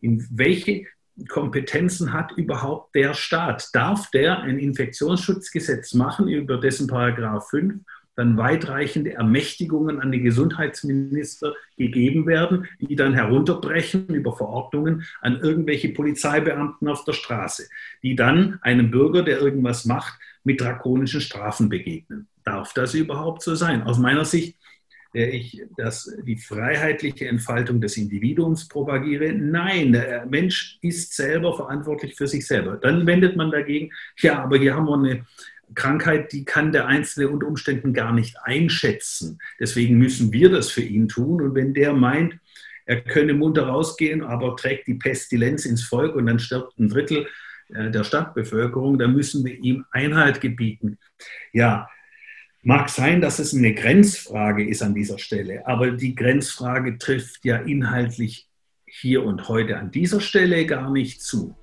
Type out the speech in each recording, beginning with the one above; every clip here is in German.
In welche Kompetenzen hat überhaupt der Staat? Darf der ein Infektionsschutzgesetz machen, über dessen Paragraph 5 dann weitreichende Ermächtigungen an die Gesundheitsminister gegeben werden, die dann herunterbrechen über Verordnungen an irgendwelche Polizeibeamten auf der Straße, die dann einem Bürger, der irgendwas macht, mit drakonischen Strafen begegnen. Darf das überhaupt so sein? Aus meiner Sicht der ich das, die freiheitliche Entfaltung des Individuums propagiere. Nein, der Mensch ist selber verantwortlich für sich selber. Dann wendet man dagegen, ja, aber hier haben wir eine Krankheit, die kann der Einzelne unter Umständen gar nicht einschätzen. Deswegen müssen wir das für ihn tun. Und wenn der meint, er könne munter rausgehen, aber trägt die Pestilenz ins Volk und dann stirbt ein Drittel äh, der Stadtbevölkerung, dann müssen wir ihm Einhalt gebieten. Ja, Mag sein, dass es eine Grenzfrage ist an dieser Stelle, aber die Grenzfrage trifft ja inhaltlich hier und heute an dieser Stelle gar nicht zu.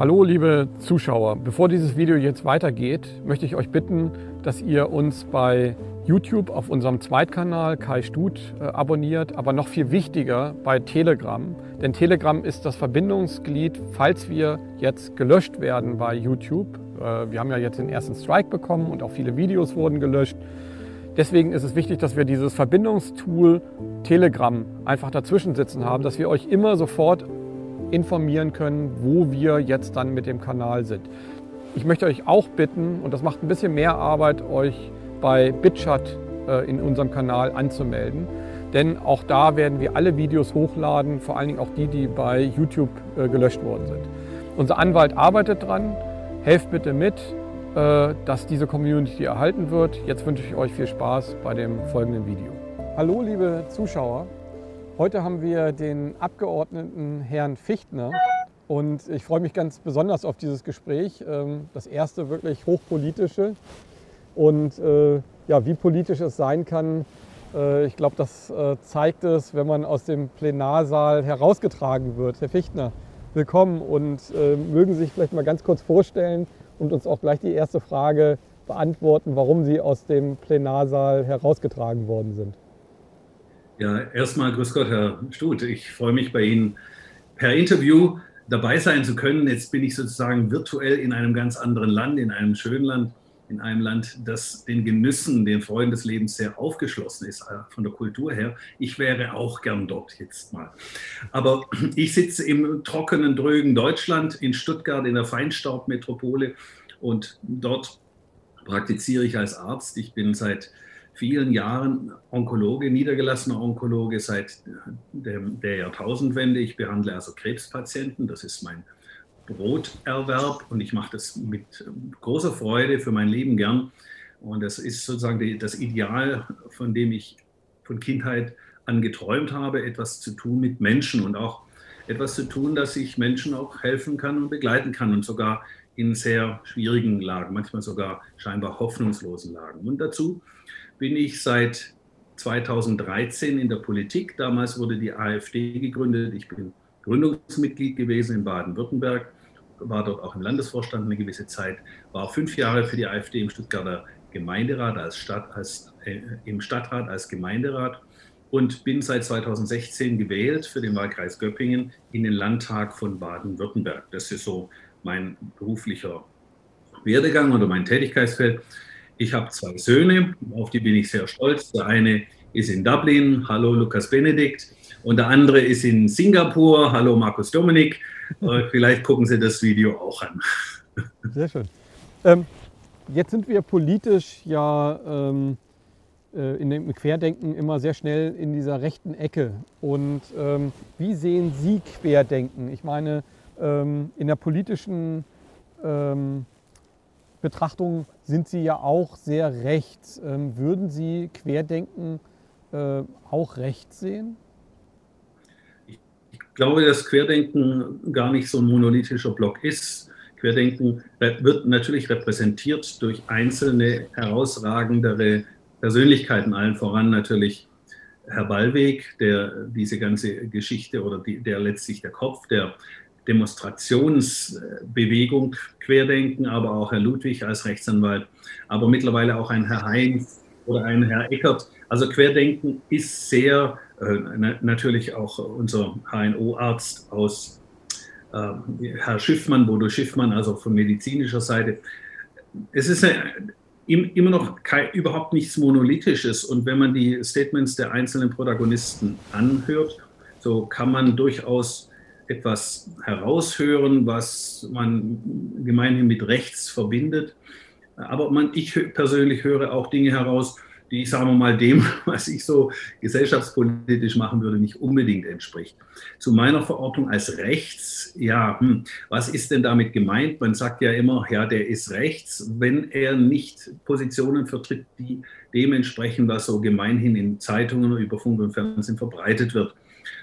Hallo liebe Zuschauer, bevor dieses Video jetzt weitergeht, möchte ich euch bitten, dass ihr uns bei YouTube auf unserem Zweitkanal Kai Stut äh, abonniert, aber noch viel wichtiger bei Telegram. Denn Telegram ist das Verbindungsglied, falls wir jetzt gelöscht werden bei YouTube. Äh, wir haben ja jetzt den ersten Strike bekommen und auch viele Videos wurden gelöscht. Deswegen ist es wichtig, dass wir dieses Verbindungstool Telegram einfach dazwischen sitzen haben, dass wir euch immer sofort informieren können, wo wir jetzt dann mit dem Kanal sind. Ich möchte euch auch bitten, und das macht ein bisschen mehr Arbeit, euch bei BitChat äh, in unserem Kanal anzumelden. Denn auch da werden wir alle Videos hochladen, vor allen Dingen auch die, die bei YouTube äh, gelöscht worden sind. Unser Anwalt arbeitet dran. Helft bitte mit, äh, dass diese Community erhalten wird. Jetzt wünsche ich euch viel Spaß bei dem folgenden Video. Hallo liebe Zuschauer. Heute haben wir den Abgeordneten Herrn Fichtner und ich freue mich ganz besonders auf dieses Gespräch. Ähm, das erste wirklich hochpolitische. Und äh, ja, wie politisch es sein kann, äh, ich glaube, das äh, zeigt es, wenn man aus dem Plenarsaal herausgetragen wird. Herr Fichtner, willkommen und äh, mögen Sie sich vielleicht mal ganz kurz vorstellen und uns auch gleich die erste Frage beantworten, warum Sie aus dem Plenarsaal herausgetragen worden sind. Ja, erstmal grüß Gott, Herr Stut. Ich freue mich bei Ihnen per Interview dabei sein zu können. Jetzt bin ich sozusagen virtuell in einem ganz anderen Land, in einem schönen Land in einem Land, das den Genüssen, den Freuden des Lebens sehr aufgeschlossen ist, äh, von der Kultur her. Ich wäre auch gern dort jetzt mal. Aber ich sitze im trockenen, drögen Deutschland, in Stuttgart, in der Feinstaubmetropole und dort praktiziere ich als Arzt. Ich bin seit vielen Jahren Onkologe, niedergelassener Onkologe seit der, der Jahrtausendwende. Ich behandle also Krebspatienten, das ist mein Broterwerb und ich mache das mit großer Freude für mein Leben gern. Und das ist sozusagen die, das Ideal, von dem ich von Kindheit an geträumt habe, etwas zu tun mit Menschen und auch etwas zu tun, dass ich Menschen auch helfen kann und begleiten kann und sogar in sehr schwierigen Lagen, manchmal sogar scheinbar hoffnungslosen Lagen. Und dazu bin ich seit 2013 in der Politik. Damals wurde die AfD gegründet. Ich bin Gründungsmitglied gewesen in Baden-Württemberg, war dort auch im Landesvorstand eine gewisse Zeit, war fünf Jahre für die AfD im Stuttgarter Gemeinderat, als Stadt, als, äh, im Stadtrat als Gemeinderat und bin seit 2016 gewählt für den Wahlkreis Göppingen in den Landtag von Baden-Württemberg. Das ist so mein beruflicher Werdegang oder mein Tätigkeitsfeld. Ich habe zwei Söhne, auf die bin ich sehr stolz. Der eine ist in Dublin, hallo Lukas Benedikt, und der andere ist in Singapur. Hallo Markus Dominik. Vielleicht gucken Sie das Video auch an. Sehr schön. Ähm, jetzt sind wir politisch ja ähm, äh, in dem Querdenken immer sehr schnell in dieser rechten Ecke. Und ähm, wie sehen Sie Querdenken? Ich meine, ähm, in der politischen ähm, Betrachtung sind Sie ja auch sehr rechts. Ähm, würden Sie Querdenken äh, auch rechts sehen? Ich glaube, dass Querdenken gar nicht so ein monolithischer Block ist. Querdenken wird natürlich repräsentiert durch einzelne herausragendere Persönlichkeiten, allen voran natürlich Herr Ballweg, der diese ganze Geschichte oder die, der letztlich der Kopf der Demonstrationsbewegung Querdenken, aber auch Herr Ludwig als Rechtsanwalt, aber mittlerweile auch ein Herr Heinz oder ein Herr Eckert. Also Querdenken ist sehr, äh, natürlich auch unser HNO-Arzt aus äh, Herr Schiffmann, Bodo Schiffmann, also von medizinischer Seite. Es ist eine, immer noch kein, überhaupt nichts Monolithisches. Und wenn man die Statements der einzelnen Protagonisten anhört, so kann man durchaus etwas heraushören, was man gemeinhin mit rechts verbindet. Aber man, ich persönlich höre auch Dinge heraus, die, sagen wir mal, dem, was ich so gesellschaftspolitisch machen würde, nicht unbedingt entspricht. Zu meiner Verortung als rechts, ja, hm, was ist denn damit gemeint? Man sagt ja immer, ja, der ist rechts, wenn er nicht Positionen vertritt, die dem entsprechen, was so gemeinhin in Zeitungen über Funk und Fernsehen verbreitet wird.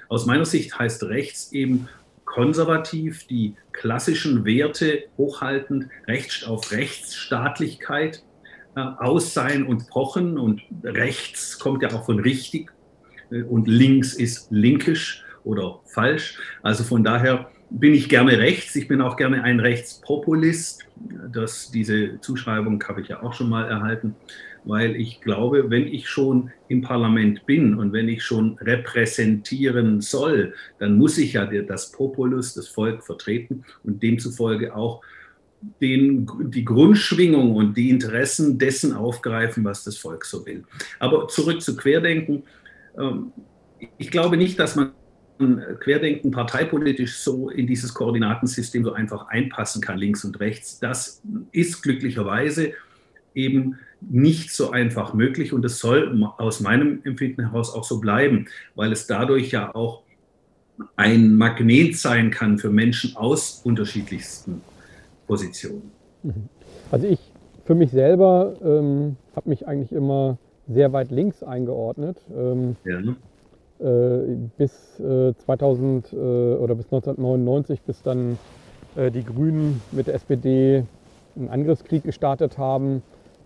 Aus meiner Sicht heißt rechts eben konservativ, die klassischen Werte hochhaltend, Recht auf Rechtsstaatlichkeit, äh, aus sein und pochen und rechts kommt ja auch von richtig äh, und links ist linkisch oder falsch. Also von daher bin ich gerne rechts. Ich bin auch gerne ein Rechtspopulist. Das, diese Zuschreibung habe ich ja auch schon mal erhalten, weil ich glaube, wenn ich schon im Parlament bin und wenn ich schon repräsentieren soll, dann muss ich ja das Populus, das Volk vertreten und demzufolge auch den, die Grundschwingung und die Interessen dessen aufgreifen, was das Volk so will. Aber zurück zu Querdenken. Ähm, ich glaube nicht, dass man Querdenken parteipolitisch so in dieses Koordinatensystem so einfach einpassen kann, links und rechts. Das ist glücklicherweise eben nicht so einfach möglich und es soll aus meinem Empfinden heraus auch so bleiben, weil es dadurch ja auch ein Magnet sein kann für Menschen aus unterschiedlichsten Position. Mhm. Also ich für mich selber ähm, habe mich eigentlich immer sehr weit links eingeordnet. Ähm, ja. äh, bis äh, 2000 äh, oder bis 1999, bis dann äh, die Grünen mit der SPD einen Angriffskrieg gestartet haben,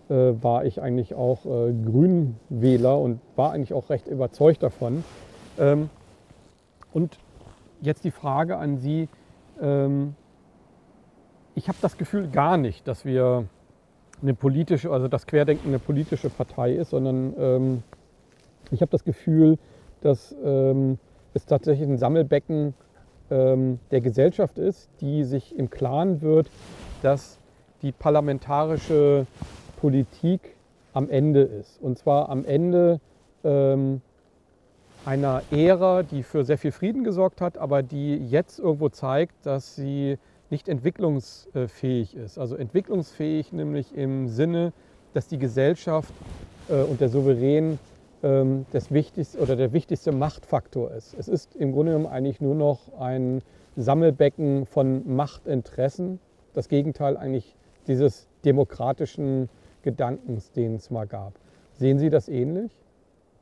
äh, war ich eigentlich auch äh, Grünwähler und war eigentlich auch recht überzeugt davon. Ähm, und jetzt die Frage an Sie, ähm, ich habe das Gefühl gar nicht, dass wir eine politische, also das Querdenken eine politische Partei ist, sondern ähm, ich habe das Gefühl, dass ähm, es tatsächlich ein Sammelbecken ähm, der Gesellschaft ist, die sich im Klaren wird, dass die parlamentarische Politik am Ende ist. Und zwar am Ende ähm, einer Ära, die für sehr viel Frieden gesorgt hat, aber die jetzt irgendwo zeigt, dass sie nicht entwicklungsfähig ist. Also entwicklungsfähig nämlich im Sinne, dass die Gesellschaft äh, und der Souverän ähm, das wichtigste oder der wichtigste Machtfaktor ist. Es ist im Grunde genommen eigentlich nur noch ein Sammelbecken von Machtinteressen. Das Gegenteil eigentlich dieses demokratischen Gedankens, den es mal gab. Sehen Sie das ähnlich?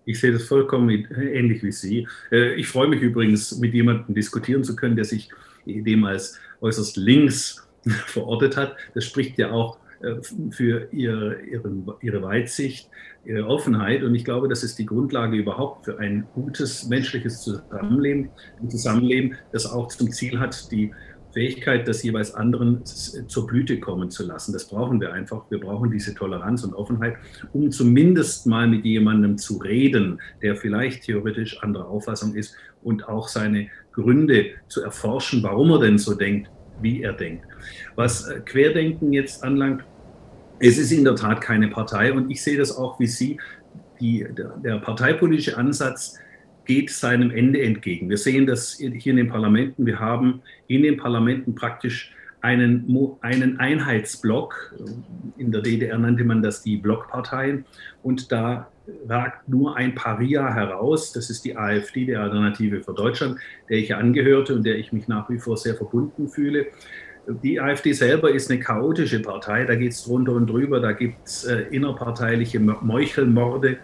Ich sehe das vollkommen ähnlich wie Sie. Äh, ich freue mich übrigens, mit jemandem diskutieren zu können, der sich dem als äußerst links verortet hat. Das spricht ja auch äh, für ihr, ihren, ihre Weitsicht, ihre Offenheit. Und ich glaube, das ist die Grundlage überhaupt für ein gutes menschliches Zusammenleben, ein Zusammenleben, das auch zum Ziel hat, die Fähigkeit, das jeweils anderen zur Blüte kommen zu lassen. Das brauchen wir einfach. Wir brauchen diese Toleranz und Offenheit, um zumindest mal mit jemandem zu reden, der vielleicht theoretisch anderer Auffassung ist und auch seine Gründe zu erforschen, warum er denn so denkt, wie er denkt. Was äh, Querdenken jetzt anlangt, es ist in der Tat keine Partei und ich sehe das auch wie Sie. Die, der, der parteipolitische Ansatz geht seinem Ende entgegen. Wir sehen das hier in den Parlamenten. Wir haben in den Parlamenten praktisch einen, einen Einheitsblock. In der DDR nannte man das die Blockparteien. Und da ragt nur ein Paria heraus. Das ist die AfD, die Alternative für Deutschland, der ich angehörte und der ich mich nach wie vor sehr verbunden fühle. Die AfD selber ist eine chaotische Partei. Da geht es drunter und drüber. Da gibt es äh, innerparteiliche Meuchelmorde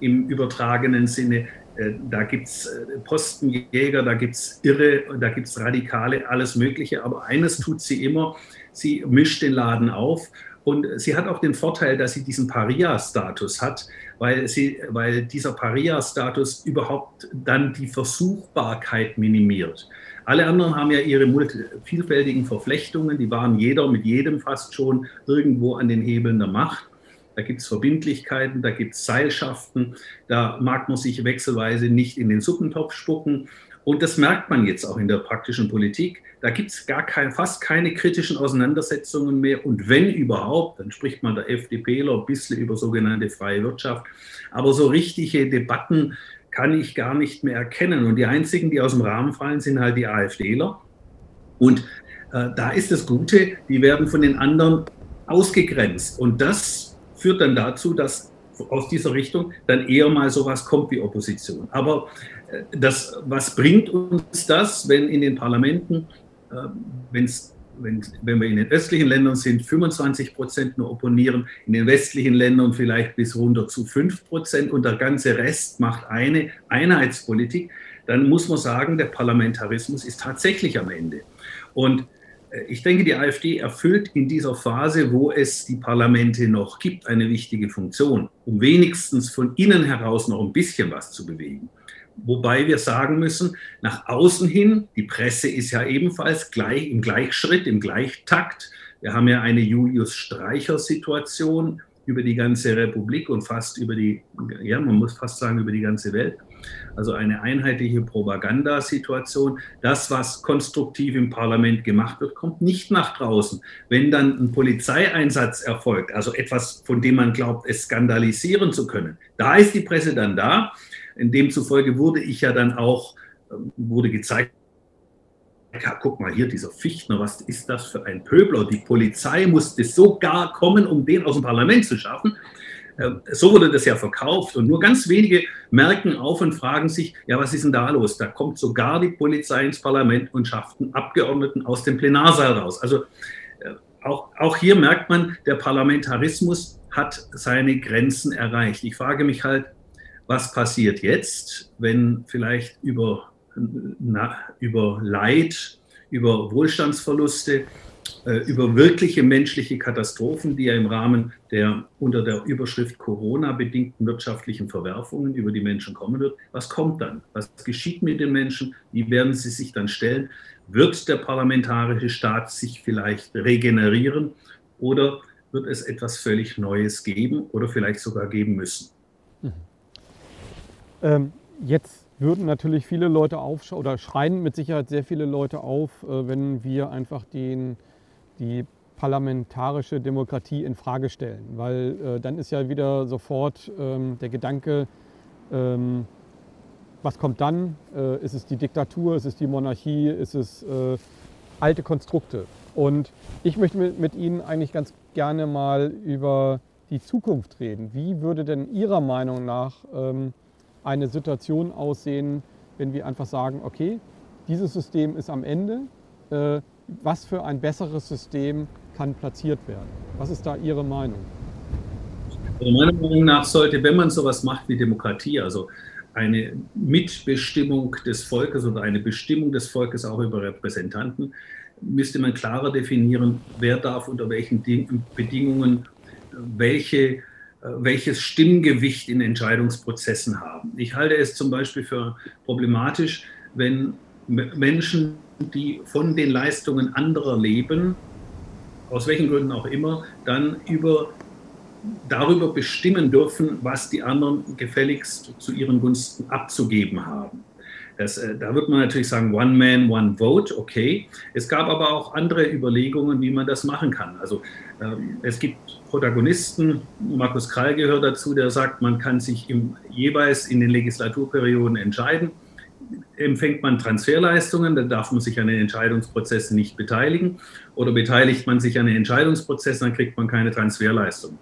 im übertragenen Sinne. Äh, da gibt es äh, Postenjäger, da gibt es Irre, da gibt es Radikale, alles Mögliche. Aber eines tut sie immer, sie mischt den Laden auf Und sie hat auch den Vorteil, dass sie diesen Paria-Status hat, weil, sie, weil dieser Paria-Status überhaupt dann die Versuchbarkeit minimiert. Alle anderen haben ja ihre vielfältigen Verflechtungen, die waren jeder mit jedem fast schon irgendwo an den Hebeln der Macht. Da gibt es Verbindlichkeiten, da gibt es Seilschaften, da mag man sich wechselweise nicht in den Suppentopf spucken. Und das merkt man jetzt auch in der praktischen Politik. Da gibt es kein, fast keine kritischen Auseinandersetzungen mehr. Und wenn überhaupt, dann spricht man der FDPler ein bisschen über sogenannte freie Wirtschaft. Aber so richtige Debatten kann ich gar nicht mehr erkennen. Und die einzigen, die aus dem Rahmen fallen, sind halt die AfDler. Und äh, da ist das Gute, die werden von den anderen ausgegrenzt. Und das führt dann dazu, dass aus dieser Richtung dann eher mal sowas kommt wie Opposition. Aber äh, das, was bringt uns das, wenn in den Parlamenten, wenn's, wenn, wenn wir in den östlichen Ländern sind, 25 Prozent nur opponieren, in den westlichen Ländern vielleicht bis runter zu 5 Prozent und der ganze Rest macht eine Einheitspolitik, dann muss man sagen, der Parlamentarismus ist tatsächlich am Ende. Und ich denke, die AfD erfüllt in dieser Phase, wo es die Parlamente noch gibt, eine wichtige Funktion, um wenigstens von innen heraus noch ein bisschen was zu bewegen. Wobei wir sagen müssen, nach außen hin, die Presse ist ja ebenfalls gleich, im Gleichschritt, im Gleichtakt. Wir haben ja eine Julius Streicher-Situation über die ganze Republik und fast über die, ja, man muss fast sagen, über die ganze Welt also eine einheitliche Propagandasituation. Das, was konstruktiv im Parlament gemacht wird, kommt nicht nach draußen. Wenn dann ein Polizeieinsatz erfolgt, also etwas, von dem man glaubt, es skandalisieren zu können, da ist die Presse dann da. Demzufolge wurde ich ja dann auch, ähm, wurde gezeigt, ja, guck mal hier, dieser Fichtner, was ist das für ein Pöbler? Die Polizei musste sogar kommen, um den aus dem Parlament zu schaffen. Äh, so wurde das ja verkauft und nur ganz wenige merken auf und fragen sich, ja, was ist denn da los? Da kommt sogar die Polizei ins Parlament und schafft einen Abgeordneten aus dem Plenarsaal raus. Also äh, auch, auch hier merkt man, der Parlamentarismus hat seine Grenzen erreicht. Ich frage mich halt, was passiert jetzt, wenn vielleicht über, na, über Leid, über Wohlstandsverluste, äh, über wirkliche menschliche Katastrophen, die ja im Rahmen der unter der Überschrift Corona bedingten wirtschaftlichen Verwerfungen über die Menschen kommen wird. Was kommt dann? Was geschieht mit den Menschen? Wie werden sie sich dann stellen? Wird der parlamentarische Staat sich vielleicht regenerieren oder wird es etwas völlig Neues geben oder vielleicht sogar geben müssen? Ähm, jetzt würden natürlich viele Leute aufschauen oder schreien mit Sicherheit sehr viele Leute auf, äh, wenn wir einfach den die parlamentarische Demokratie in Frage stellen, weil äh, dann ist ja wieder sofort ähm, der Gedanke, ähm, was kommt dann? Äh, ist es die Diktatur? Ist es die Monarchie? Ist es äh, alte Konstrukte? Und ich möchte mit, mit, Ihnen eigentlich ganz gerne mal über die Zukunft reden. Wie würde denn Ihrer Meinung nach ähm, eine Situation aussehen, wenn wir einfach sagen, okay, dieses System ist am Ende, äh, was für ein besseres System kann platziert werden? Was ist da Ihre Meinung? Also meiner Meinung nach sollte, wenn man sowas macht wie Demokratie, also eine Mitbestimmung des Volkes oder eine Bestimmung des Volkes auch über Repräsentanten, müsste man klarer definieren, wer darf unter welchen Bedingungen welche, welches Stimmgewicht in Entscheidungsprozessen haben. Ich halte es zum Beispiel für problematisch, wenn Menschen die von den Leistungen anderer leben, aus welchen Gründen auch immer, dann über, darüber bestimmen dürfen, was die anderen gefälligst zu ihren Gunsten abzugeben haben. Das, äh, da wird man natürlich sagen, One Man, One Vote, okay. Es gab aber auch andere Überlegungen, wie man das machen kann. Also ähm, es gibt Protagonisten, Markus Krall gehört dazu, der sagt, man kann sich im, jeweils in den Legislaturperioden entscheiden, empfängt man Transferleistungen, dann darf man sich an den Entscheidungsprozessen nicht beteiligen. Oder beteiligt man sich an den Entscheidungsprozessen, dann kriegt man keine Transferleistung.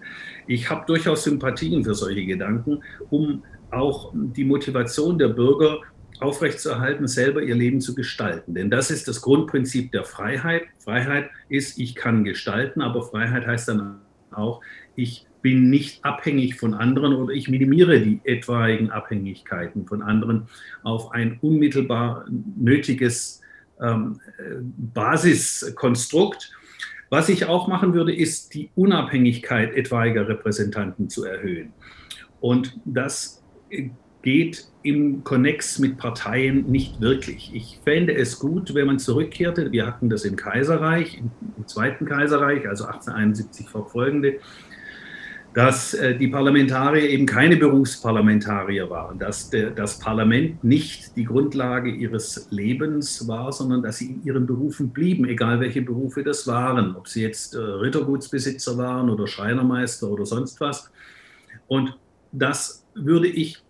Ich habe durchaus Sympathien für solche Gedanken, um auch die Motivation der Bürger aufrechtzuerhalten, selber ihr Leben zu gestalten. Denn das ist das Grundprinzip der Freiheit. Freiheit ist, ich kann gestalten, aber Freiheit heißt dann auch, ich bin nicht abhängig von anderen oder ich minimiere die etwaigen Abhängigkeiten von anderen auf ein unmittelbar nötiges ähm, Basiskonstrukt. Was ich auch machen würde, ist die Unabhängigkeit etwaiger Repräsentanten zu erhöhen. Und das geht im Konnex mit Parteien nicht wirklich. Ich fände es gut, wenn man zurückkehrte. Wir hatten das im Kaiserreich, im, Zweiten Kaiserreich, also 1871 fortfolgende, dass äh, die Parlamentarier eben keine Berufsparlamentarier waren, dass das Parlament nicht die Grundlage ihres Lebens war, sondern dass sie in ihren Berufen blieben, egal welche Berufe das waren, ob sie jetzt äh, Rittergutsbesitzer waren oder Schreinermeister oder sonst was. Und das würde ich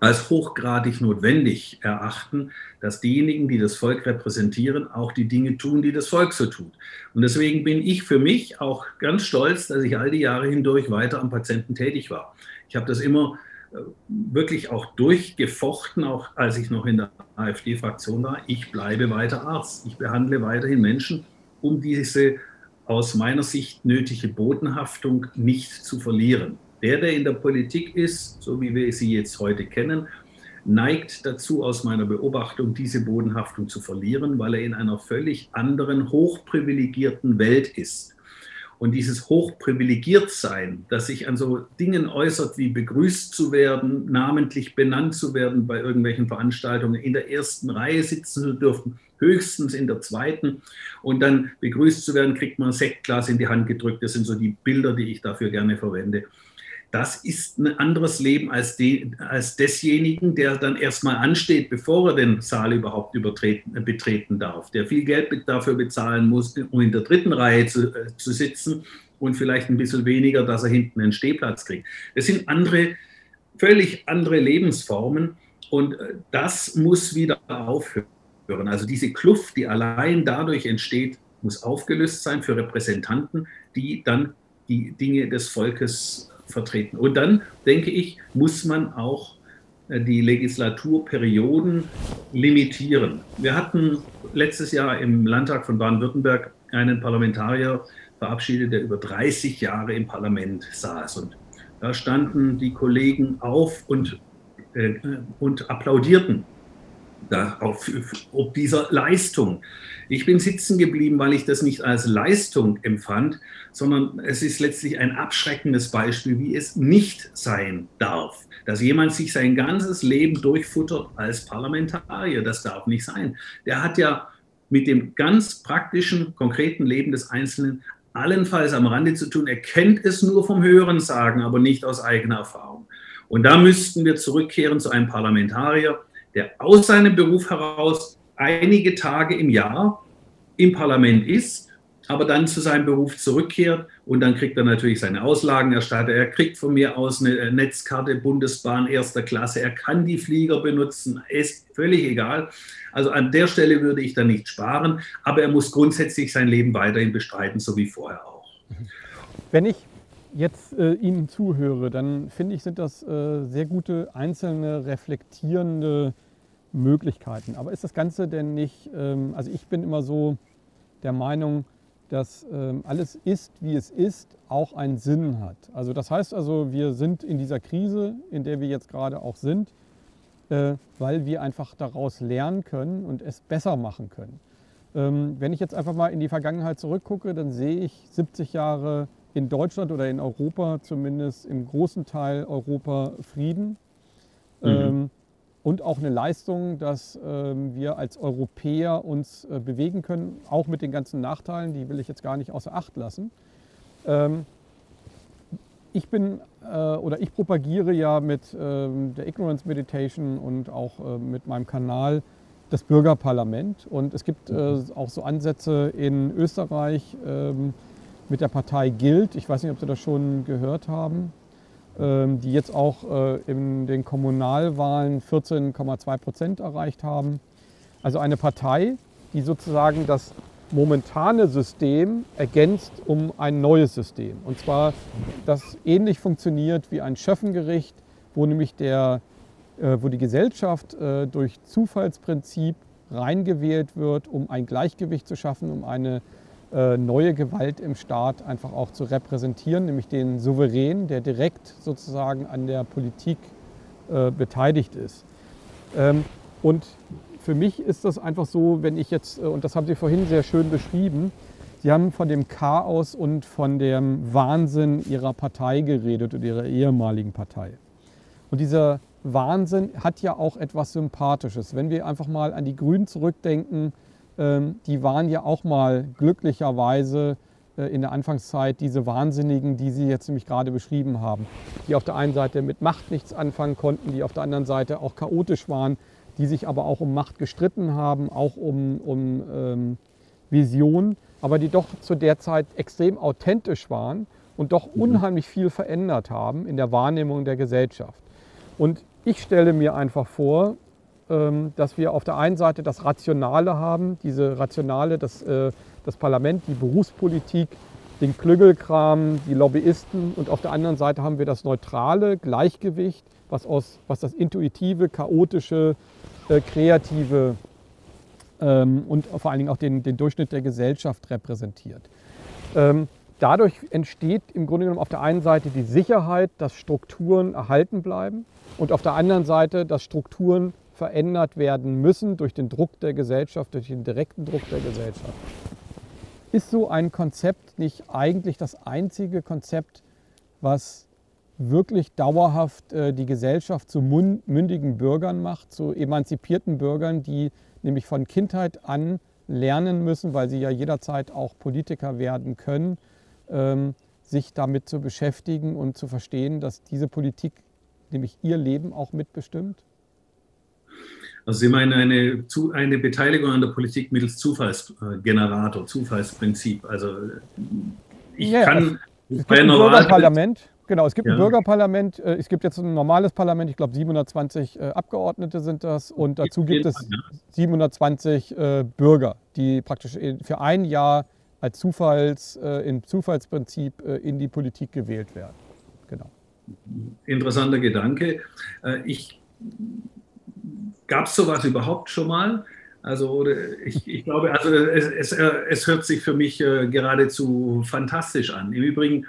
als hochgradig notwendig erachten, dass diejenigen, die das Volk repräsentieren, auch die Dinge tun, die das Volk so tut. Und deswegen bin ich für mich auch ganz stolz, dass ich all die Jahre hindurch weiter am Patienten tätig war. Ich habe das immer äh, wirklich auch durchgefochten, auch als ich noch in der AfD-Fraktion war. Ich bleibe weiter Arzt. Ich behandle weiterhin Menschen, um diese aus meiner Sicht nötige Bodenhaftung nicht zu verlieren. Der, der in der Politik ist, so wie wir sie jetzt heute kennen, neigt dazu, aus meiner Beobachtung, diese Bodenhaftung zu verlieren, weil er in einer völlig anderen, hochprivilegierten Welt ist. Und dieses Hochprivilegiertsein, das sich an so Dingen äußert, wie begrüßt zu werden, namentlich benannt zu werden bei irgendwelchen Veranstaltungen, in der ersten Reihe sitzen zu dürfen, höchstens in der zweiten. Und dann begrüßt zu werden, kriegt man ein Sektglas in die Hand gedrückt. Das sind so die Bilder, die ich dafür gerne verwende das ist ein anderes Leben als, die, als desjenigen, der dann erstmal ansteht, bevor er den Saal überhaupt betreten darf, der viel Geld dafür bezahlen muss, um in der dritten Reihe zu, äh, zu sitzen und vielleicht ein bisschen weniger, dass er hinten einen Stehplatz kriegt. Das sind andere, völlig andere Lebensformen und äh, das muss wieder aufhören. Also diese Kluft, die allein dadurch entsteht, muss aufgelöst sein für Repräsentanten, die dann die Dinge des Volkes vertreten. Und dann, denke ich, muss man auch äh, die Legislaturperioden limitieren. Wir hatten letztes Jahr im Landtag von Baden-Württemberg einen Parlamentarier verabschiedet, der über 30 Jahre im Parlament saß. Und da standen die Kollegen auf und, äh, und applaudierten darauf, ob dieser Leistung. Ich bin sitzen geblieben, weil ich das nicht als Leistung empfand, sondern es ist letztlich ein abschreckendes Beispiel, wie es nicht sein darf. Dass jemand sich sein ganzes Leben durchfuttert als Parlamentarier, das darf nicht sein. Der hat ja mit dem ganz praktischen, konkreten Leben des Einzelnen allenfalls am Rande zu tun. Er kennt es nur vom Hören sagen, aber nicht aus eigener Erfahrung. Und da müssten wir zurückkehren zu einem Parlamentarier, der aus seinem Beruf heraus einige Tage im Jahr im Parlament ist, aber dann zu seinem Beruf zurückkehrt und dann kriegt er natürlich seine Auslagen erstattet. Er kriegt von mir aus eine Netzkarte Bundesbahn erster Klasse. Er kann die Flieger benutzen, ist völlig egal. Also an der Stelle würde ich da nicht sparen, aber er muss grundsätzlich sein Leben weiterhin bestreiten, so wie vorher auch. Wenn ich jetzt äh, Ihnen zuhöre, dann finde ich, sind das äh, sehr gute einzelne reflektierende Möglichkeiten. Aber ist das Ganze denn nicht, ähm, also ich bin immer so der Meinung, dass ähm, alles ist, wie es ist, auch einen Sinn hat. Also das heißt also, wir sind in dieser Krise, in der wir jetzt gerade auch sind, äh, weil wir einfach daraus lernen können und es besser machen können. Ähm, wenn ich jetzt einfach mal in die Vergangenheit zurückgucke, dann sehe ich 70 Jahre in Deutschland oder in Europa, zumindest im großen Teil Europa, Frieden. Mhm. Ähm, und auch eine Leistung, dass ähm, wir als Europäer uns äh, bewegen können, auch mit den ganzen Nachteilen, die will ich jetzt gar nicht außer Acht lassen. Ähm, ich bin äh, oder ich propagiere ja mit ähm, der Ignorance Meditation und auch äh, mit meinem Kanal das Bürgerparlament. Und es gibt äh, mhm. auch so Ansätze in Österreich, ähm, mit der Partei gilt. Ich weiß nicht, ob Sie das schon gehört haben, ähm, die jetzt auch äh, in den Kommunalwahlen 14,2 Prozent erreicht haben. Also eine Partei, die sozusagen das momentane System ergänzt um ein neues System. Und zwar, das ähnlich funktioniert wie ein Schöffengericht, wo nämlich der, äh, wo die Gesellschaft äh, durch Zufallsprinzip reingewählt wird, um ein Gleichgewicht zu schaffen, um eine neue Gewalt im Staat einfach auch zu repräsentieren, nämlich den Souverän, der direkt sozusagen an der Politik äh, beteiligt ist. Ähm, und für mich ist das einfach so, wenn ich jetzt, äh, und das haben Sie vorhin sehr schön beschrieben, Sie haben von dem Chaos und von dem Wahnsinn Ihrer Partei geredet und Ihrer ehemaligen Partei. Und dieser Wahnsinn hat ja auch etwas Sympathisches. Wenn wir einfach mal an die Grünen zurückdenken, die waren ja auch mal glücklicherweise äh, in der Anfangszeit diese Wahnsinnigen, die Sie jetzt nämlich gerade beschrieben haben, die auf der einen Seite mit Macht nichts anfangen konnten, die auf der anderen Seite auch chaotisch waren, die sich aber auch um Macht gestritten haben, auch um, um ähm, Vision, aber die doch zu der Zeit extrem authentisch waren und doch mhm. unheimlich viel verändert haben in der Wahrnehmung der Gesellschaft. Und ich stelle mir einfach vor, ähm, dass wir auf der einen Seite das Rationale haben, diese Rationale, das, äh, das Parlament, die Berufspolitik, den Klügelkram, die Lobbyisten und auf der anderen Seite haben wir das neutrale Gleichgewicht, was, aus, was das intuitive, chaotische, äh, kreative ähm, und vor allen Dingen auch den, den Durchschnitt der Gesellschaft repräsentiert. Ähm, dadurch entsteht im Grunde genommen auf der einen Seite die Sicherheit, dass Strukturen erhalten bleiben und auf der anderen Seite, dass Strukturen verändert werden müssen durch den Druck der Gesellschaft, durch den direkten Druck der Gesellschaft. Ist so ein Konzept nicht eigentlich das einzige Konzept, was wirklich dauerhaft äh, die Gesellschaft zu mündigen Bürgern macht, zu emanzipierten Bürgern, die nämlich von Kindheit an lernen müssen, weil sie ja jederzeit auch Politiker werden können, ähm, sich damit zu beschäftigen und zu verstehen, dass diese Politik nämlich ihr Leben auch mitbestimmt? Also Sie meinen eine, eine Beteiligung an der Politik mittels Zufallsgenerator, Zufallsprinzip. Also ich ja, kann es bei einem Bürgerparlament, genau, es gibt ja. ein Bürgerparlament, äh, es gibt jetzt ein normales Parlament, ich glaube 720 äh, Abgeordnete sind das und dazu gibt es 720 äh, Bürger, die praktisch für ein Jahr als Zufalls, im Zufallsprinzip in die Politik gewählt werden. Genau. Interessanter Gedanke. Ich Gab es sowas überhaupt schon mal? Also ich, ich glaube, also es, es, es, hört sich für mich äh, geradezu fantastisch an. Im Übrigen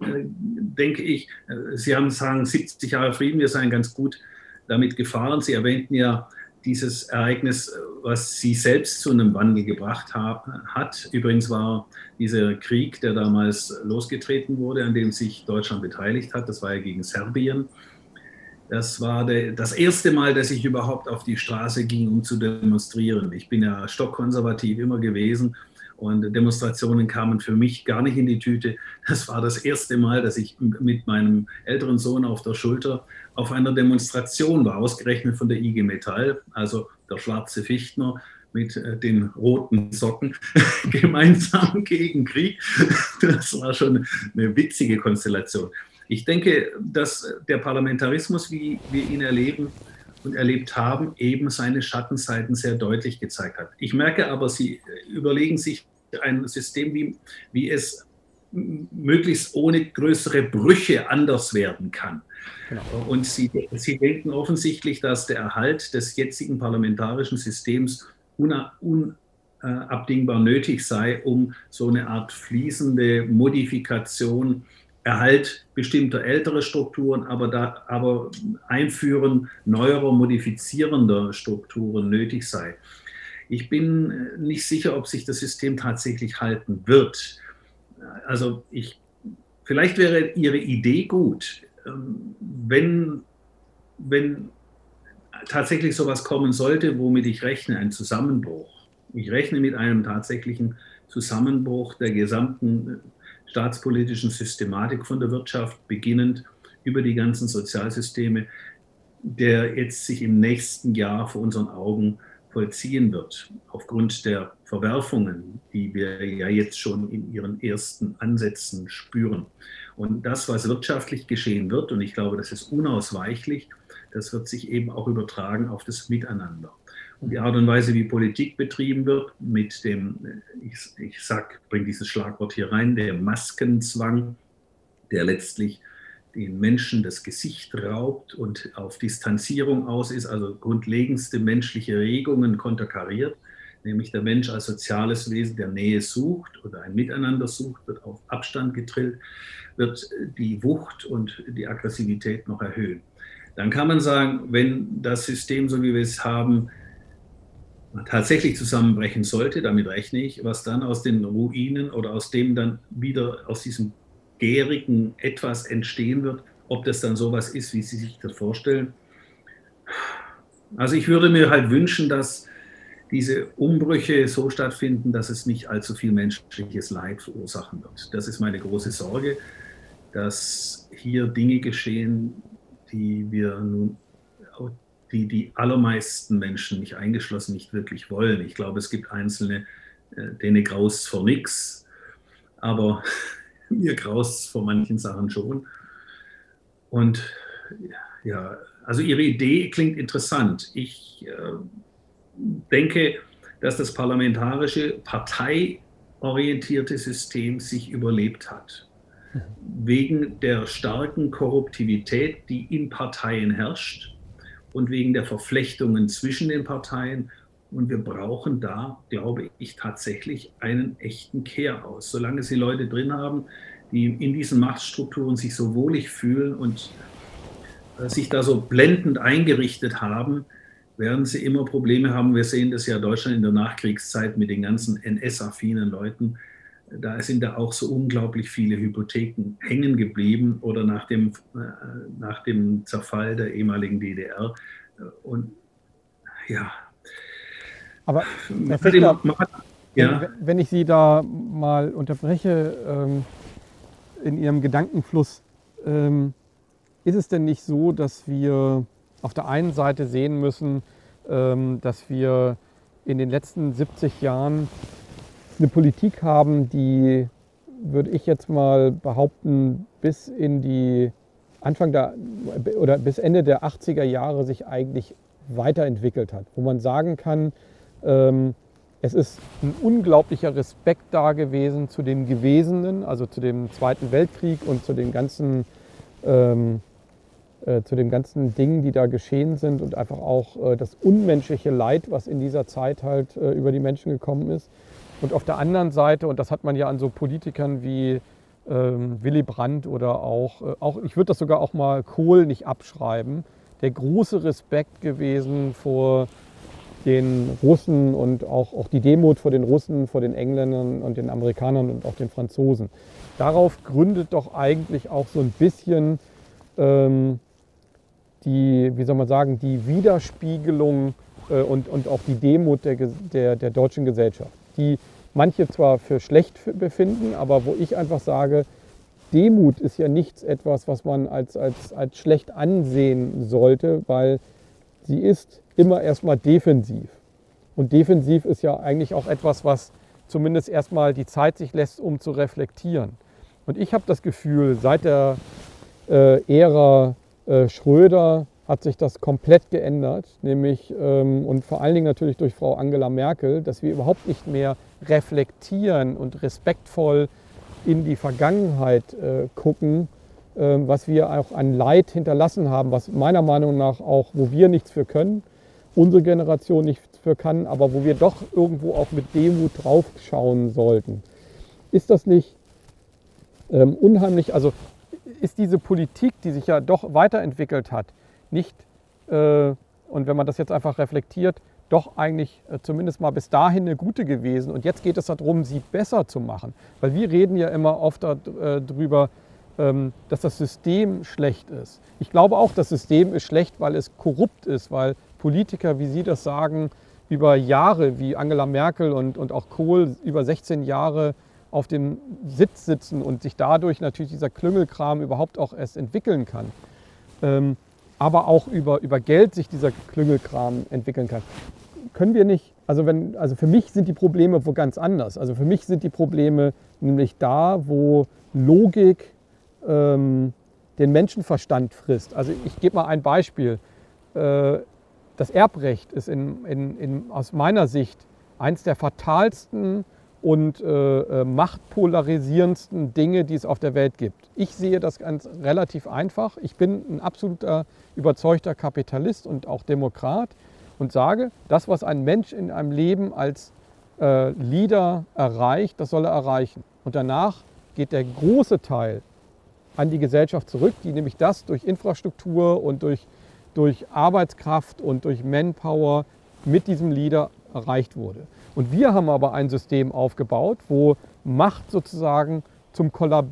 äh, denke ich, äh, Sie haben sagen 70 Jahre Frieden, wir seien ganz gut damit gefahren. Sie erwähnten ja dieses Ereignis, was Sie selbst zu einem Wandel gebracht hat. Übrigens war dieser Krieg, der damals losgetreten wurde, an dem sich Deutschland beteiligt hat, das war ja gegen Serbien das war de, das erste Mal, dass ich überhaupt auf die Straße ging, um zu demonstrieren. Ich bin ja stockkonservativ immer gewesen und Demonstrationen kamen für mich gar nicht in die Tüte. Das war das erste Mal, dass ich mit meinem älteren Sohn auf der Schulter auf einer Demonstration war, ausgerechnet von der IG Metall, also der schwarze Fichtner mit äh, den roten Socken, gemeinsam gegen Krieg. Das war schon eine witzige Konstellation. Ich denke, dass der Parlamentarismus, wie wir ihn erleben und erlebt haben, eben seine Schattenseiten sehr deutlich gezeigt hat. Ich merke aber, Sie überlegen sich ein System, wie, wie es möglichst ohne größere Brüche anders werden kann. Genau. Und Sie, Sie denken offensichtlich, dass der Erhalt des jetzigen parlamentarischen Systems unabdingbar nötig sei, um so eine Art fließende Modifikation Erhalt bestimmter älterer Strukturen, aber, da, aber Einführen neuerer, modifizierender Strukturen nötig sei. Ich bin nicht sicher, ob sich das System tatsächlich halten wird. Also ich, vielleicht wäre Ihre Idee gut, ähm, wenn, wenn tatsächlich sowas kommen sollte, womit ich rechne, ein Zusammenbruch. Ich rechne mit einem tatsächlichen Zusammenbruch der gesamten staatspolitischen Systematik von der Wirtschaft, beginnend über die ganzen Sozialsysteme, der jetzt sich im nächsten Jahr vor unseren Augen vollziehen wird, aufgrund der Verwerfungen, die wir ja jetzt schon in ihren ersten Ansätzen spüren. Und das, was wirtschaftlich geschehen wird, und ich glaube, das ist unausweichlich, das wird sich eben auch übertragen auf das Miteinander. Die Art und Weise, wie Politik betrieben wird, mit dem, ich, ich sag, bringe dieses Schlagwort hier rein, der Maskenzwang, der letztlich den Menschen das Gesicht raubt und auf Distanzierung aus ist, also grundlegendste menschliche Regungen konterkariert, nämlich der Mensch als soziales Wesen, der Nähe sucht oder ein Miteinander sucht, wird auf Abstand getrillt, wird die Wucht und die Aggressivität noch erhöhen. Dann kann man sagen, wenn das System, so wie wir es haben, tatsächlich zusammenbrechen sollte, damit rechne ich, was dann aus den Ruinen oder aus dem dann wieder aus diesem gärigen etwas entstehen wird, ob das dann sowas ist, wie Sie sich das vorstellen. Also ich würde mir halt wünschen, dass diese Umbrüche so stattfinden, dass es nicht allzu viel menschliches Leid verursachen wird. Das ist meine große Sorge, dass hier Dinge geschehen, die wir nun die die allermeisten Menschen, mich eingeschlossen, nicht wirklich wollen. Ich glaube, es gibt einzelne, äh, denen graust vor nichts, aber mir graust vor manchen Sachen schon. Und ja, also Ihre Idee klingt interessant. Ich äh, denke, dass das parlamentarische, parteiorientierte System sich überlebt hat. Mhm. Wegen der starken Korruptivität, die in Parteien herrscht und wegen der Verflechtungen zwischen den Parteien. Und wir brauchen da, glaube ich, tatsächlich einen echten Kehr aus. Solange Sie Leute drin haben, die in diesen Machtstrukturen sich so wohlig fühlen und äh, sich da so blendend eingerichtet haben, werden sie immer Probleme haben. Wir sehen das ja Deutschland in der Nachkriegszeit mit den ganzen NS-affinen Leuten, da sind da auch so unglaublich viele Hypotheken hängen geblieben oder nach dem, äh, nach dem Zerfall der ehemaligen DDR. Und ja. Aber Herr Fischler, ja. wenn, wenn ich Sie da mal unterbreche ähm, in Ihrem Gedankenfluss, ähm, ist es denn nicht so, dass wir auf der einen Seite sehen müssen, ähm, dass wir in den letzten 70 Jahren eine Politik haben, die, würde ich jetzt mal behaupten, bis in die Anfang der oder bis Ende der 80er Jahre sich eigentlich weiterentwickelt hat, wo man sagen kann, ähm, es ist ein unglaublicher Respekt da gewesen zu den Gewesenen, also zu dem Zweiten Weltkrieg und zu den ganzen, ähm, äh, zu den ganzen Dingen, die da geschehen sind und einfach auch äh, das unmenschliche Leid, was in dieser Zeit halt äh, über die Menschen gekommen ist. Und auf der anderen Seite, und das hat man ja an so Politikern wie ähm, Willy Brandt oder auch, äh, auch ich würde das sogar auch mal Kohl nicht abschreiben, der große Respekt gewesen vor den Russen und auch, auch die Demut vor den Russen, vor den Engländern und den Amerikanern und auch den Franzosen. Darauf gründet doch eigentlich auch so ein bisschen ähm, die, wie soll man sagen, die Widerspiegelung äh, und, und auch die Demut der, der, der deutschen Gesellschaft die manche zwar für schlecht befinden, aber wo ich einfach sage, Demut ist ja nichts etwas, was man als, als, als schlecht ansehen sollte, weil sie ist immer erstmal defensiv. Und defensiv ist ja eigentlich auch etwas, was zumindest erstmal die Zeit sich lässt, um zu reflektieren. Und ich habe das Gefühl, seit der äh, Ära äh, Schröder hat sich das komplett geändert, nämlich ähm, und vor allen Dingen natürlich durch Frau Angela Merkel, dass wir überhaupt nicht mehr reflektieren und respektvoll in die Vergangenheit äh, gucken, äh, was wir auch an Leid hinterlassen haben, was meiner Meinung nach auch, wo wir nichts für können, unsere Generation nichts für kann, aber wo wir doch irgendwo auch mit Demut draufschauen sollten. Ist das nicht ähm, unheimlich, also ist diese Politik, die sich ja doch weiterentwickelt hat, nicht, äh, und wenn man das jetzt einfach reflektiert, doch eigentlich äh, zumindest mal bis dahin eine gute gewesen. Und jetzt geht es darum, sie besser zu machen. Weil wir reden ja immer oft darüber, äh, ähm, dass das System schlecht ist. Ich glaube auch, das System ist schlecht, weil es korrupt ist, weil Politiker, wie Sie das sagen, über Jahre, wie Angela Merkel und, und auch Kohl, über 16 Jahre auf dem Sitz sitzen und sich dadurch natürlich dieser Klüngelkram überhaupt auch erst entwickeln kann. Ähm, aber auch über, über Geld sich dieser Klüngelkram entwickeln kann. Können wir nicht, also, wenn, also für mich sind die Probleme wo ganz anders. Also für mich sind die Probleme nämlich da, wo Logik ähm, den Menschenverstand frisst. Also ich gebe mal ein Beispiel. Äh, das Erbrecht ist in, in, in, aus meiner Sicht eines der fatalsten und äh, äh, machtpolarisierendsten Dinge, die es auf der Welt gibt. Ich sehe das ganz relativ einfach. Ich bin ein absoluter überzeugter Kapitalist und auch Demokrat und sage, das, was ein Mensch in einem Leben als äh, Leader erreicht, das soll er erreichen. Und danach geht der große Teil an die Gesellschaft zurück, die nämlich das durch Infrastruktur und durch, durch Arbeitskraft und durch Manpower mit diesem Leader erreicht wurde. Und wir haben aber ein System aufgebaut, wo Macht sozusagen zum, Kollab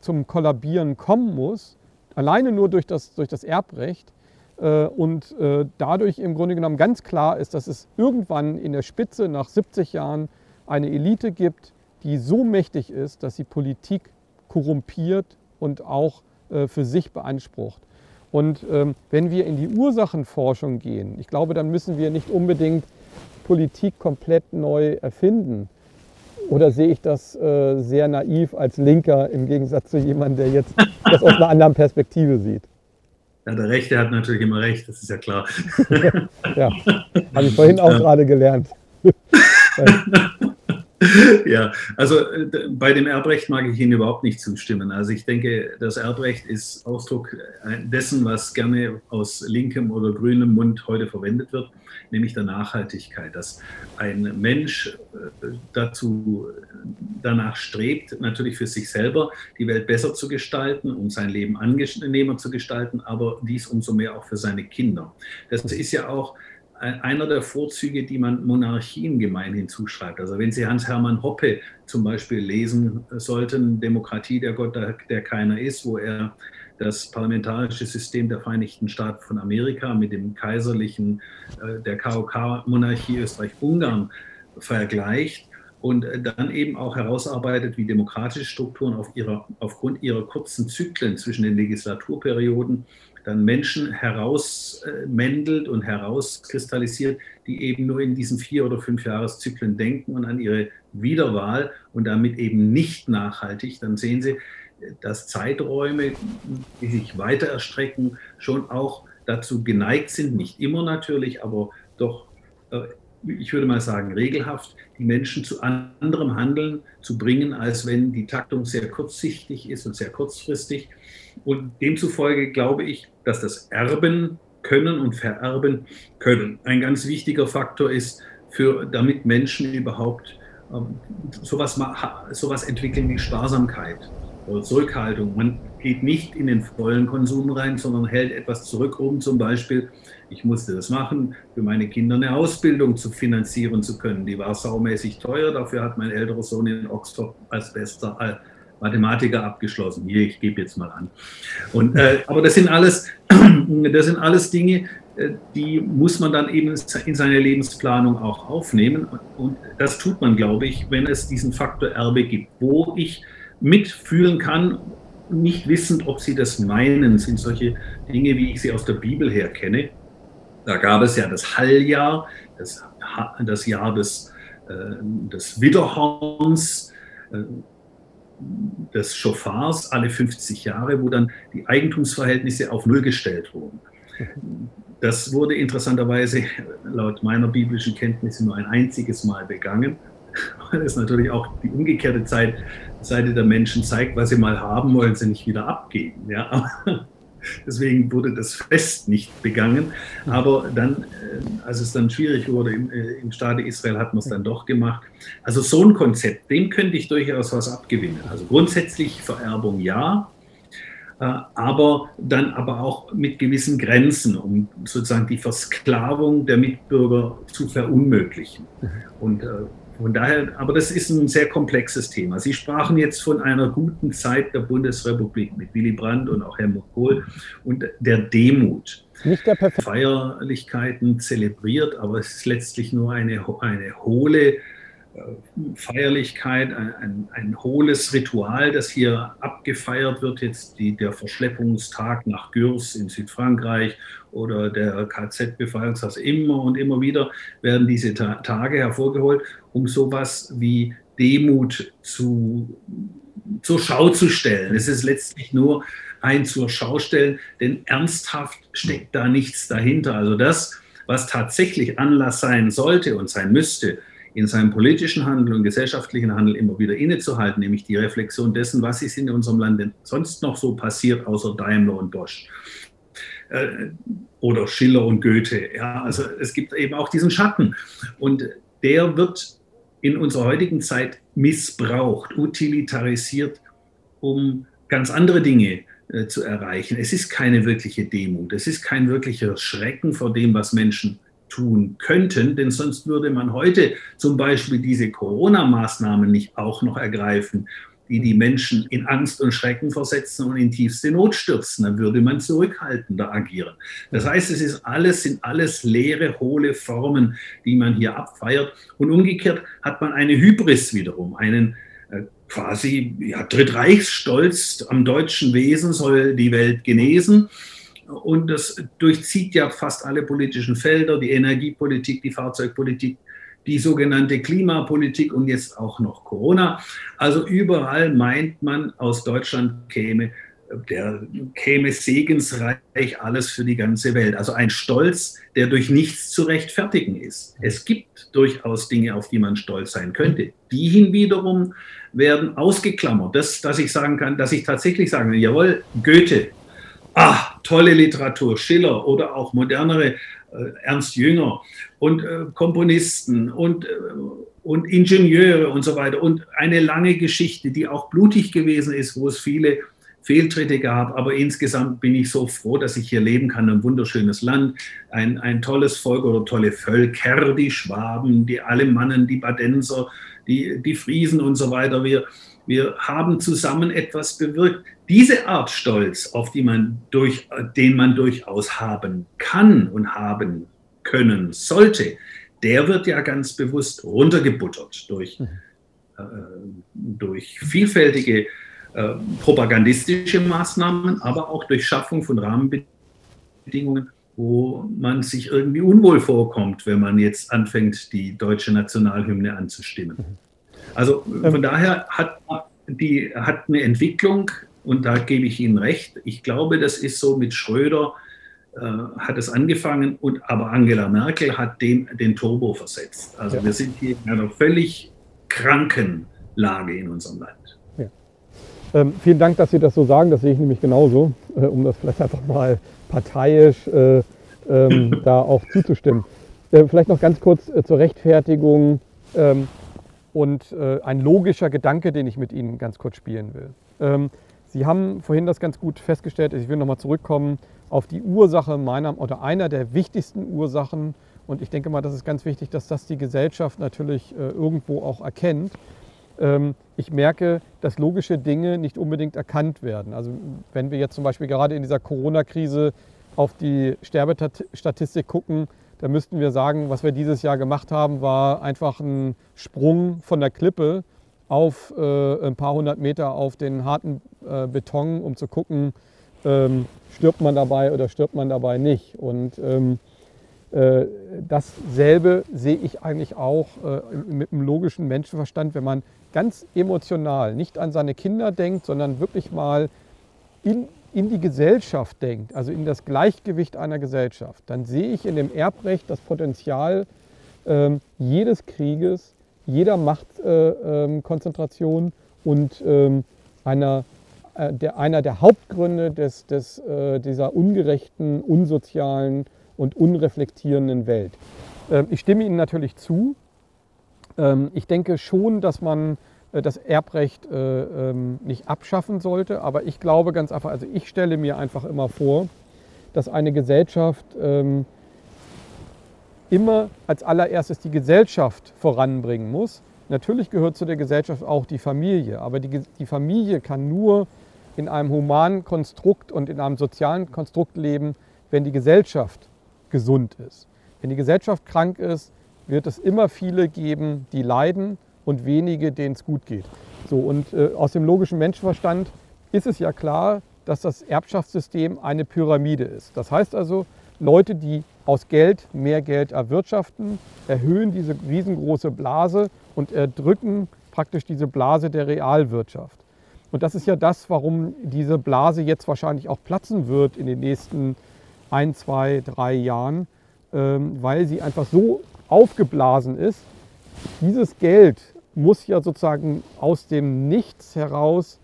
zum Kollabieren kommen muss, alleine nur durch das, durch das Erbrecht. Äh, und äh, dadurch im Grunde genommen ganz klar ist, dass es irgendwann in der Spitze nach 70 Jahren eine Elite gibt, die so mächtig ist, dass sie Politik korrumpiert und auch äh, für sich beansprucht. Und ähm, wenn wir in die Ursachenforschung gehen, ich glaube, dann müssen wir nicht unbedingt Politik komplett neu erfinden. Oder sehe ich das äh, sehr naiv als Linker im Gegensatz zu jemandem, der jetzt das aus einer anderen Perspektive sieht? Ja, der Rechte hat natürlich immer recht, das ist ja klar. ja, habe ich vorhin auch ja. gerade gelernt. ja, also äh, bei dem Erbrecht mag ich Ihnen überhaupt nicht zustimmen. Also ich denke, das Erbrecht ist Ausdruck äh, dessen, was gerne aus linkem oder grünem Mund heute verwendet wird, nämlich der Nachhaltigkeit, dass ein Mensch äh, dazu danach strebt, natürlich für sich selber die Welt besser zu gestalten, um sein Leben angenehmer zu gestalten, aber dies umso mehr auch für seine Kinder. Das ist ja auch einer der Vorzüge, die man Monarchien gemeinhin zuschreibt. Also wenn Sie Hans-Hermann Hoppe zum Beispiel lesen sollten, Demokratie, der Gott, der keiner ist, wo er das parlamentarische System der Vereinigten Staaten von Amerika mit dem kaiserlichen, äh, der KOK-Monarchie Österreich-Ungarn vergleicht und dann eben auch herausarbeitet, wie demokratische Strukturen auf ihrer, aufgrund ihrer kurzen Zyklen zwischen den Legislaturperioden dann Menschen herausmändelt und herauskristallisiert, die eben nur in diesen vier oder fünf Jahreszyklen denken und an ihre Wiederwahl und damit eben nicht nachhaltig, dann sehen Sie, dass Zeiträume, die sich weiter erstrecken, schon auch dazu geneigt sind, nicht immer natürlich, aber doch, äh, ich würde mal sagen, regelhaft, die Menschen zu anderem Handeln zu bringen, als wenn die Taktung sehr kurzsichtig ist und sehr kurzfristig. Und demzufolge glaube ich, dass das Erben können und Vererben können ein ganz wichtiger Faktor ist, für, damit Menschen überhaupt ähm, sowas, sowas entwickeln wie Sparsamkeit Zurückhaltung. Man geht nicht in den vollen Konsum rein, sondern hält etwas zurück, um zum Beispiel, ich musste das machen, für meine Kinder eine Ausbildung zu finanzieren zu können. Die war saumäßig teuer, dafür hat mein älterer Sohn in Oxford als bester Mathematiker abgeschlossen. Hier, ich gebe jetzt mal an. Und, äh, aber das sind alles, das sind alles Dinge, äh, die muss man dann eben in seine Lebensplanung auch aufnehmen. Und das tut man, glaube ich, wenn es diesen Faktor Erbe gibt, wo ich mitfühlen kann, nicht wissend, ob sie das meinen, sind solche Dinge, wie ich sie aus der Bibel her kenne. Da gab es ja das Halljahr, das, das Jahr des, äh, des Widderhorns, äh, des Schofars alle 50 Jahre, wo dann die Eigentumsverhältnisse auf Null gestellt wurden. Das wurde interessanterweise laut meiner biblischen Kenntnisse nur ein einziges Mal begangen, weil es natürlich auch die umgekehrte Zeit, Seite der Menschen zeigt, was sie mal haben, wollen sie nicht wieder abgeben. Ja? Deswegen wurde das Fest nicht begangen. Aber dann, äh, als es dann schwierig wurde im, äh, im Staate Israel, hat man es dann doch gemacht. Also so ein Konzept, dem könnte ich durchaus was abgewinnen. Also grundsätzlich Vererbung ja, äh, aber dann aber auch mit gewissen Grenzen, um sozusagen die Versklavung der Mitbürger zu verunmöglichen. Mhm. Und von daher, aber das ist ein sehr komplexes Thema. Sie sprachen jetzt von einer guten Zeit der Bundesrepublik mit Willy Brandt und auch Helmut Kohl und der Demut. Nicht der Feierlichkeiten zelebriert, aber es ist letztlich nur eine, eine hohle Feierlichkeit, ein, ein, hohles Ritual, das hier abgefeiert wird, jetzt die, der Verschleppungstag nach Gürs in Südfrankreich oder der KZ-Befreiungshaus. Immer und immer wieder werden diese Ta Tage hervorgeholt, um sowas wie Demut zu, zur Schau zu stellen. Es ist letztlich nur ein zur Schau stellen, denn ernsthaft steckt da nichts dahinter. Also das, was tatsächlich Anlass sein sollte und sein müsste, in seinem politischen Handeln und gesellschaftlichen Handeln immer wieder innezuhalten, nämlich die Reflexion dessen, was ist in unserem Land denn sonst noch so passiert, außer Daimler und Bosch äh, oder Schiller und Goethe. Ja, also es gibt eben auch diesen Schatten und der wird in unserer heutigen Zeit missbraucht, utilitarisiert, um ganz andere Dinge äh, zu erreichen. Es ist keine wirkliche Demut, es ist kein wirklicher Schrecken vor dem, was Menschen tun könnten, denn sonst würde man heute zum Beispiel diese Corona-Maßnahmen nicht auch noch ergreifen die die Menschen in Angst und Schrecken versetzen und in tiefste Not stürzen. Dann würde man zurückhaltender agieren. Das heißt, es ist alles, sind alles leere, hohle Formen, die man hier abfeiert. Und umgekehrt hat man eine Hybris wiederum, einen äh, quasi ja, Drittreichsstolz am deutschen Wesen soll die Welt genesen. Und das durchzieht ja fast alle politischen Felder, die Energiepolitik, die Fahrzeugpolitik, die sogenannte Klimapolitik und jetzt auch noch Corona. Also überall meint man, aus Deutschland käme der käme segensreich alles für die ganze Welt. Also ein Stolz, der durch nichts zu rechtfertigen ist. Es gibt durchaus Dinge, auf die man stolz sein könnte. Die hin werden ausgeklammert. Das, dass ich sagen kann, dass ich tatsächlich sagen kann, jawohl, Goethe, ah, tolle Literatur, Schiller oder auch modernere äh, Ernst Jünger und äh, Komponisten und, äh, und Ingenieure und so weiter und eine lange Geschichte, die auch blutig gewesen ist, wo es viele Fehltritte gab. Aber insgesamt bin ich so froh, dass ich hier leben kann. Ein wunderschönes Land, ein, ein tolles Volk oder tolle Völker, die Schwaben, die Alemannen, die Badenser, die, die Friesen und so weiter. Wir, wir haben zusammen etwas bewirkt. Diese Art Stolz, auf die man durch, den man durchaus haben kann und haben können sollte, der wird ja ganz bewusst runtergebuttert durch, mhm. äh, durch vielfältige äh, propagandistische Maßnahmen, aber auch durch Schaffung von Rahmenbedingungen, wo man sich irgendwie unwohl vorkommt, wenn man jetzt anfängt, die deutsche Nationalhymne anzustimmen. Also von ähm. daher hat die hat eine Entwicklung und da gebe ich Ihnen recht. Ich glaube, das ist so mit Schröder äh, hat es angefangen und aber Angela Merkel hat dem den Turbo versetzt. Also ja. wir sind hier in einer völlig kranken Lage in unserem Land. Ja. Ähm, vielen Dank, dass Sie das so sagen. Das sehe ich nämlich genauso, äh, um das vielleicht einfach mal parteiisch äh, ähm, da auch zuzustimmen. Äh, vielleicht noch ganz kurz äh, zur Rechtfertigung. Und äh, ein logischer Gedanke, den ich mit Ihnen ganz kurz spielen will. Ähm, Sie haben vorhin das ganz gut festgestellt, ich will nochmal zurückkommen auf die Ursache meiner oder einer der wichtigsten Ursachen. Und ich denke mal, das ist ganz wichtig, dass das die Gesellschaft natürlich äh, irgendwo auch erkennt. Ähm, ich merke, dass logische Dinge nicht unbedingt erkannt werden. Also wenn wir jetzt zum Beispiel gerade in dieser Corona-Krise auf die Sterbestatistik gucken, da müssten wir sagen, was wir dieses Jahr gemacht haben, war einfach ein Sprung von der Klippe auf äh, ein paar hundert Meter auf den harten äh, Beton, um zu gucken, ähm, stirbt man dabei oder stirbt man dabei nicht. Und ähm, äh, dasselbe sehe ich eigentlich auch äh, mit einem logischen Menschenverstand, wenn man ganz emotional nicht an seine Kinder denkt, sondern wirklich mal in in die Gesellschaft denkt, also in das Gleichgewicht einer Gesellschaft, dann sehe ich in dem Erbrecht das Potenzial ähm, jedes Krieges, jeder Machtkonzentration äh, ähm, und ähm, einer, äh, der, einer der Hauptgründe des, des, äh, dieser ungerechten, unsozialen und unreflektierenden Welt. Ähm, ich stimme Ihnen natürlich zu. Ähm, ich denke schon, dass man das Erbrecht äh, ähm, nicht abschaffen sollte. Aber ich glaube ganz einfach, also ich stelle mir einfach immer vor, dass eine Gesellschaft ähm, immer als allererstes die Gesellschaft voranbringen muss. Natürlich gehört zu der Gesellschaft auch die Familie, aber die, die Familie kann nur in einem humanen Konstrukt und in einem sozialen Konstrukt leben, wenn die Gesellschaft gesund ist. Wenn die Gesellschaft krank ist, wird es immer viele geben, die leiden und wenige, denen es gut geht. So, und äh, aus dem logischen Menschenverstand ist es ja klar, dass das Erbschaftssystem eine Pyramide ist. Das heißt also, Leute, die aus Geld mehr Geld erwirtschaften, erhöhen diese riesengroße Blase und erdrücken praktisch diese Blase der Realwirtschaft. Und das ist ja das, warum diese Blase jetzt wahrscheinlich auch platzen wird in den nächsten ein, zwei, drei Jahren, ähm, weil sie einfach so aufgeblasen ist. Dieses Geld muss ja sozusagen aus dem Nichts heraus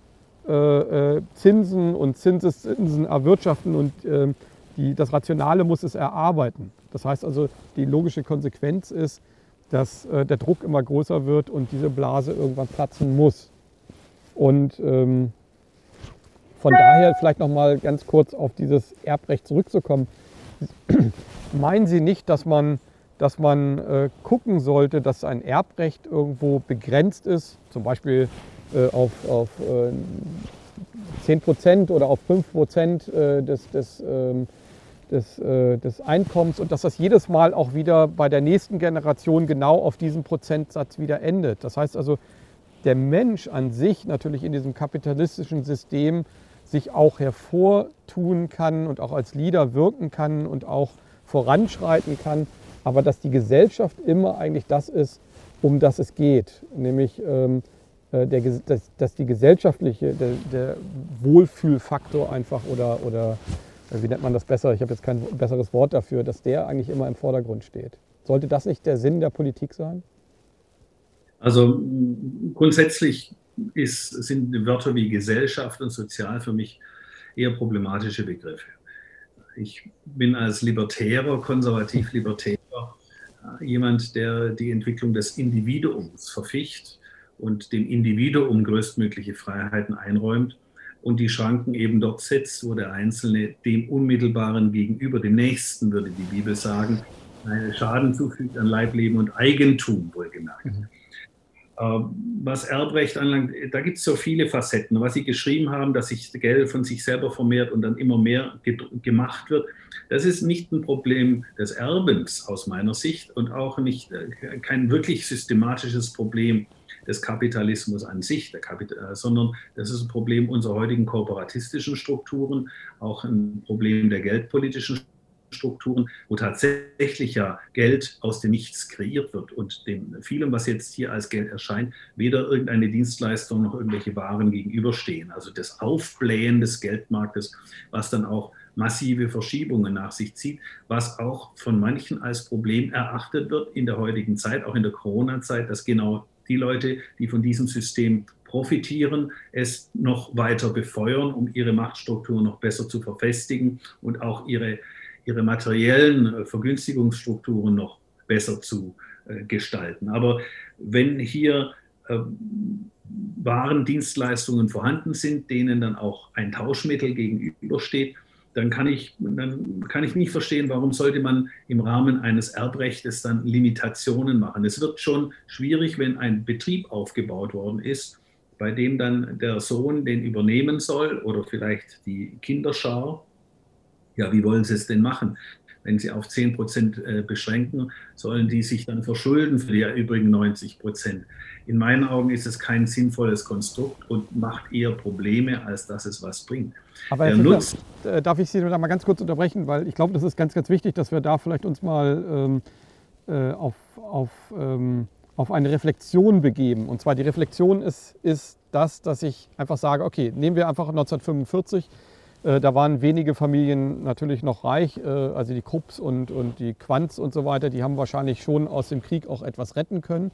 äh, äh, Zinsen und Zinseszinsen erwirtschaften und äh, die, das Rationale muss es erarbeiten. Das heißt also, die logische Konsequenz ist, dass äh, der Druck immer größer wird und diese Blase irgendwann platzen muss. Und ähm, von daher vielleicht noch mal ganz kurz auf dieses Erbrecht zurückzukommen. Meinen Sie nicht, dass man dass man äh, gucken sollte, dass ein Erbrecht irgendwo begrenzt ist, zum Beispiel äh, auf, auf äh, 10 Prozent oder auf 5 Prozent äh, des, des, ähm, des, äh, des Einkommens und dass das jedes Mal auch wieder bei der nächsten Generation genau auf diesem Prozentsatz wieder endet. Das heißt also, der Mensch an sich natürlich in diesem kapitalistischen System sich auch hervortun kann und auch als Leader wirken kann und auch voranschreiten kann, aber dass die Gesellschaft immer eigentlich das ist, um das es geht, nämlich ähm, äh, der, dass, dass, die gesellschaftliche, der, der, Wohlfühlfaktor einfach oder, oder äh, wie nennt man das besser, ich habe jetzt kein besseres Wort dafür, dass der eigentlich immer im Vordergrund steht. Sollte das nicht der Sinn der Politik sein? Also grundsätzlich ist, sind Wörter wie Gesellschaft und Sozial für mich eher problematische Begriffe. Ich bin als Libertärer, konservativ-Libertärer, äh, jemand, der die Entwicklung des Individuums verficht und dem Individuum größtmögliche Freiheiten einräumt und die Schranken eben dort setzt, wo der Einzelne dem Unmittelbaren gegenüber, dem Nächsten, würde die Bibel sagen, einen Schaden zufügt an Leib, Leben und Eigentum, wohlgemerkt. Mhm. Ähm, was Erbrecht anlangt, da gibt es so viele Facetten. Was Sie geschrieben haben, dass sich Geld von sich selber vermehrt und dann immer mehr gemacht wird, das ist nicht ein Problem des Erbens aus meiner Sicht und auch nicht äh, kein wirklich systematisches Problem des Kapitalismus an sich, Kapital, sondern das ist ein Problem unserer heutigen kooperatistischen Strukturen, auch ein Problem der geldpolitischen Strukturen. Wo tatsächlich ja Geld aus dem Nichts kreiert wird und dem vielem, was jetzt hier als Geld erscheint, weder irgendeine Dienstleistung noch irgendwelche Waren gegenüberstehen. Also das Aufblähen des Geldmarktes, was dann auch massive Verschiebungen nach sich zieht, was auch von manchen als Problem erachtet wird in der heutigen Zeit, auch in der Corona-Zeit, dass genau die Leute, die von diesem System profitieren, es noch weiter befeuern, um ihre Machtstruktur noch besser zu verfestigen und auch ihre ihre materiellen äh, Vergünstigungsstrukturen noch besser zu äh, gestalten. Aber wenn hier ähm, Waren, Dienstleistungen vorhanden sind, denen dann auch ein Tauschmittel gegenübersteht, dann kann ich, dann kann ich nicht verstehen, warum sollte man im Rahmen eines Erbrechtes dann Limitationen machen. Es wird schon schwierig, wenn ein Betrieb aufgebaut worden ist, bei dem dann der Sohn den übernehmen soll oder vielleicht die Kinderschar ja, wie wollen Sie es denn machen? Wenn Sie auf 10 Prozent äh, beschränken, sollen die sich dann verschulden für die übrigen 90 Prozent. In meinen Augen ist es kein sinnvolles Konstrukt und macht eher Probleme, als dass es was bringt. Aber Herr Nutz, äh, darf ich Sie da mal ganz kurz unterbrechen, weil ich glaube, das ist ganz, ganz wichtig, dass wir da vielleicht uns mal ähm, äh, auf, auf, ähm, auf eine Reflexion begeben. Und zwar die Reflexion ist, ist das, dass ich einfach sage, okay, nehmen wir einfach 1945 äh, da waren wenige Familien natürlich noch reich, äh, also die Krupps und, und die Quanz und so weiter, die haben wahrscheinlich schon aus dem Krieg auch etwas retten können.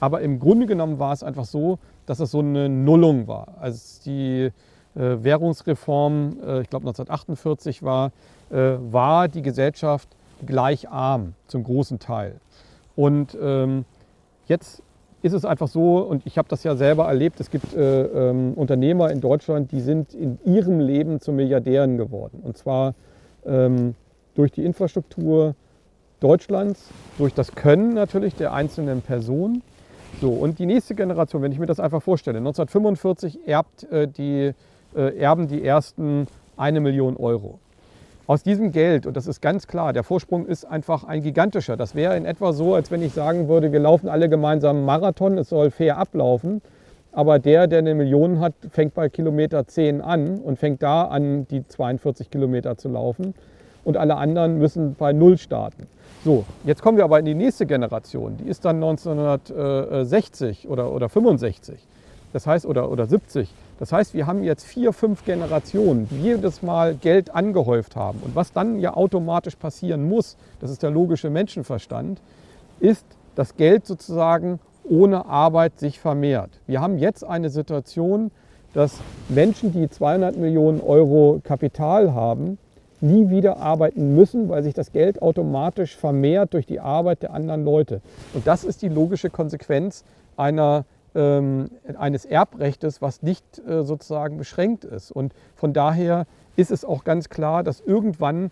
Aber im Grunde genommen war es einfach so, dass es so eine Nullung war. Als die äh, Währungsreform, ich glaube 1948 war, war die Gesellschaft gleich arm zum großen Teil. Und ähm, jetzt ist es einfach so, und ich habe das ja selber erlebt, es gibt äh, ähm, Unternehmer in Deutschland, die sind in ihrem Leben zu Milliardären geworden. Und zwar ähm, durch die Infrastruktur Deutschlands, durch das Können natürlich der einzelnen Personen. So, und die nächste Generation, wenn ich mir das einfach vorstelle, 1945 erbt äh, die, äh, erben die ersten eine Million Euro aus diesem Geld, und das ist ganz klar, der Vorsprung ist einfach ein gigantischer. Das wäre in etwa so, als wenn ich sagen würde, wir laufen alle gemeinsam einen Marathon, es soll fair ablaufen. Aber der, der eine Million hat, fängt bei Kilometer 10 an und fängt da an, die 42 Kilometer zu laufen. Und alle anderen müssen bei Null starten. So, jetzt kommen wir aber in die nächste Generation. Die ist dann 1960 oder, oder 65. Das heißt, oder, oder 70. Das heißt, wir haben jetzt vier, fünf Generationen, die jedes Mal Geld angehäuft haben. Und was dann ja automatisch passieren muss, das ist der logische Menschenverstand, ist, dass Geld sozusagen ohne Arbeit sich vermehrt. Wir haben jetzt eine Situation, dass Menschen, die 200 Millionen Euro Kapital haben, nie wieder arbeiten müssen, weil sich das Geld automatisch vermehrt durch die Arbeit der anderen Leute. Und das ist die logische Konsequenz einer eines Erbrechtes, was nicht äh, sozusagen beschränkt ist. Und von daher ist es auch ganz klar, dass irgendwann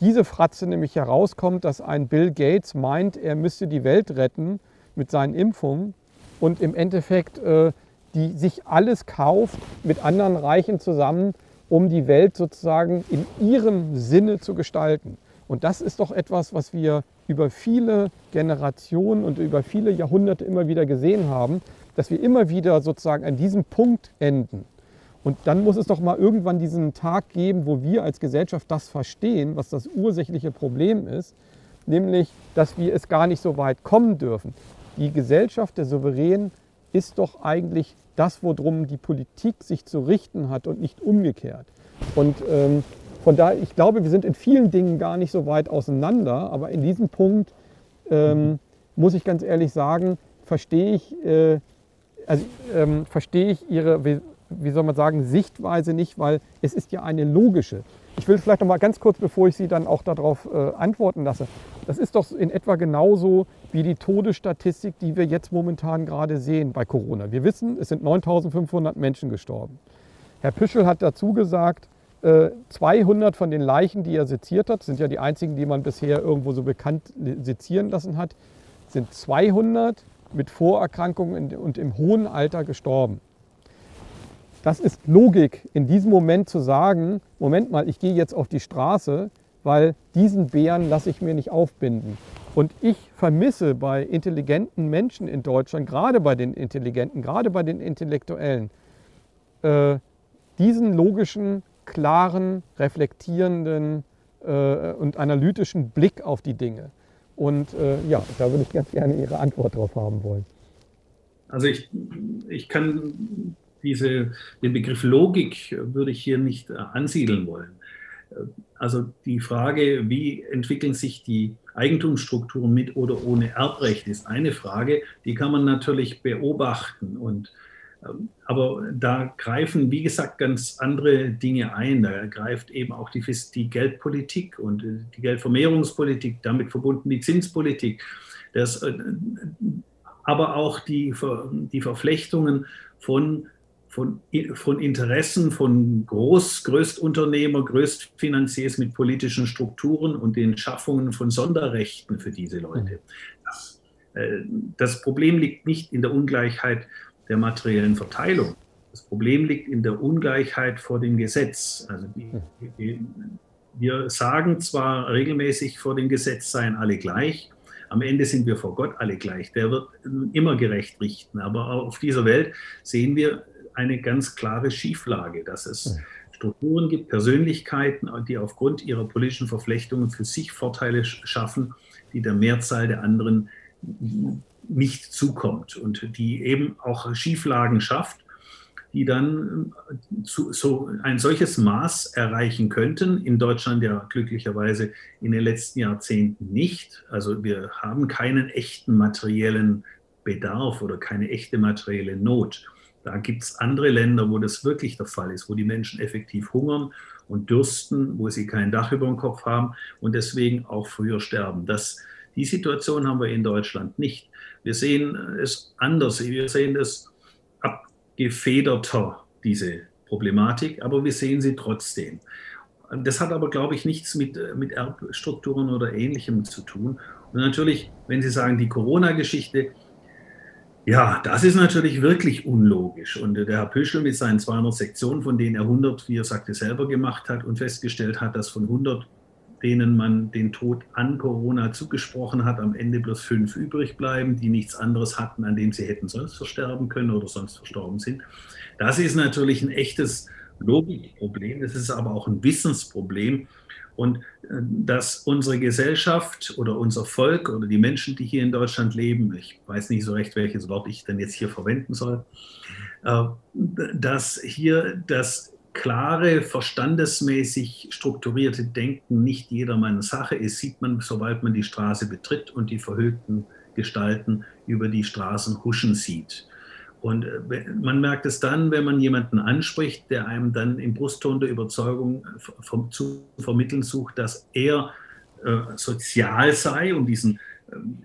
diese Fratze nämlich herauskommt, dass ein Bill Gates meint, er müsste die Welt retten mit seinen Impfungen und im Endeffekt äh, die sich alles kauft mit anderen Reichen zusammen, um die Welt sozusagen in ihrem Sinne zu gestalten. Und das ist doch etwas, was wir über viele Generationen und über viele Jahrhunderte immer wieder gesehen haben, dass wir immer wieder sozusagen an diesem Punkt enden. Und dann muss es doch mal irgendwann diesen Tag geben, wo wir als Gesellschaft das verstehen, was das ursächliche Problem ist, nämlich, dass wir es gar nicht so weit kommen dürfen. Die Gesellschaft der Souveränen ist doch eigentlich das, worum die Politik sich zu richten hat und nicht umgekehrt. Und ähm, von daher, ich glaube, wir sind in vielen Dingen gar nicht so weit auseinander, aber in diesem Punkt ähm, muss ich ganz ehrlich sagen, verstehe ich, äh, also, ähm, verstehe ich Ihre, wie, wie soll man sagen, Sichtweise nicht, weil es ist ja eine logische. Ich will vielleicht noch mal ganz kurz, bevor ich Sie dann auch darauf äh, antworten lasse. Das ist doch in etwa genauso wie die Todesstatistik, die wir jetzt momentan gerade sehen bei Corona. Wir wissen, es sind 9500 Menschen gestorben. Herr Püschel hat dazu gesagt, 200 äh, von den Leichen, die er seziert hat, sind ja die einzigen, die man bisher irgendwo so bekannt sezieren lassen hat, sind 200 mit Vorerkrankungen und im hohen Alter gestorben. Das ist Logik, in diesem Moment zu sagen, Moment mal, ich gehe jetzt auf die Straße, weil diesen Bären lasse ich mir nicht aufbinden. Und ich vermisse bei intelligenten Menschen in Deutschland, gerade bei den Intelligenten, gerade bei den Intellektuellen, äh, diesen logischen, klaren, reflektierenden äh, und analytischen Blick auf die Dinge. Und äh, ja, da würde ich ganz gerne Ihre Antwort drauf haben wollen. Also ich, ich kann diese, den Begriff Logik würde ich hier nicht äh, ansiedeln wollen. Äh, also die Frage, wie entwickeln sich die Eigentumsstrukturen mit oder ohne Erbrecht, ist eine Frage, die kann man natürlich beobachten. Und, aber da greifen, wie gesagt, ganz andere Dinge ein. Da greift eben auch die, die Geldpolitik und äh, die Geldvermehrungspolitik, damit verbunden die Zinspolitik. Das, aber auch die, die Verflechtungen von von, von Interessen von Groß, Größtunternehmer, Größtfinanziers mit politischen Strukturen und den Schaffungen von Sonderrechten für diese Leute. Das, äh, das Problem liegt nicht in der Ungleichheit der materiellen Verteilung. Das Problem liegt in der Ungleichheit vor dem Gesetz. Also die, die, wir sagen zwar regelmäßig, vor dem Gesetz seien alle gleich, am Ende sind wir vor Gott alle gleich. Der wird immer gerecht richten. Aber auf dieser Welt sehen wir, eine ganz klare Schieflage, dass es Strukturen gibt, Persönlichkeiten, die aufgrund ihrer politischen Verflechtungen für sich Vorteile schaffen, die der Mehrzahl der anderen nicht zukommt und die eben auch Schieflagen schafft, die dann zu, so ein solches Maß erreichen könnten. In Deutschland ja glücklicherweise in den letzten Jahrzehnten nicht. Also wir haben keinen echten materiellen Bedarf oder keine echte materielle Not. Da gibt es andere Länder, wo das wirklich der Fall ist, wo die Menschen effektiv hungern und dürsten, wo sie kein Dach über dem Kopf haben und deswegen auch früher sterben. Das, die Situation haben wir in Deutschland nicht. Wir sehen es anders. Wir sehen es abgefederter, diese Problematik, aber wir sehen sie trotzdem. Das hat aber, glaube ich, nichts mit, mit Erbstrukturen oder Ähnlichem zu tun. Und natürlich, wenn Sie sagen, die Corona-Geschichte, ja, das ist natürlich wirklich unlogisch. Und der Herr Püschel mit seinen 200 Sektionen, von denen er 100, wie er sagte, selber gemacht hat und festgestellt hat, dass von 100, denen man den Tod an Corona zugesprochen hat, am Ende bloß fünf übrig bleiben, die nichts anderes hatten, an dem sie hätten sonst versterben können oder sonst verstorben sind. Das ist natürlich ein echtes Logikproblem. Das ist aber auch ein Wissensproblem. Und äh, dass unsere Gesellschaft oder unser Volk oder die Menschen, die hier in Deutschland leben, ich weiß nicht so recht, welches Wort ich denn jetzt hier verwenden soll, äh, dass hier das klare, verstandesmäßig strukturierte Denken nicht jedermanns Sache ist, sieht man, sobald man die Straße betritt und die verhüllten Gestalten über die Straßen huschen sieht. Und äh, man merkt es dann, wenn man jemanden anspricht, der einem dann im Brustton der Überzeugung äh, zu vermitteln sucht, dass er äh, sozial sei, um diesen ähm,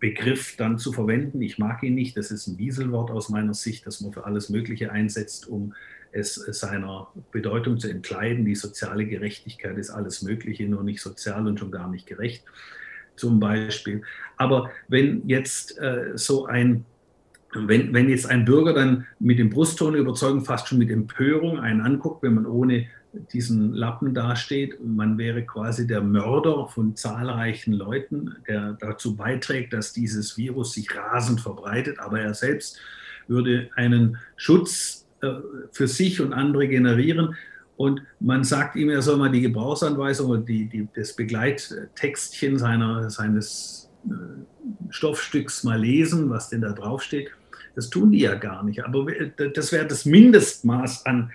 Begriff dann zu verwenden. Ich mag ihn nicht, das ist ein Wieselwort aus meiner Sicht, das man für alles Mögliche einsetzt, um es seiner Bedeutung zu entkleiden. Die soziale Gerechtigkeit ist alles Mögliche, nur nicht sozial und schon gar nicht gerecht, zum Beispiel. Aber wenn jetzt äh, so ein wenn, wenn jetzt ein Bürger dann mit dem Brustton überzeugen, fast schon mit Empörung einen anguckt, wenn man ohne diesen Lappen dasteht, man wäre quasi der Mörder von zahlreichen Leuten, der dazu beiträgt, dass dieses Virus sich rasend verbreitet, aber er selbst würde einen Schutz für sich und andere generieren. Und man sagt ihm, er soll mal die Gebrauchsanweisung oder die, die, das Begleittextchen seiner, seines äh, Stoffstücks mal lesen, was denn da draufsteht. Das tun die ja gar nicht. Aber das wäre das Mindestmaß an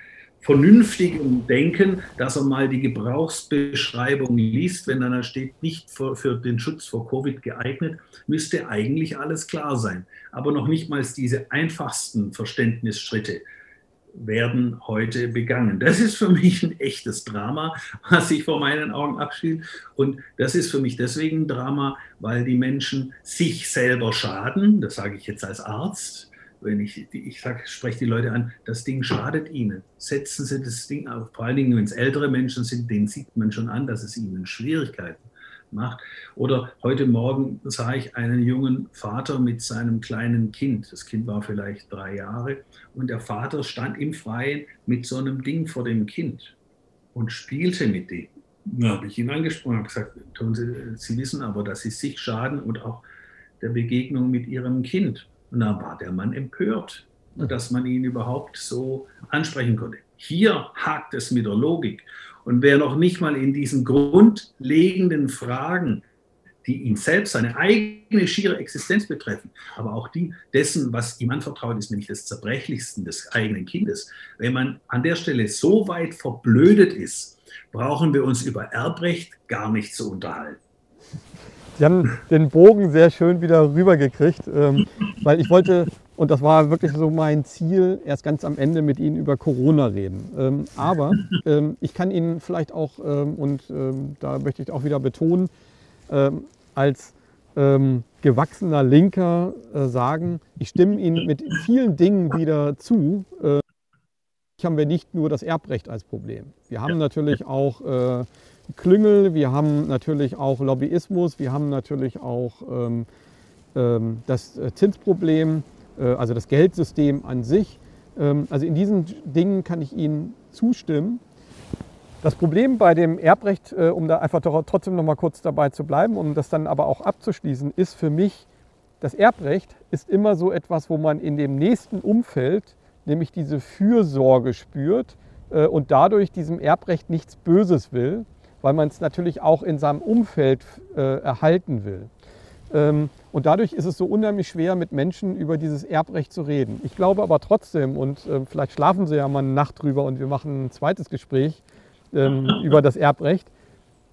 vernünftigem Denken, dass er mal die Gebrauchsbeschreibung liest, wenn dann da steht, nicht für, für, den Schutz vor Covid geeignet, müsste eigentlich alles klar sein. Aber noch nicht mal diese einfachsten Verständnisschritte werden heute begangen. Das ist für mich ein echtes Drama, was sich vor meinen Augen abspielt. Und das ist für mich deswegen ein Drama, weil die Menschen sich selber schaden. Das sage ich jetzt als Arzt wenn ich, ich sag, spreche die Leute an, das Ding schadet ihnen. Setzen Sie das Ding auf. Vor allen Dingen, wenn es ältere Menschen sind, denen sieht man schon an, dass es ihnen Schwierigkeiten macht. Oder heute Morgen sah ich einen jungen Vater mit seinem kleinen Kind. Das Kind war vielleicht drei Jahre und der Vater stand im Freien mit so einem Ding vor dem Kind und spielte mit dem. Da habe ich ihn angesprochen und gesagt, tun Sie, Sie wissen aber, dass Sie sich schaden und auch der Begegnung mit Ihrem Kind. Und da war der Mann empört, dass man ihn überhaupt so ansprechen konnte. Hier hakt es mit der Logik. Und wer noch nicht mal in diesen grundlegenden Fragen, die ihn selbst, seine eigene schiere Existenz betreffen, aber auch die dessen, was ihm anvertraut ist, nämlich des Zerbrechlichsten des eigenen Kindes, wenn man an der Stelle so weit verblödet ist, brauchen wir uns über Erbrecht gar nicht zu unterhalten. Sie haben den Bogen sehr schön wieder rübergekriegt, ähm, weil ich wollte, und das war wirklich so mein Ziel, erst ganz am Ende mit Ihnen über Corona reden. Ähm, aber ähm, ich kann Ihnen vielleicht auch, ähm, und ähm, da möchte ich auch wieder betonen, ähm, als gewachsener Linker äh, sagen, ich stimme Ihnen mit vielen Dingen wieder zu. Äh, haben wir nicht nur das Erbrecht als Problem. Wir haben natürlich auch äh, Klüngel, wir haben natürlich auch Lobbyismus, wir haben natürlich auch ähm, ähm, das äh, Zinsproblem, also das Geldsystem an sich. Ähm, also in diesen Dingen kann ich Ihnen zustimmen. Das Problem bei dem Erbrecht, äh, um da einfach trotzdem noch mal kurz dabei zu bleiben, um das dann aber auch abzuschließen, ist für mich, das Erbrecht ist immer so etwas, wo man in dem nächsten Umfeld nämlich diese Fürsorge spürt äh, und dadurch diesem Erbrecht nichts Böses will weil man es natürlich auch in seinem Umfeld äh, erhalten will. Ähm, und dadurch ist es so unheimlich schwer, mit Menschen über dieses Erbrecht zu reden. Ich glaube aber trotzdem, und äh, vielleicht schlafen Sie ja mal eine Nacht drüber und wir machen ein zweites Gespräch ähm, über das Erbrecht.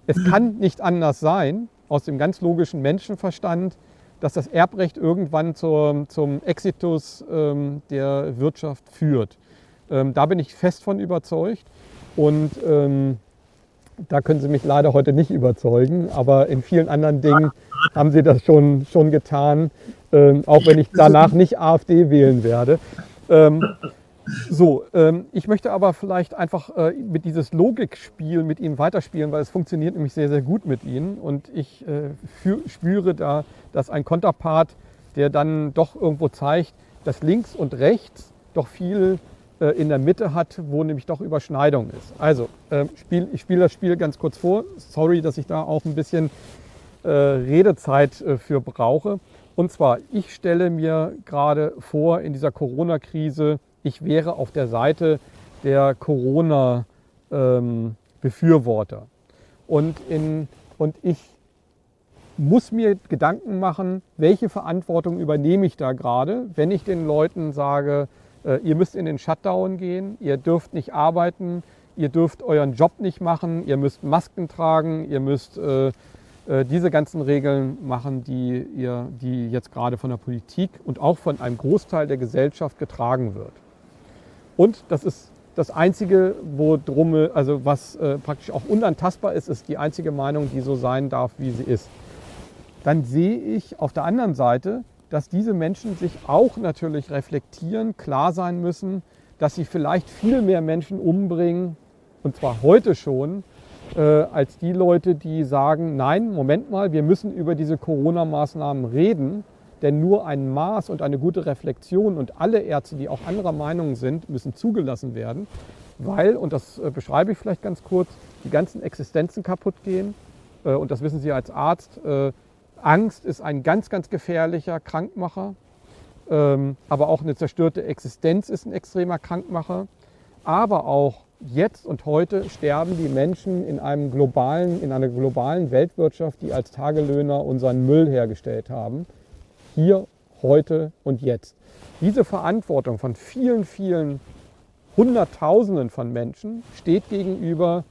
Es kann nicht anders sein, aus dem ganz logischen Menschenverstand, dass das Erbrecht irgendwann zur, zum Exitus ähm, der Wirtschaft führt. Ähm, da bin ich fest von überzeugt. Und ähm, da können Sie mich leider heute nicht überzeugen, aber in vielen anderen Dingen haben Sie das schon, schon getan, ähm, auch wenn ich danach nicht AfD wählen werde. Ähm, so, ähm, ich möchte aber vielleicht einfach äh, mit dieses Logikspiel mit Ihnen weiterspielen, weil es funktioniert nämlich sehr, sehr gut mit Ihnen und ich äh, für, spüre da, dass ein Konterpart, der dann doch irgendwo zeigt, dass links und rechts doch viel in der Mitte hat, wo nämlich doch Überschneidung ist. Also, äh, spiel, ich spiele das Spiel ganz kurz vor. Sorry, dass ich da auch ein bisschen äh, Redezeit äh, für brauche. Und zwar, ich stelle mir gerade vor, in dieser Corona-Krise, ich wäre auf der Seite der Corona-Befürworter. Ähm, und, und ich muss mir Gedanken machen, welche Verantwortung übernehme ich da gerade, wenn ich den Leuten sage, äh, ihr müsst in den Shutdown gehen, ihr dürft nicht arbeiten, ihr dürft euren Job nicht machen, ihr müsst Masken tragen, ihr müsst äh, äh, diese ganzen Regeln machen, die, ihr, die jetzt gerade von der Politik und auch von einem Großteil der Gesellschaft getragen wird. Und das ist das Einzige, wo drum, also was äh, praktisch auch unantastbar ist, ist die einzige Meinung, die so sein darf, wie sie ist. Dann sehe ich auf der anderen Seite dass diese Menschen sich auch natürlich reflektieren, klar sein müssen, dass sie vielleicht viel mehr Menschen umbringen, und zwar heute schon, äh, als die Leute, die sagen, nein, Moment mal, wir müssen über diese Corona-Maßnahmen reden, denn nur ein Maß und eine gute Reflexion und alle Ärzte, die auch anderer Meinung sind, müssen zugelassen werden, weil, und das äh, beschreibe ich vielleicht ganz kurz, die ganzen Existenzen kaputt gehen. Äh, und das wissen Sie als Arzt. Angst ist ein ganz, ganz gefährlicher Krankmacher. Ähm, aber auch eine zerstörte Existenz ist ein extremer Krankmacher. Aber auch jetzt und heute sterben die Menschen in einem globalen, in einer globalen Weltwirtschaft, die als Tagelöhner unseren Müll hergestellt haben. Hier, heute und jetzt. Diese Verantwortung von vielen, vielen Hunderttausenden von Menschen steht gegenüber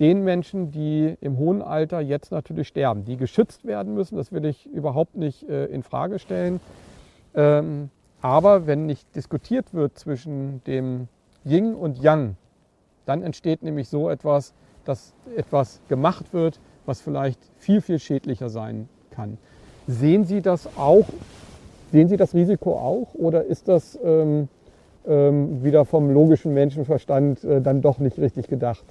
den Menschen, die im hohen Alter jetzt natürlich sterben, die geschützt werden müssen. Das will ich überhaupt nicht äh, in Frage stellen. Ähm, aber wenn nicht diskutiert wird zwischen dem Yin und Yang, dann entsteht nämlich so etwas, dass etwas gemacht wird, was vielleicht viel, viel schädlicher sein kann. Sehen Sie das auch? Sehen Sie das Risiko auch? Oder ist das ähm, ähm, wieder vom logischen Menschenverstand äh, dann doch nicht richtig gedacht?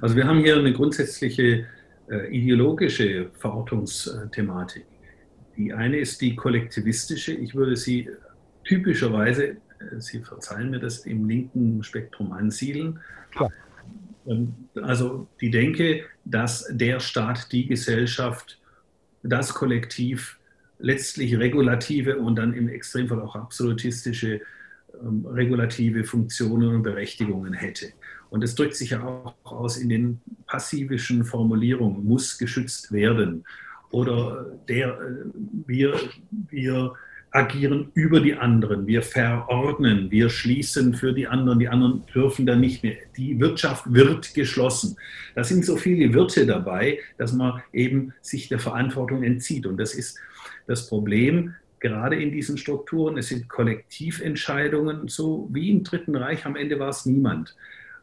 Also wir haben hier eine grundsätzliche äh, ideologische Verortungsthematik. Die eine ist die kollektivistische. Ich würde sie typischerweise, äh, Sie verzeihen mir das, im linken Spektrum ansiedeln. Klar. Ähm, also die Denke, dass der Staat, die Gesellschaft, das Kollektiv letztlich regulative und dann im Extremfall auch absolutistische ähm, regulative Funktionen und Berechtigungen hätte. Und das drückt sich ja auch aus in den passivischen Formulierungen, muss geschützt werden. Oder der, äh, wir, wir agieren über die anderen, wir verordnen, wir schließen für die anderen, die anderen dürfen dann nicht mehr. Die Wirtschaft wird geschlossen. Da sind so viele Wirte dabei, dass man eben sich der Verantwortung entzieht. Und das ist das Problem, gerade in diesen Strukturen. Es sind Kollektiventscheidungen, so wie im Dritten Reich. Am Ende war es niemand.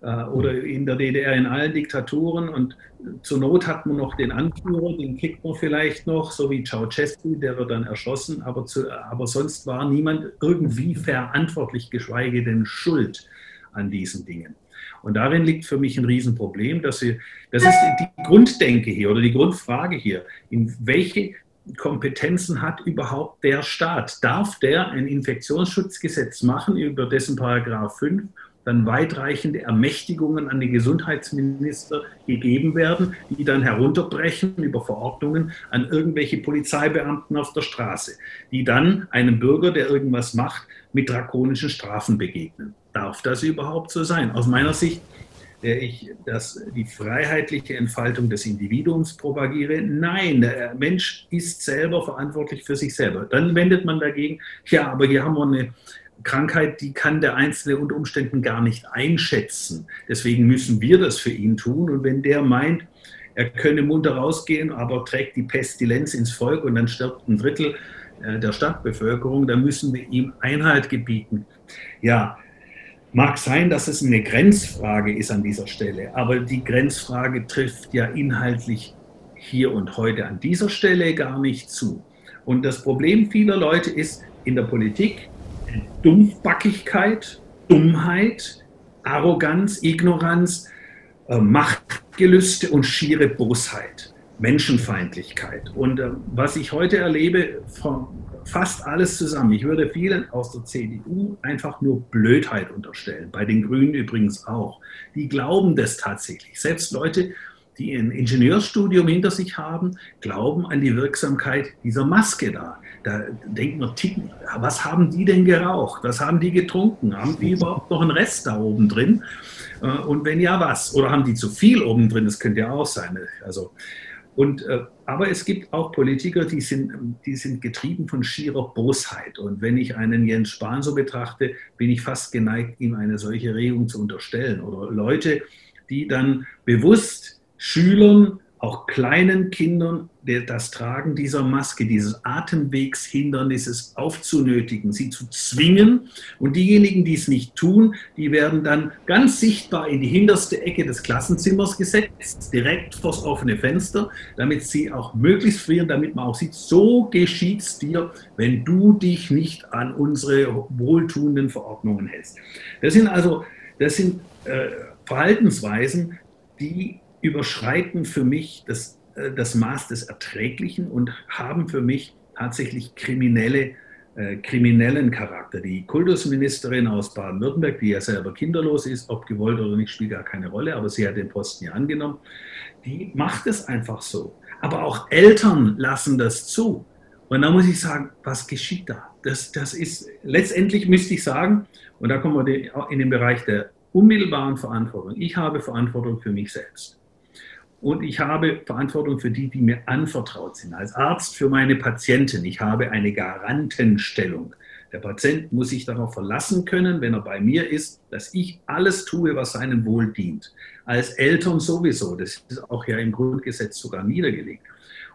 Äh, oder in der DDR in allen Diktaturen. Und zur Not hat man noch den Anführer, den kickt man vielleicht noch, so wie Ceausescu, der wird dann erschossen. Aber, zu, aber sonst war niemand irgendwie verantwortlich, geschweige denn schuld an diesen Dingen. Und darin liegt für mich ein Riesenproblem, dass sie, das ist die Grunddenke hier oder die Grundfrage hier. In welche Kompetenzen hat überhaupt der Staat? Darf der ein Infektionsschutzgesetz machen, über dessen Paragraph 5 dann weitreichende Ermächtigungen an den Gesundheitsminister gegeben werden, die dann herunterbrechen über Verordnungen an irgendwelche Polizeibeamten auf der Straße, die dann einem Bürger, der irgendwas macht, mit drakonischen Strafen begegnen. Darf das überhaupt so sein? Aus meiner Sicht der ich das, die freiheitliche Entfaltung des Individuums propagiere. Nein, der Mensch ist selber verantwortlich für sich selber. Dann wendet man dagegen, ja, aber hier haben wir eine Krankheit, die kann der Einzelne unter Umständen gar nicht einschätzen. Deswegen müssen wir das für ihn tun. Und wenn der meint, er könne munter rausgehen, aber trägt die Pestilenz ins Volk und dann stirbt ein Drittel äh, der Stadtbevölkerung, dann müssen wir ihm Einhalt gebieten. Ja, Mag sein, dass es eine Grenzfrage ist an dieser Stelle, aber die Grenzfrage trifft ja inhaltlich hier und heute an dieser Stelle gar nicht zu. Und das Problem vieler Leute ist in der Politik Dumpfbackigkeit, Dummheit, Arroganz, Ignoranz, äh, Machtgelüste und schiere Bosheit, Menschenfeindlichkeit. Und äh, was ich heute erlebe fast alles zusammen. Ich würde vielen aus der CDU einfach nur Blödheit unterstellen, bei den Grünen übrigens auch. Die glauben das tatsächlich. Selbst Leute, die ein Ingenieurstudium hinter sich haben, glauben an die Wirksamkeit dieser Maske da. Da denkt man, was haben die denn geraucht? Was haben die getrunken? Haben die überhaupt noch einen Rest da oben drin? Äh, und wenn ja, was? Oder haben die zu viel oben drin? Das könnte ja auch sein. Also und, äh, aber es gibt auch Politiker, die sind, die sind getrieben von schierer Bosheit. Und wenn ich einen Jens Spahn so betrachte, bin ich fast geneigt, ihm eine solche Regung zu unterstellen. Oder Leute, die dann bewusst Schülern auch kleinen Kindern das Tragen dieser Maske, dieses Atemwegshindernisses aufzunötigen, sie zu zwingen. Und diejenigen, die es nicht tun, die werden dann ganz sichtbar in die hinterste Ecke des Klassenzimmers gesetzt, direkt vors offene Fenster, damit sie auch möglichst frieren, damit man auch sieht, so geschieht es dir, wenn du dich nicht an unsere wohltuenden Verordnungen hältst. Das sind also das sind äh, Verhaltensweisen, die überschreiten für mich das, das Maß des Erträglichen und haben für mich tatsächlich kriminelle, äh, kriminellen Charakter. Die Kultusministerin aus Baden-Württemberg, die ja selber kinderlos ist, ob gewollt oder nicht, spielt gar keine Rolle, aber sie hat den Posten ja angenommen, die macht es einfach so. Aber auch Eltern lassen das zu. Und da muss ich sagen, was geschieht da? Das, das ist, letztendlich müsste ich sagen, und da kommen wir in den Bereich der unmittelbaren Verantwortung. Ich habe Verantwortung für mich selbst. Und ich habe Verantwortung für die, die mir anvertraut sind. Als Arzt für meine Patienten. Ich habe eine Garantenstellung. Der Patient muss sich darauf verlassen können, wenn er bei mir ist, dass ich alles tue, was seinem Wohl dient. Als Eltern sowieso. Das ist auch ja im Grundgesetz sogar niedergelegt.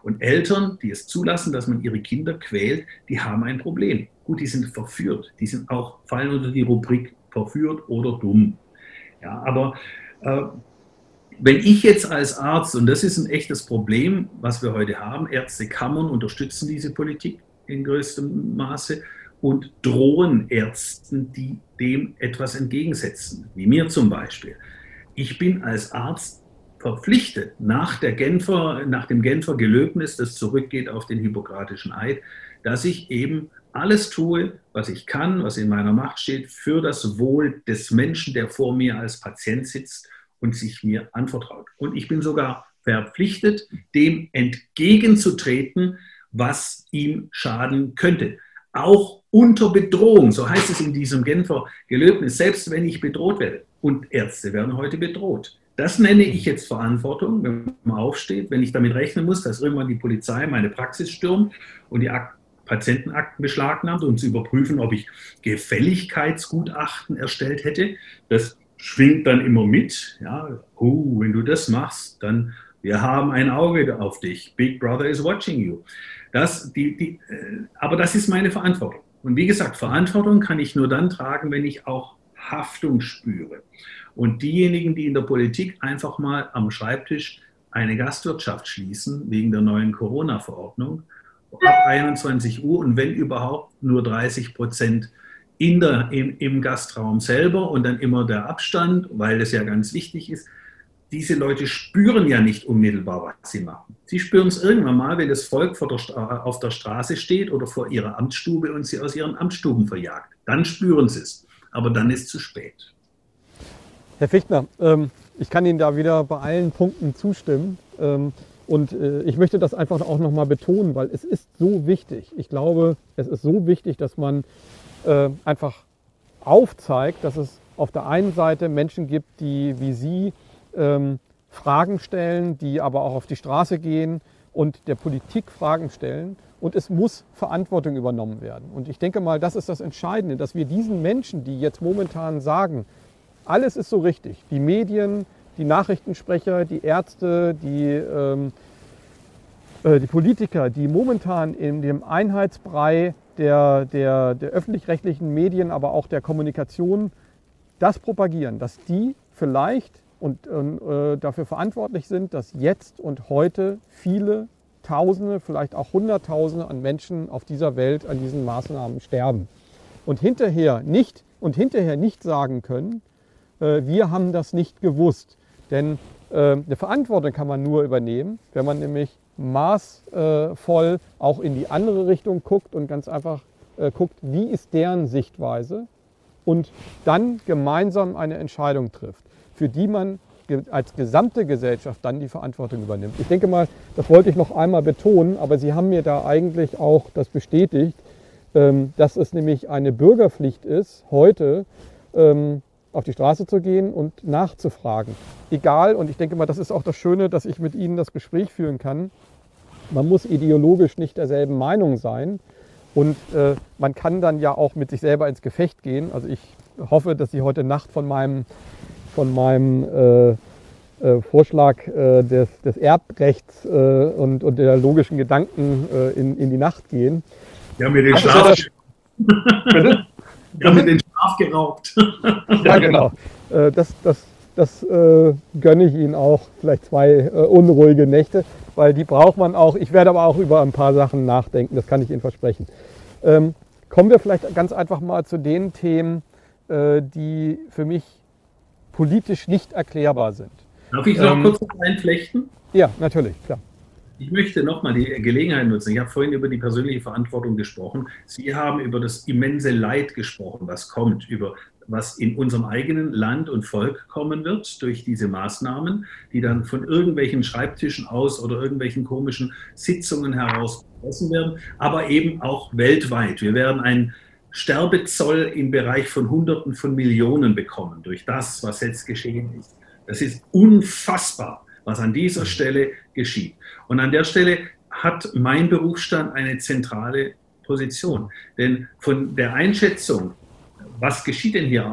Und Eltern, die es zulassen, dass man ihre Kinder quält, die haben ein Problem. Gut, die sind verführt. Die sind auch, fallen unter die Rubrik verführt oder dumm. Ja, aber äh, wenn ich jetzt als Arzt, und das ist ein echtes Problem, was wir heute haben, Ärztekammern unterstützen diese Politik in größtem Maße und drohen Ärzten, die dem etwas entgegensetzen, wie mir zum Beispiel. Ich bin als Arzt verpflichtet, nach, der Genfer, nach dem Genfer Gelöbnis, das zurückgeht auf den Hippokratischen Eid, dass ich eben alles tue, was ich kann, was in meiner Macht steht, für das Wohl des Menschen, der vor mir als Patient sitzt und sich mir anvertraut. Und ich bin sogar verpflichtet, dem entgegenzutreten, was ihm schaden könnte. Auch unter Bedrohung, so heißt es in diesem Genfer Gelöbnis, selbst wenn ich bedroht werde. Und Ärzte werden heute bedroht. Das nenne ich jetzt Verantwortung, wenn man aufsteht, wenn ich damit rechnen muss, dass irgendwann die Polizei meine Praxis stürmt und die Patientenakten beschlagnahmt, um zu überprüfen, ob ich Gefälligkeitsgutachten erstellt hätte. Das schwingt dann immer mit. Ja, oh, wenn du das machst, dann wir haben ein Auge auf dich. Big Brother is watching you. Das, die, die, äh, aber das ist meine Verantwortung. Und wie gesagt, Verantwortung kann ich nur dann tragen, wenn ich auch Haftung spüre. Und diejenigen, die in der Politik einfach mal am Schreibtisch eine Gastwirtschaft schließen wegen der neuen Corona-Verordnung ab 21 Uhr und wenn überhaupt nur 30 Prozent in der, im, im Gastraum selber und dann immer der Abstand, weil das ja ganz wichtig ist. Diese Leute spüren ja nicht unmittelbar, was sie machen. Sie spüren es irgendwann mal, wenn das Volk der auf der Straße steht oder vor ihrer Amtsstube und sie aus ihren Amtsstuben verjagt. Dann spüren sie es. Aber dann ist es zu spät. Herr Fichtner, ähm, ich kann Ihnen da wieder bei allen Punkten zustimmen. Ähm, und äh, ich möchte das einfach auch nochmal betonen, weil es ist so wichtig. Ich glaube, es ist so wichtig, dass man äh, einfach aufzeigt, dass es auf der einen Seite Menschen gibt, die wie Sie ähm, Fragen stellen, die aber auch auf die Straße gehen und der Politik Fragen stellen. Und es muss Verantwortung übernommen werden. Und ich denke mal, das ist das Entscheidende, dass wir diesen Menschen, die jetzt momentan sagen, alles ist so richtig, die Medien, die Nachrichtensprecher, die Ärzte, die ähm, äh, die Politiker, die momentan in dem Einheitsbrei der, der, der öffentlich-rechtlichen Medien, aber auch der Kommunikation das propagieren, dass die vielleicht und äh, dafür verantwortlich sind, dass jetzt und heute viele Tausende, vielleicht auch Hunderttausende an Menschen auf dieser Welt an diesen Maßnahmen sterben. Und hinterher nicht, und hinterher nicht sagen können, äh, wir haben das nicht gewusst. Denn eine Verantwortung kann man nur übernehmen, wenn man nämlich maßvoll auch in die andere Richtung guckt und ganz einfach äh, guckt, wie ist deren Sichtweise und dann gemeinsam eine Entscheidung trifft, für die man als gesamte Gesellschaft dann die Verantwortung übernimmt. Ich denke mal, das wollte ich noch einmal betonen, aber Sie haben mir da eigentlich auch das bestätigt, ähm, dass es nämlich eine Bürgerpflicht ist, heute ähm, auf die Straße zu gehen und nachzufragen. Egal, und ich denke mal, das ist auch das Schöne, dass ich mit Ihnen das Gespräch führen kann. Man muss ideologisch nicht derselben Meinung sein. Und äh, man kann dann ja auch mit sich selber ins Gefecht gehen. Also ich hoffe, dass Sie heute Nacht von meinem, von meinem äh, äh, Vorschlag äh, des, des, Erbrechts äh, und, und, der logischen Gedanken äh, in, in, die Nacht gehen. Haben mir den Schlaf, Bitte? Haben mir den Schlaf geraubt. ja, genau. Äh, das, das, das äh, gönne ich Ihnen auch, vielleicht zwei unruhige Nächte, weil die braucht man auch. Ich werde aber auch über ein paar Sachen nachdenken, das kann ich Ihnen versprechen. Ähm, kommen wir vielleicht ganz einfach mal zu den Themen, die für mich politisch nicht erklärbar sind. Darf ich noch ähm, kurz einflechten? Ja, natürlich, klar. Ich möchte nochmal die Gelegenheit nutzen. Ich habe vorhin über die persönliche Verantwortung gesprochen. Sie haben über das immense Leid gesprochen, was kommt, über was in unserem eigenen Land und Volk kommen wird durch diese Maßnahmen, die dann von irgendwelchen Schreibtischen aus oder irgendwelchen komischen Sitzungen heraus beschlossen werden, aber eben auch weltweit. Wir werden einen Sterbezoll im Bereich von Hunderten von Millionen bekommen durch das, was jetzt geschehen ist. Das ist unfassbar, was an dieser Stelle geschieht. Und an der Stelle hat mein Berufsstand eine zentrale Position. Denn von der Einschätzung, was geschieht denn hier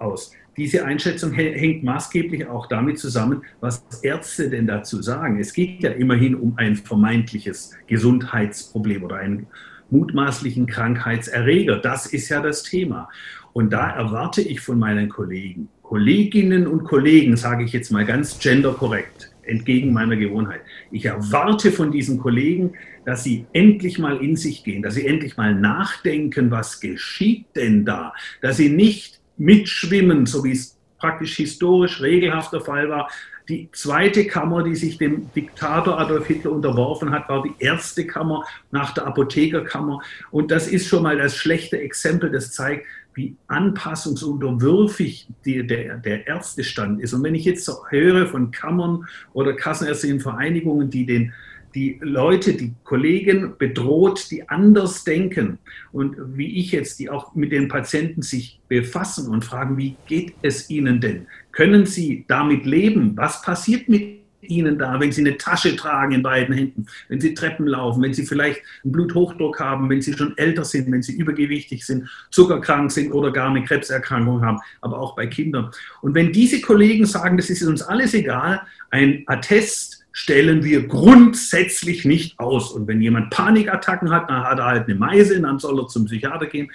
aus, diese Einschätzung hängt maßgeblich auch damit zusammen, was Ärzte denn dazu sagen. Es geht ja immerhin um ein vermeintliches Gesundheitsproblem oder einen mutmaßlichen Krankheitserreger. Das ist ja das Thema. Und da erwarte ich von meinen Kollegen, Kolleginnen und Kollegen, sage ich jetzt mal ganz genderkorrekt, entgegen meiner Gewohnheit. Ich erwarte von diesen Kollegen, dass sie endlich mal in sich gehen, dass sie endlich mal nachdenken, was geschieht denn da, dass sie nicht mitschwimmen, so wie es praktisch historisch regelhaft der Fall war. Die zweite Kammer, die sich dem Diktator Adolf Hitler unterworfen hat, war die erste Kammer nach der Apothekerkammer. Und das ist schon mal das schlechte Exempel, das zeigt, wie anpassungsunterwürfig die, der, der Ärztestand ist. Und wenn ich jetzt so höre von Kammern oder kassenärztlichen Vereinigungen, die den die Leute, die Kollegen bedroht, die anders denken und wie ich jetzt, die auch mit den Patienten sich befassen und fragen, wie geht es ihnen denn? Können sie damit leben? Was passiert mit Ihnen da, wenn Sie eine Tasche tragen in beiden Händen, wenn Sie Treppen laufen, wenn Sie vielleicht einen Bluthochdruck haben, wenn Sie schon älter sind, wenn Sie übergewichtig sind, zuckerkrank sind oder gar eine Krebserkrankung haben, aber auch bei Kindern. Und wenn diese Kollegen sagen, das ist uns alles egal, ein Attest stellen wir grundsätzlich nicht aus. Und wenn jemand Panikattacken hat, dann hat er halt eine Meise, dann soll er zum Psychiater gehen.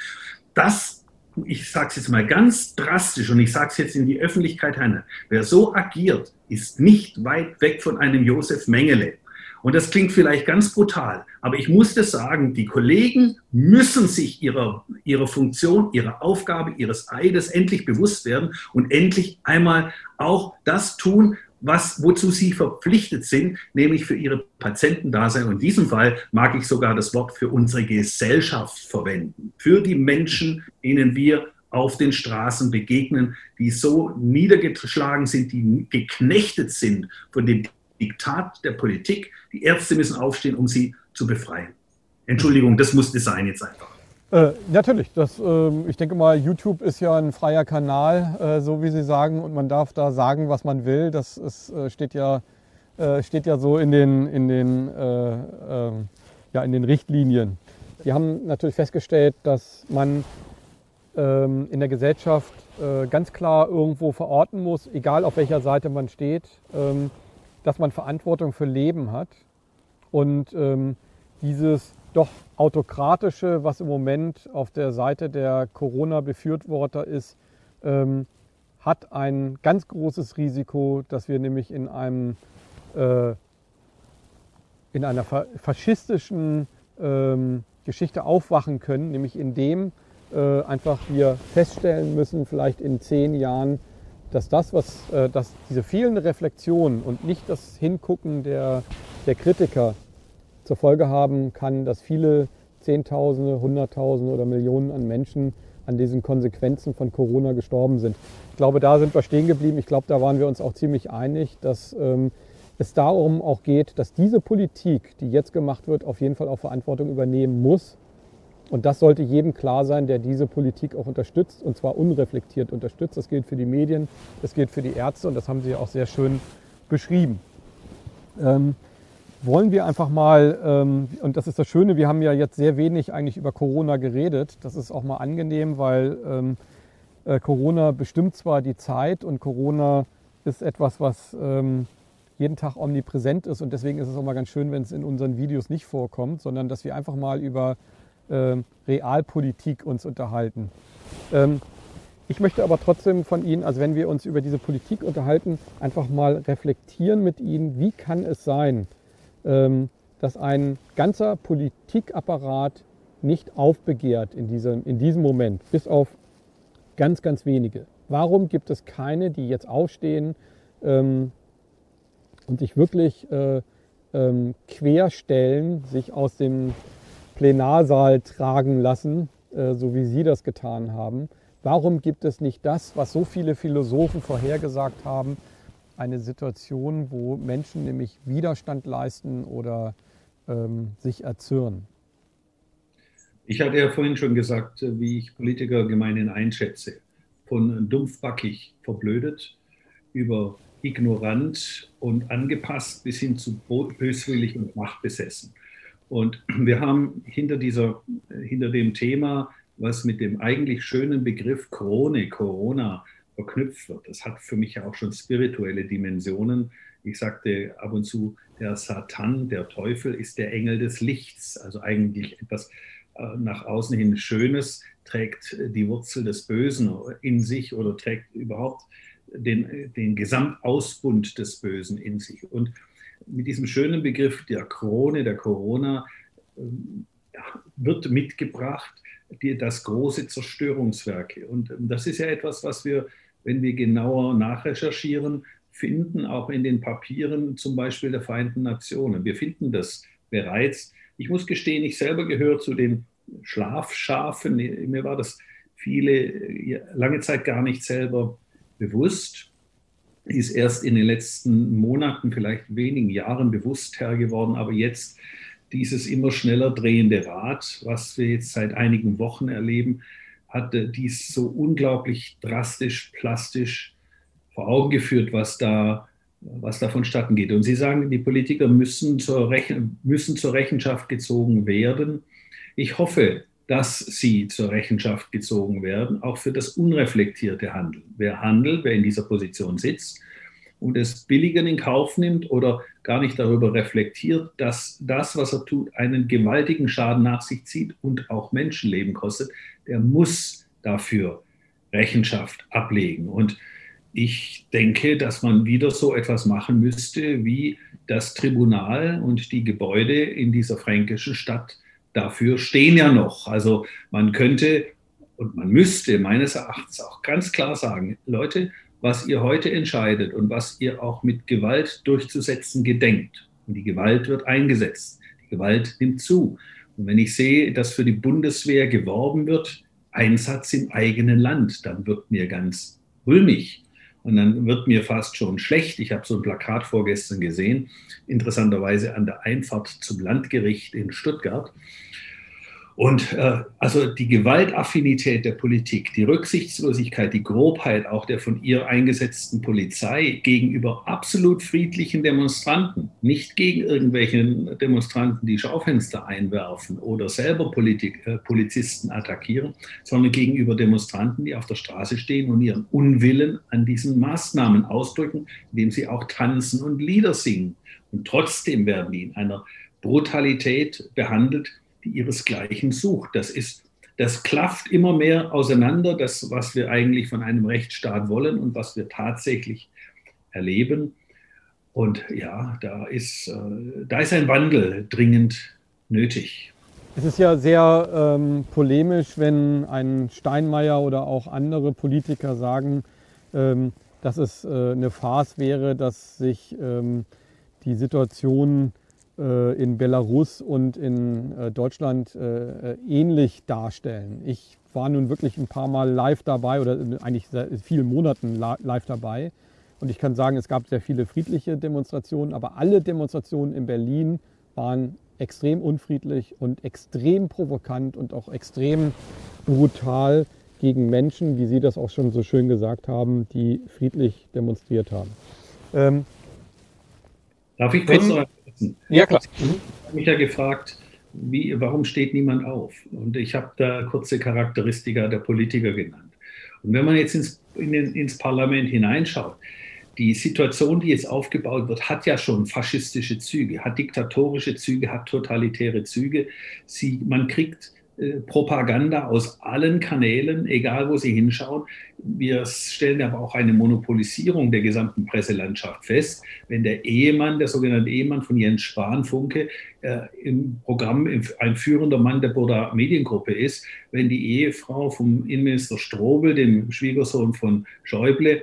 Das ich sage es jetzt mal ganz drastisch und ich sage es jetzt in die Öffentlichkeit hinein, wer so agiert, ist nicht weit weg von einem Josef Mengele. Und das klingt vielleicht ganz brutal, aber ich muss das sagen, die Kollegen müssen sich ihrer, ihrer Funktion, ihrer Aufgabe, ihres Eides endlich bewusst werden und endlich einmal auch das tun, was, wozu sie verpflichtet sind, nämlich für ihre Patientendasein. Und in diesem Fall mag ich sogar das Wort für unsere Gesellschaft verwenden, für die Menschen, denen wir auf den Straßen begegnen, die so niedergeschlagen sind, die geknechtet sind von dem Diktat der Politik. Die Ärzte müssen aufstehen, um sie zu befreien. Entschuldigung, das musste sein jetzt einfach. Äh, natürlich. Das, äh, ich denke mal, YouTube ist ja ein freier Kanal, äh, so wie Sie sagen, und man darf da sagen, was man will. Das ist, äh, steht, ja, äh, steht ja so in den, in, den, äh, ähm, ja, in den Richtlinien. Wir haben natürlich festgestellt, dass man ähm, in der Gesellschaft ganz klar irgendwo verorten muss, egal auf welcher Seite man steht, ähm, dass man Verantwortung für Leben hat. Und dieses doch autokratische, was im Moment auf der Seite der Corona-Befürworter ist, ähm, hat ein ganz großes Risiko, dass wir nämlich in einem äh, in einer faschistischen ähm, Geschichte aufwachen können, nämlich indem äh, einfach wir feststellen müssen, vielleicht in zehn Jahren, dass das, was, äh, dass diese vielen Reflexionen und nicht das Hingucken der, der Kritiker zur Folge haben kann, dass viele Zehntausende, Hunderttausende oder Millionen an Menschen an diesen Konsequenzen von Corona gestorben sind. Ich glaube, da sind wir stehen geblieben. Ich glaube, da waren wir uns auch ziemlich einig, dass ähm, es darum auch geht, dass diese Politik, die jetzt gemacht wird, auf jeden Fall auch Verantwortung übernehmen muss. Und das sollte jedem klar sein, der diese Politik auch unterstützt und zwar unreflektiert unterstützt. Das gilt für die Medien, das gilt für die Ärzte und das haben Sie ja auch sehr schön beschrieben. Ähm, wollen wir einfach mal, ähm, und das ist das Schöne, wir haben ja jetzt sehr wenig eigentlich über Corona geredet. Das ist auch mal angenehm, weil ähm, äh, Corona bestimmt zwar die Zeit und Corona ist etwas, was ähm, jeden Tag omnipräsent ist und deswegen ist es auch mal ganz schön, wenn es in unseren Videos nicht vorkommt, sondern dass wir einfach mal über äh, Realpolitik uns unterhalten. Ähm, ich möchte aber trotzdem von Ihnen, also wenn wir uns über diese Politik unterhalten, einfach mal reflektieren mit Ihnen, wie kann es sein, dass ein ganzer Politikapparat nicht aufbegehrt in diesem, in diesem Moment, bis auf ganz, ganz wenige. Warum gibt es keine, die jetzt aufstehen ähm, und sich wirklich äh, ähm, querstellen, sich aus dem Plenarsaal tragen lassen, äh, so wie Sie das getan haben? Warum gibt es nicht das, was so viele Philosophen vorhergesagt haben, eine Situation, wo Menschen nämlich Widerstand leisten oder ähm, sich erzürnen? Ich hatte ja vorhin schon gesagt, wie ich Politiker gemeinhin einschätze. Von dumpfbackig verblödet über ignorant und angepasst bis hin zu böswillig und machtbesessen. Und wir haben hinter, dieser, hinter dem Thema, was mit dem eigentlich schönen Begriff Krone, Corona verknüpft wird, das hat für mich ja auch schon spirituelle Dimensionen. Ich sagte ab und zu, der Satan, der Teufel, ist der Engel des Lichts, also eigentlich etwas äh, nach außen hin Schönes, trägt die Wurzel des Bösen in sich oder trägt überhaupt den, den Gesamtausbund des Bösen in sich. Und mit diesem schönen Begriff der Krone, der Corona, ähm, wird mitgebracht die, das große Zerstörungswerk. Und ähm, das ist ja etwas, was wir, wenn wir genauer nachrecherchieren, finden, auch in den Papieren zum Beispiel der Vereinten Nationen. Wir finden das bereits. Ich muss gestehen, ich selber gehöre zu den Schlafschafen. Mir war das viele, lange Zeit gar nicht selber bewusst, ist erst in den letzten Monaten, vielleicht wenigen Jahren bewusst her geworden, aber jetzt dieses immer schneller drehende Rad, was wir jetzt seit einigen Wochen erleben, hat dies so unglaublich drastisch, plastisch vor Augen geführt, was da, was da vonstatten geht. Und Sie sagen, die Politiker müssen zur, müssen zur Rechenschaft gezogen werden. Ich hoffe, dass sie zur Rechenschaft gezogen werden, auch für das unreflektierte Handeln. Wer handelt, wer in dieser Position sitzt und es billiger in Kauf nimmt oder gar nicht darüber reflektiert, dass das, was er tut, einen gewaltigen Schaden nach sich zieht und auch Menschenleben kostet, der muss dafür Rechenschaft ablegen. Und ich denke, dass man wieder so etwas machen müsste, wie das Tribunal und die Gebäude in dieser fränkischen Stadt dafür stehen ja noch. Also man könnte und man müsste meines Erachtens auch ganz klar sagen, Leute, was ihr heute entscheidet und was ihr auch mit Gewalt durchzusetzen gedenkt. Und die Gewalt wird eingesetzt. Die Gewalt nimmt zu. Und wenn ich sehe, dass für die Bundeswehr geworben wird, Einsatz im eigenen Land, dann wird mir ganz rühmig. Und dann wird mir fast schon schlecht. Ich habe so ein Plakat vorgestern gesehen, interessanterweise an der Einfahrt zum Landgericht in Stuttgart. Und äh, also die Gewaltaffinität der Politik, die Rücksichtslosigkeit, die Grobheit auch der von ihr eingesetzten Polizei gegenüber absolut friedlichen Demonstranten, nicht gegen irgendwelche Demonstranten, die Schaufenster einwerfen oder selber Politik, äh, Polizisten attackieren, sondern gegenüber Demonstranten, die auf der Straße stehen und ihren Unwillen an diesen Maßnahmen ausdrücken, indem sie auch tanzen und Lieder singen. Und trotzdem werden die in einer Brutalität behandelt, die ihresgleichen sucht. Das ist, das klafft immer mehr auseinander, das, was wir eigentlich von einem Rechtsstaat wollen und was wir tatsächlich erleben. Und ja, da ist, äh, da ist ein Wandel dringend nötig. Es ist ja sehr ähm, polemisch, wenn ein Steinmeier oder auch andere Politiker sagen, ähm, dass es äh, eine Farce wäre, dass sich ähm, die Situation in Belarus und in äh, Deutschland äh, ähnlich darstellen. Ich war nun wirklich ein paar Mal live dabei oder eigentlich seit vielen Monaten live dabei. Und ich kann sagen, es gab sehr viele friedliche Demonstrationen, aber alle Demonstrationen in Berlin waren extrem unfriedlich und extrem provokant und auch extrem brutal gegen Menschen, wie Sie das auch schon so schön gesagt haben, die friedlich demonstriert haben. Ähm, Darf ich kurz noch ja, klar. Ich habe mich ja gefragt, wie, warum steht niemand auf? Und ich habe da kurze Charakteristika der Politiker genannt. Und wenn man jetzt ins, in ins Parlament hineinschaut, die Situation, die jetzt aufgebaut wird, hat ja schon faschistische Züge, hat diktatorische Züge, hat totalitäre Züge. Sie, man kriegt Propaganda aus allen Kanälen, egal wo Sie hinschauen. Wir stellen aber auch eine Monopolisierung der gesamten Presselandschaft fest. Wenn der Ehemann, der sogenannte Ehemann von Jens Spahn, Funke, äh, im Programm ein führender Mann der Burda Mediengruppe ist, wenn die Ehefrau vom Innenminister Strobel, dem Schwiegersohn von Schäuble,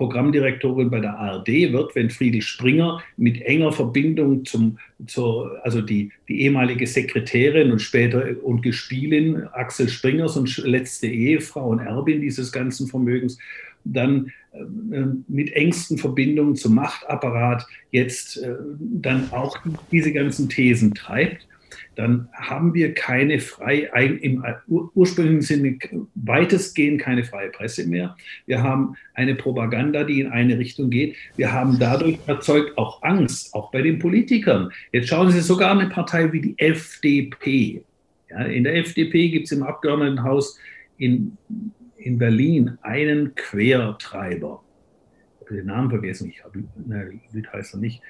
Programmdirektorin bei der ARD wird, wenn Friedel Springer mit enger Verbindung zum, zur, also die, die ehemalige Sekretärin und später und Gespielin Axel Springers und letzte Ehefrau und Erbin dieses ganzen Vermögens, dann äh, mit engsten Verbindungen zum Machtapparat jetzt äh, dann auch diese ganzen Thesen treibt dann haben wir keine frei, im ursprünglichen Sinne weitestgehend keine freie Presse mehr. Wir haben eine Propaganda, die in eine Richtung geht. Wir haben dadurch erzeugt auch Angst, auch bei den Politikern. Jetzt schauen Sie sogar eine Partei wie die FDP. Ja, in der FDP gibt es im Abgeordnetenhaus in, in Berlin einen Quertreiber. Ich habe den Namen vergessen, ich habe, ne, wie heißt er nicht.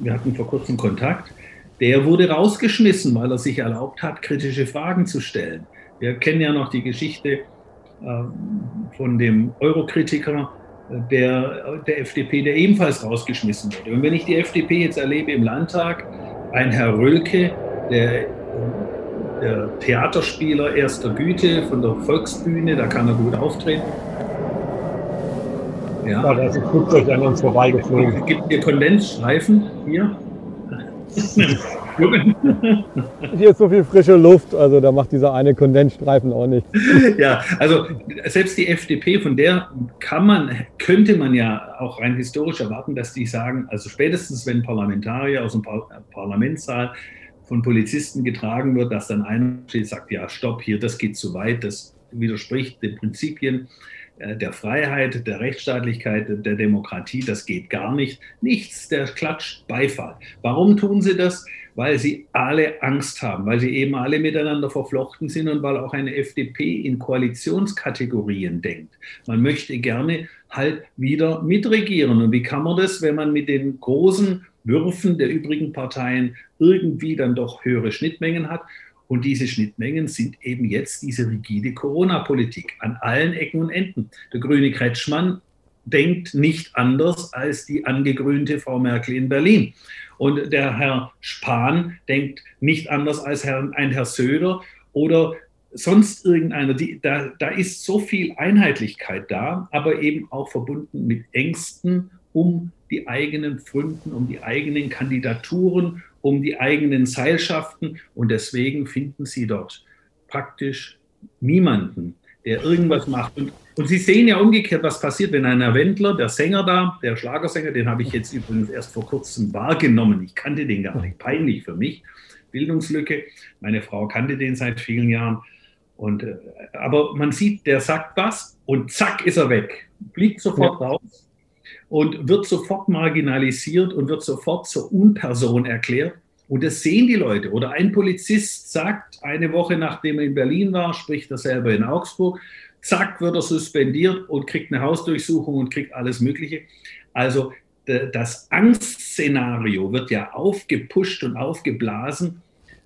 Wir hatten vor kurzem Kontakt der wurde rausgeschmissen, weil er sich erlaubt hat, kritische Fragen zu stellen. Wir kennen ja noch die Geschichte äh, von dem Eurokritiker äh, der, der FDP, der ebenfalls rausgeschmissen wurde. Und wenn ich die FDP jetzt erlebe im Landtag, ein Herr Rölke, der, der Theaterspieler erster Güte von der Volksbühne, da kann er gut auftreten. Ja, da ist ein Flugzeug an uns vorbeigeflogen. Gibt mir Kondensstreifen hier? Hier ist so viel frische Luft, also da macht dieser eine Kondensstreifen auch nicht. Ja, also selbst die FDP, von der kann man, könnte man ja auch rein historisch erwarten, dass die sagen, also spätestens wenn Parlamentarier aus dem Parlamentssaal von Polizisten getragen wird, dass dann einer steht, sagt, ja, stopp, hier, das geht zu weit, das widerspricht den Prinzipien der Freiheit, der Rechtsstaatlichkeit, der Demokratie, das geht gar nicht. Nichts, der klatscht Beifall. Warum tun sie das? Weil sie alle Angst haben, weil sie eben alle miteinander verflochten sind und weil auch eine FDP in Koalitionskategorien denkt. Man möchte gerne halt wieder mitregieren. Und wie kann man das, wenn man mit den großen Würfen der übrigen Parteien irgendwie dann doch höhere Schnittmengen hat? Und diese Schnittmengen sind eben jetzt diese rigide Corona-Politik an allen Ecken und Enden. Der grüne Kretschmann denkt nicht anders als die angegrünte Frau Merkel in Berlin. Und der Herr Spahn denkt nicht anders als Herr, ein Herr Söder oder sonst irgendeiner. Die, da, da ist so viel Einheitlichkeit da, aber eben auch verbunden mit Ängsten um die eigenen Pfründen, um die eigenen Kandidaturen um die eigenen Seilschaften und deswegen finden sie dort praktisch niemanden, der irgendwas macht. Und, und Sie sehen ja umgekehrt, was passiert, wenn ein Herr Wendler, der Sänger da, der Schlagersänger, den habe ich jetzt übrigens erst vor kurzem wahrgenommen. Ich kannte den gar nicht, peinlich für mich. Bildungslücke. Meine Frau kannte den seit vielen Jahren. Und, äh, aber man sieht, der sagt was und zack ist er weg. Fliegt sofort ja. raus und wird sofort marginalisiert und wird sofort zur Unperson erklärt. Und das sehen die Leute. Oder ein Polizist sagt eine Woche nachdem er in Berlin war, spricht er selber in Augsburg, zack, wird er suspendiert und kriegt eine Hausdurchsuchung und kriegt alles Mögliche. Also das Angstszenario wird ja aufgepusht und aufgeblasen,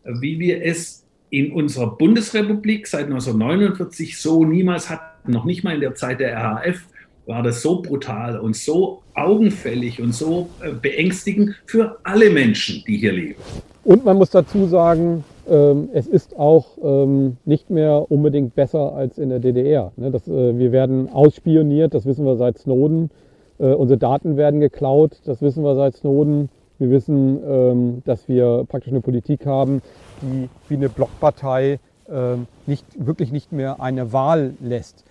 wie wir es in unserer Bundesrepublik seit 1949 so niemals hatten, noch nicht mal in der Zeit der RAF war das so brutal und so augenfällig und so äh, beängstigend für alle Menschen, die hier leben. Und man muss dazu sagen, ähm, es ist auch ähm, nicht mehr unbedingt besser als in der DDR. Ne? Äh, wir werden ausspioniert, das wissen wir seit Snowden. Äh, unsere Daten werden geklaut, das wissen wir seit Snowden. Wir wissen, ähm, dass wir praktisch eine Politik haben, die wie eine Blockpartei nicht, wirklich nicht mehr eine Wahl lässt.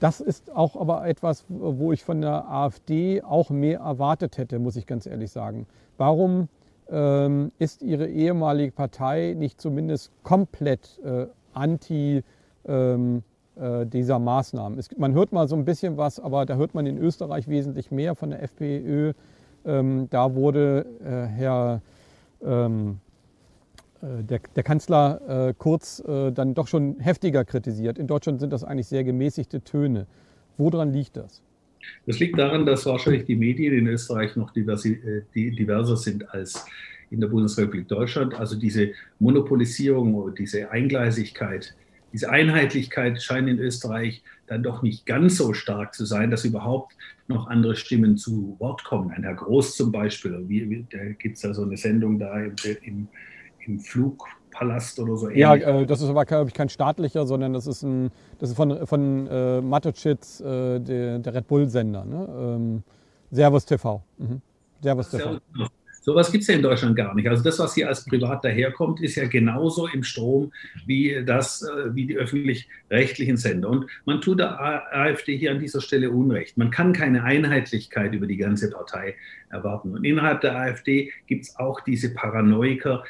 Das ist auch aber etwas, wo ich von der AfD auch mehr erwartet hätte, muss ich ganz ehrlich sagen. Warum ähm, ist Ihre ehemalige Partei nicht zumindest komplett äh, anti ähm, äh, dieser Maßnahmen? Es, man hört mal so ein bisschen was, aber da hört man in Österreich wesentlich mehr von der FPÖ. Ähm, da wurde äh, Herr ähm, äh, der, der, Kanzler äh, Kurz äh, dann doch schon heftiger kritisiert. In Deutschland sind das eigentlich sehr gemäßigte Töne. Woran liegt das? Das liegt daran, dass wahrscheinlich die Medien in Österreich noch äh, diverser sind als in der Bundesrepublik Deutschland. Also diese Monopolisierung, diese Eingleisigkeit, diese Einheitlichkeit scheint in Österreich dann doch nicht ganz so stark zu sein, dass überhaupt noch andere Stimmen zu Wort kommen. Ein Herr Groß zum Beispiel, da gibt es ja so eine Sendung da im, im, im Flugpalast oder so. Ja, äh, das ist aber, glaube ich, kein staatlicher, sondern das ist, ein, das ist von, von äh, Mateschitz, äh, der, der Red Bull-Sender, ne? ähm, Servus TV. Mhm. Servus TV. Sowas gibt es ja in Deutschland gar nicht. Also das, was hier als privat daherkommt, ist ja genauso im Strom wie das, äh, wie die öffentlich-rechtlichen Sender. Und man tut der AfD hier an dieser Stelle Unrecht. Man kann keine Einheitlichkeit über die ganze Partei erwarten. Und innerhalb der AfD gibt es auch diese Paranoiker,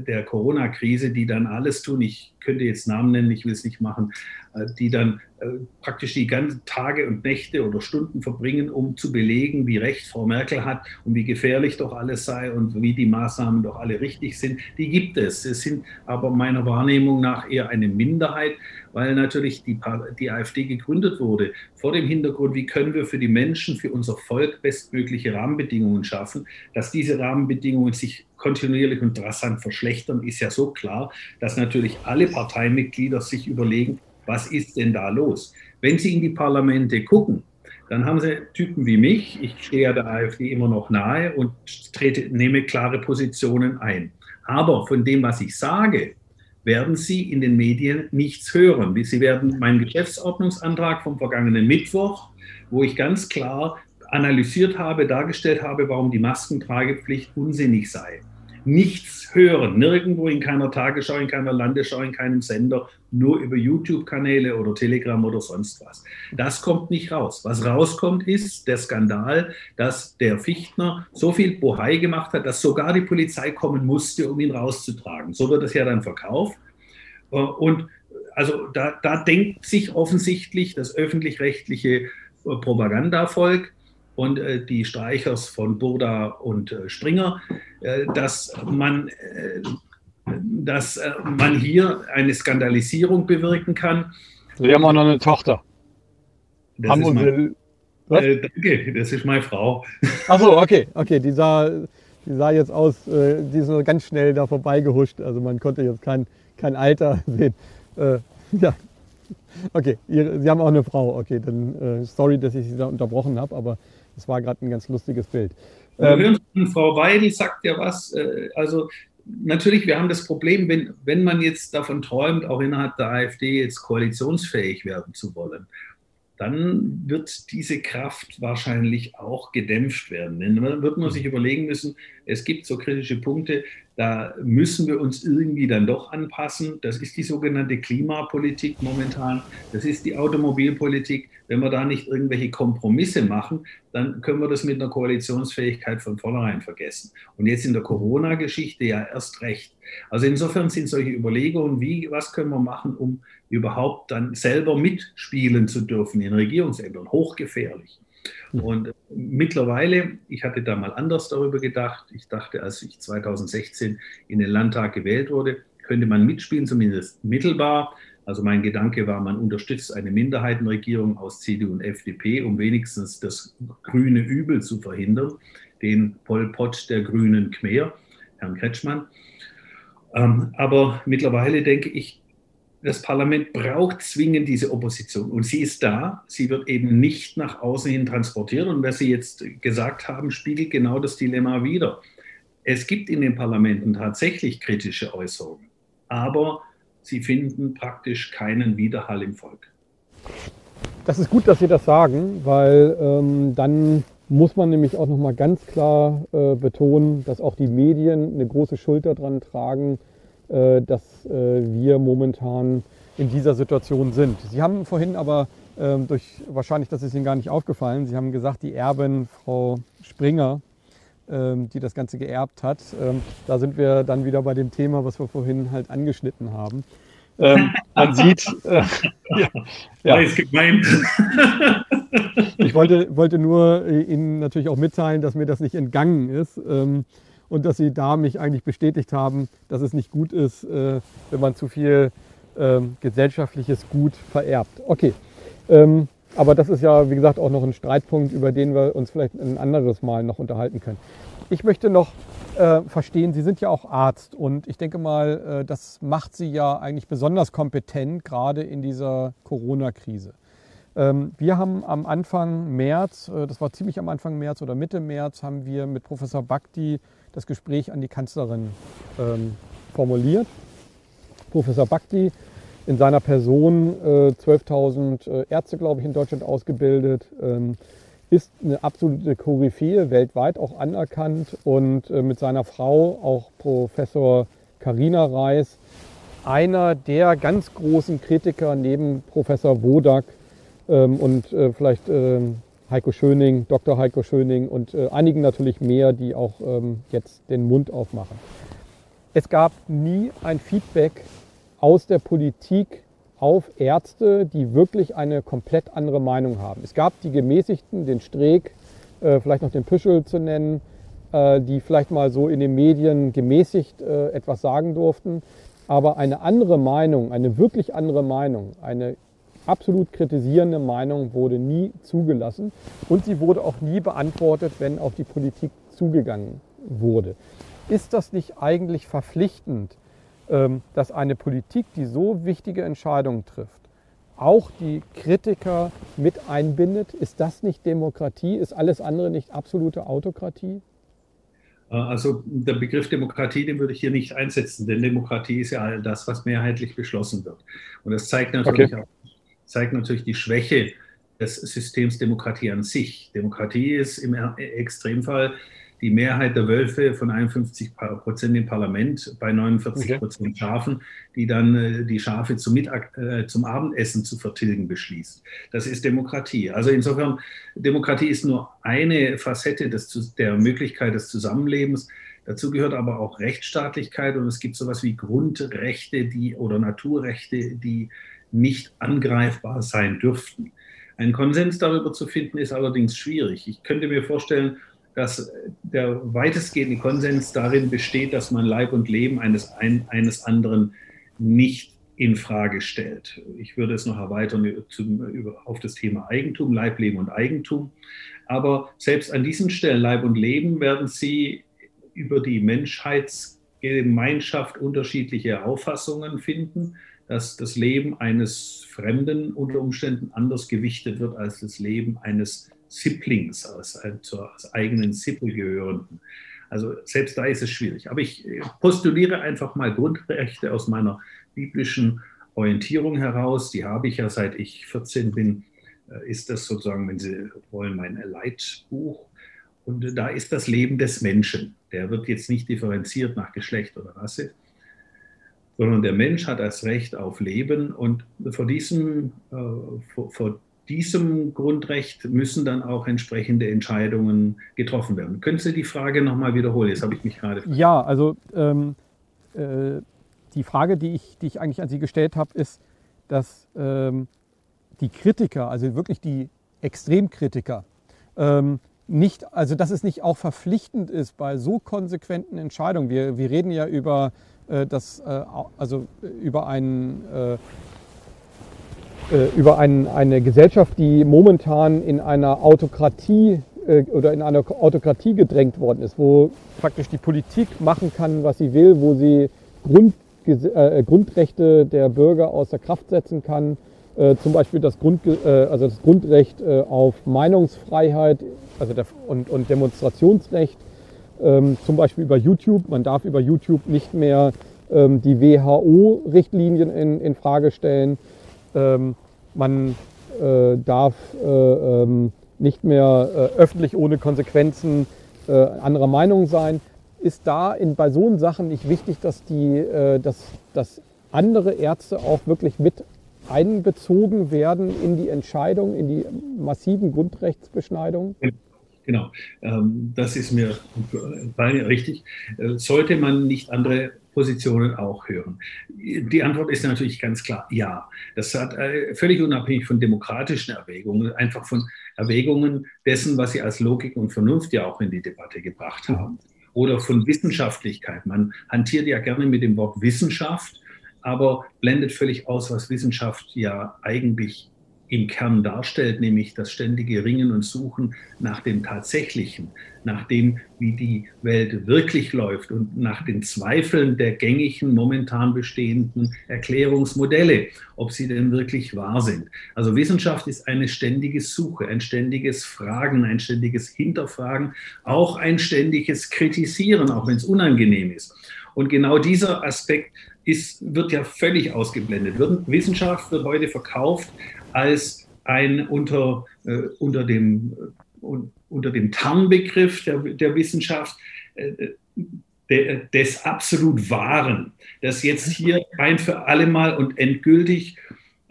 der Corona-Krise, die dann alles tun. Ich könnte jetzt Namen nennen, ich will es nicht machen, äh, die dann äh, praktisch die ganzen Tage und Nächte oder Stunden verbringen, um zu belegen, wie recht Frau Merkel hat und wie gefährlich doch alles sei und wie die Maßnahmen doch alle richtig sind. Die gibt es. Es sind aber meiner Wahrnehmung nach eher eine Minderheit, weil natürlich die, die AfD gegründet wurde vor dem Hintergrund, wie können wir für die Menschen, für unser Volk bestmögliche Rahmenbedingungen schaffen. Dass diese Rahmenbedingungen sich kontinuierlich und rasant verschlechtern, ist ja so klar, dass natürlich alle Parteimitglieder sich überlegen, was ist denn da los? Wenn Sie in die Parlamente gucken, dann haben Sie Typen wie mich, ich stehe ja der AfD immer noch nahe und trete, nehme klare Positionen ein. Aber von dem, was ich sage, werden Sie in den Medien nichts hören. Sie werden meinen Geschäftsordnungsantrag vom vergangenen Mittwoch, wo ich ganz klar analysiert habe, dargestellt habe, warum die Maskentragepflicht unsinnig sei nichts hören, nirgendwo in keiner Tagesschau, in keiner Landesschau, in keinem Sender, nur über YouTube-Kanäle oder Telegram oder sonst was. Das kommt nicht raus. Was rauskommt, ist der Skandal, dass der Fichtner so viel Bohai gemacht hat, dass sogar die Polizei kommen musste, um ihn rauszutragen. So wird es ja dann verkauft. Und also da, da denkt sich offensichtlich das öffentlich-rechtliche Propagandavolk, und äh, die Streichers von Burda und äh, Springer, äh, dass man äh, dass äh, man hier eine Skandalisierung bewirken kann. Wir haben auch noch eine Tochter. Das haben ist mein, äh, danke, das ist meine Frau. Achso, okay, okay, die sah, die sah jetzt aus, die ist so ganz schnell da vorbeigehuscht, also man konnte jetzt kein, kein Alter sehen. ja, okay, Sie haben auch eine Frau, okay, dann sorry, dass ich Sie da unterbrochen habe, aber das war gerade ein ganz lustiges Bild. Ähm, Frau Weidel sagt ja was, äh, also natürlich, wir haben das Problem, wenn, wenn man jetzt davon träumt, auch innerhalb der AfD jetzt koalitionsfähig werden zu wollen, dann wird diese Kraft wahrscheinlich auch gedämpft werden. Denn dann wird man sich überlegen müssen, es gibt so kritische Punkte, da müssen wir uns irgendwie dann doch anpassen. Das ist die sogenannte Klimapolitik momentan. Das ist die Automobilpolitik. Wenn wir da nicht irgendwelche Kompromisse machen, dann können wir das mit einer Koalitionsfähigkeit von vornherein vergessen. Und jetzt in der Corona-Geschichte ja erst recht. Also insofern sind solche Überlegungen, wie, was können wir machen, um überhaupt dann selber mitspielen zu dürfen in Regierungsämtern, hochgefährlich. Und mittlerweile, ich hatte da mal anders darüber gedacht, ich dachte, als ich 2016 in den Landtag gewählt wurde, könnte man mitspielen, zumindest mittelbar. Also mein Gedanke war, man unterstützt eine Minderheitenregierung aus CDU und FDP, um wenigstens das grüne Übel zu verhindern, den Pol Pot der grünen Khmer, Herrn Kretschmann. Ähm, aber mittlerweile denke ich, das Parlament braucht zwingend diese Opposition. Und sie ist da. Sie wird eben nicht nach außen hin transportiert. Und was Sie jetzt gesagt haben, spiegelt genau das Dilemma wider. Es gibt in den Parlamenten tatsächlich kritische Äußerungen, aber sie finden praktisch keinen Widerhall im Volk. Das ist gut, dass Sie das sagen, weil ähm, dann muss man nämlich auch noch mal ganz klar äh, betonen, dass auch die Medien eine große Schuld daran tragen, dass äh, wir momentan in dieser Situation sind. Sie haben vorhin aber ähm, durch, wahrscheinlich, das ist Ihnen gar nicht aufgefallen, Sie haben gesagt, die Erbin, Frau Springer, ähm, die das Ganze geerbt hat. Ähm, da sind wir dann wieder bei dem Thema, was wir vorhin halt angeschnitten haben. Man sieht, äh, ja, ja. ist gemein. ich wollte, wollte nur Ihnen natürlich auch mitteilen, dass mir das nicht entgangen ist. Und dass Sie da mich eigentlich bestätigt haben, dass es nicht gut ist, äh, wenn man zu viel ähm, gesellschaftliches Gut vererbt. Okay, ähm, aber das ist ja, wie gesagt, auch noch ein Streitpunkt, über den wir uns vielleicht ein anderes Mal noch unterhalten können. Ich möchte noch äh, verstehen, Sie sind ja auch Arzt und ich denke mal, äh, das macht Sie ja eigentlich besonders kompetent, gerade in dieser Corona-Krise. Ähm, wir haben am Anfang März, äh, das war ziemlich am Anfang März oder Mitte März, haben wir mit Professor Bakti das Gespräch an die Kanzlerin ähm, formuliert. Professor Bakti in seiner Person äh, 12.000 äh, Ärzte, glaube ich, in Deutschland ausgebildet, ähm, ist eine absolute Koryphäe, weltweit auch anerkannt und äh, mit seiner Frau, auch Professor Karina Reis, einer der ganz großen Kritiker neben Professor Wodak ähm, und äh, vielleicht ähm, Heiko Schöning, Dr. Heiko Schöning und äh, einigen natürlich mehr, die auch ähm, jetzt den Mund aufmachen. Es gab nie ein Feedback aus der Politik auf Ärzte, die wirklich eine komplett andere Meinung haben. Es gab die Gemäßigten, den Streeck, äh, vielleicht noch den Püschel zu nennen, äh, die vielleicht mal so in den Medien gemäßigt äh, etwas sagen durften. Aber eine andere Meinung, eine wirklich andere Meinung, eine absolut kritisierende Meinung wurde nie zugelassen und sie wurde auch nie beantwortet, wenn auf die Politik zugegangen wurde. Ist das nicht eigentlich verpflichtend, ähm, dass eine Politik, die so wichtige Entscheidungen trifft, auch die Kritiker mit einbindet? Ist das nicht Demokratie? Ist alles andere nicht absolute Autokratie? Äh, also der Begriff Demokratie, den würde ich hier nicht einsetzen, denn Demokratie ist ja all das, was mehrheitlich beschlossen wird. Und das zeigt natürlich okay. auch zeigt natürlich die Schwäche des Systems Demokratie an sich. Demokratie ist im Extremfall die Mehrheit der Wölfe von 51 Prozent im Parlament bei 49 Prozent okay. Schafen, die dann äh, die Schafe zum, Mittag, äh, zum Abendessen zu vertilgen beschließt. Das ist Demokratie. Also insofern, Demokratie ist nur eine Facette des, der Möglichkeit des Zusammenlebens. Dazu gehört aber auch Rechtsstaatlichkeit und es gibt sowas wie Grundrechte die, oder Naturrechte, die nicht angreifbar sein dürften. Ein Konsens darüber zu finden, ist allerdings schwierig. Ich könnte mir vorstellen, dass der weitestgehende Konsens darin besteht, dass man Leib und Leben eines, ein, eines anderen nicht in Frage stellt. Ich würde es noch erweitern zum, auf das Thema Eigentum, Leib, Leben und Eigentum. Aber selbst an diesen Stellen Leib und Leben werden Sie über die Menschheitsgemeinschaft unterschiedliche Auffassungen finden dass das Leben eines Fremden unter Umständen anders gewichtet wird als das Leben eines Sibblings, als, zur eigenen Sippel gehörenden. Also selbst da ist es schwierig. Aber ich postuliere einfach mal Grundrechte aus meiner biblischen Orientierung heraus. Die habe ich ja seit ich 14 bin. Äh, ist das sozusagen, wenn Sie wollen, mein Leitbuch. Und da ist das Leben des Menschen. Der wird jetzt nicht differenziert nach Geschlecht oder Rasse, sondern der Mensch hat das Recht auf Leben und vor diesem, äh, vor, vor, diesem Grundrecht müssen dann auch entsprechende Entscheidungen getroffen werden. Können Sie die Frage nochmal wiederholen? Jetzt habe ich mich gerade. Ja, also ähm, äh, die Frage, die ich, die ich eigentlich an Sie gestellt habe, ist, dass ähm, die Kritiker, also wirklich die Extremkritiker, ähm, nicht, also dass es nicht auch verpflichtend ist bei so konsequenten Entscheidungen. Wir, wir reden ja über das, äh, also über einen äh, über ein, eine Gesellschaft, die momentan in einer Autokratie oder in einer Autokratie gedrängt worden ist, wo praktisch die Politik machen kann, was sie will, wo sie Grund, äh, Grundrechte der Bürger außer Kraft setzen kann, äh, zum Beispiel das, Grund, äh, also das Grundrecht auf Meinungsfreiheit also der, und, und Demonstrationsrecht ähm, zum Beispiel über YouTube. Man darf über YouTube nicht mehr ähm, die WHO-Richtlinien in, in, Frage stellen. Ähm, man äh, darf äh, ähm, nicht mehr äh, öffentlich ohne Konsequenzen äh, anderer Meinung sein. Ist da in, bei so Sachen nicht wichtig, dass, die, äh, dass, dass andere Ärzte auch wirklich mit einbezogen werden in die Entscheidung, in die massiven Grundrechtsbeschneidungen? Genau, ähm, das ist mir richtig. Äh, sollte man nicht andere Positionen auch hören? Die Antwort ist natürlich ganz klar ja. Das hat äh, völlig unabhängig von demokratischen Erwägungen, einfach von Erwägungen dessen, was sie als Logik und Vernunft ja auch in die Debatte gebracht haben. Oder von Wissenschaftlichkeit. Man hantiert ja gerne mit dem Wort Wissenschaft, aber blendet völlig aus, was Wissenschaft ja eigentlich im Kern darstellt, nämlich das ständige Ringen und Suchen nach dem Tatsächlichen, nach dem, wie die Welt wirklich läuft und nach den Zweifeln der gängigen, momentan bestehenden Erklärungsmodelle, ob sie denn wirklich wahr sind. Also Wissenschaft ist eine ständige Suche, ein ständiges Fragen, ein ständiges Hinterfragen, auch ein ständiges Kritisieren, auch wenn es unangenehm ist. Und genau dieser Aspekt ist, wird ja völlig ausgeblendet. Wissenschaft wird heute verkauft als ein unter, äh, unter dem, uh, unter dem Tarnbegriff der, der Wissenschaft äh, de, des absolut Wahren, das jetzt hier ein für alle Mal und endgültig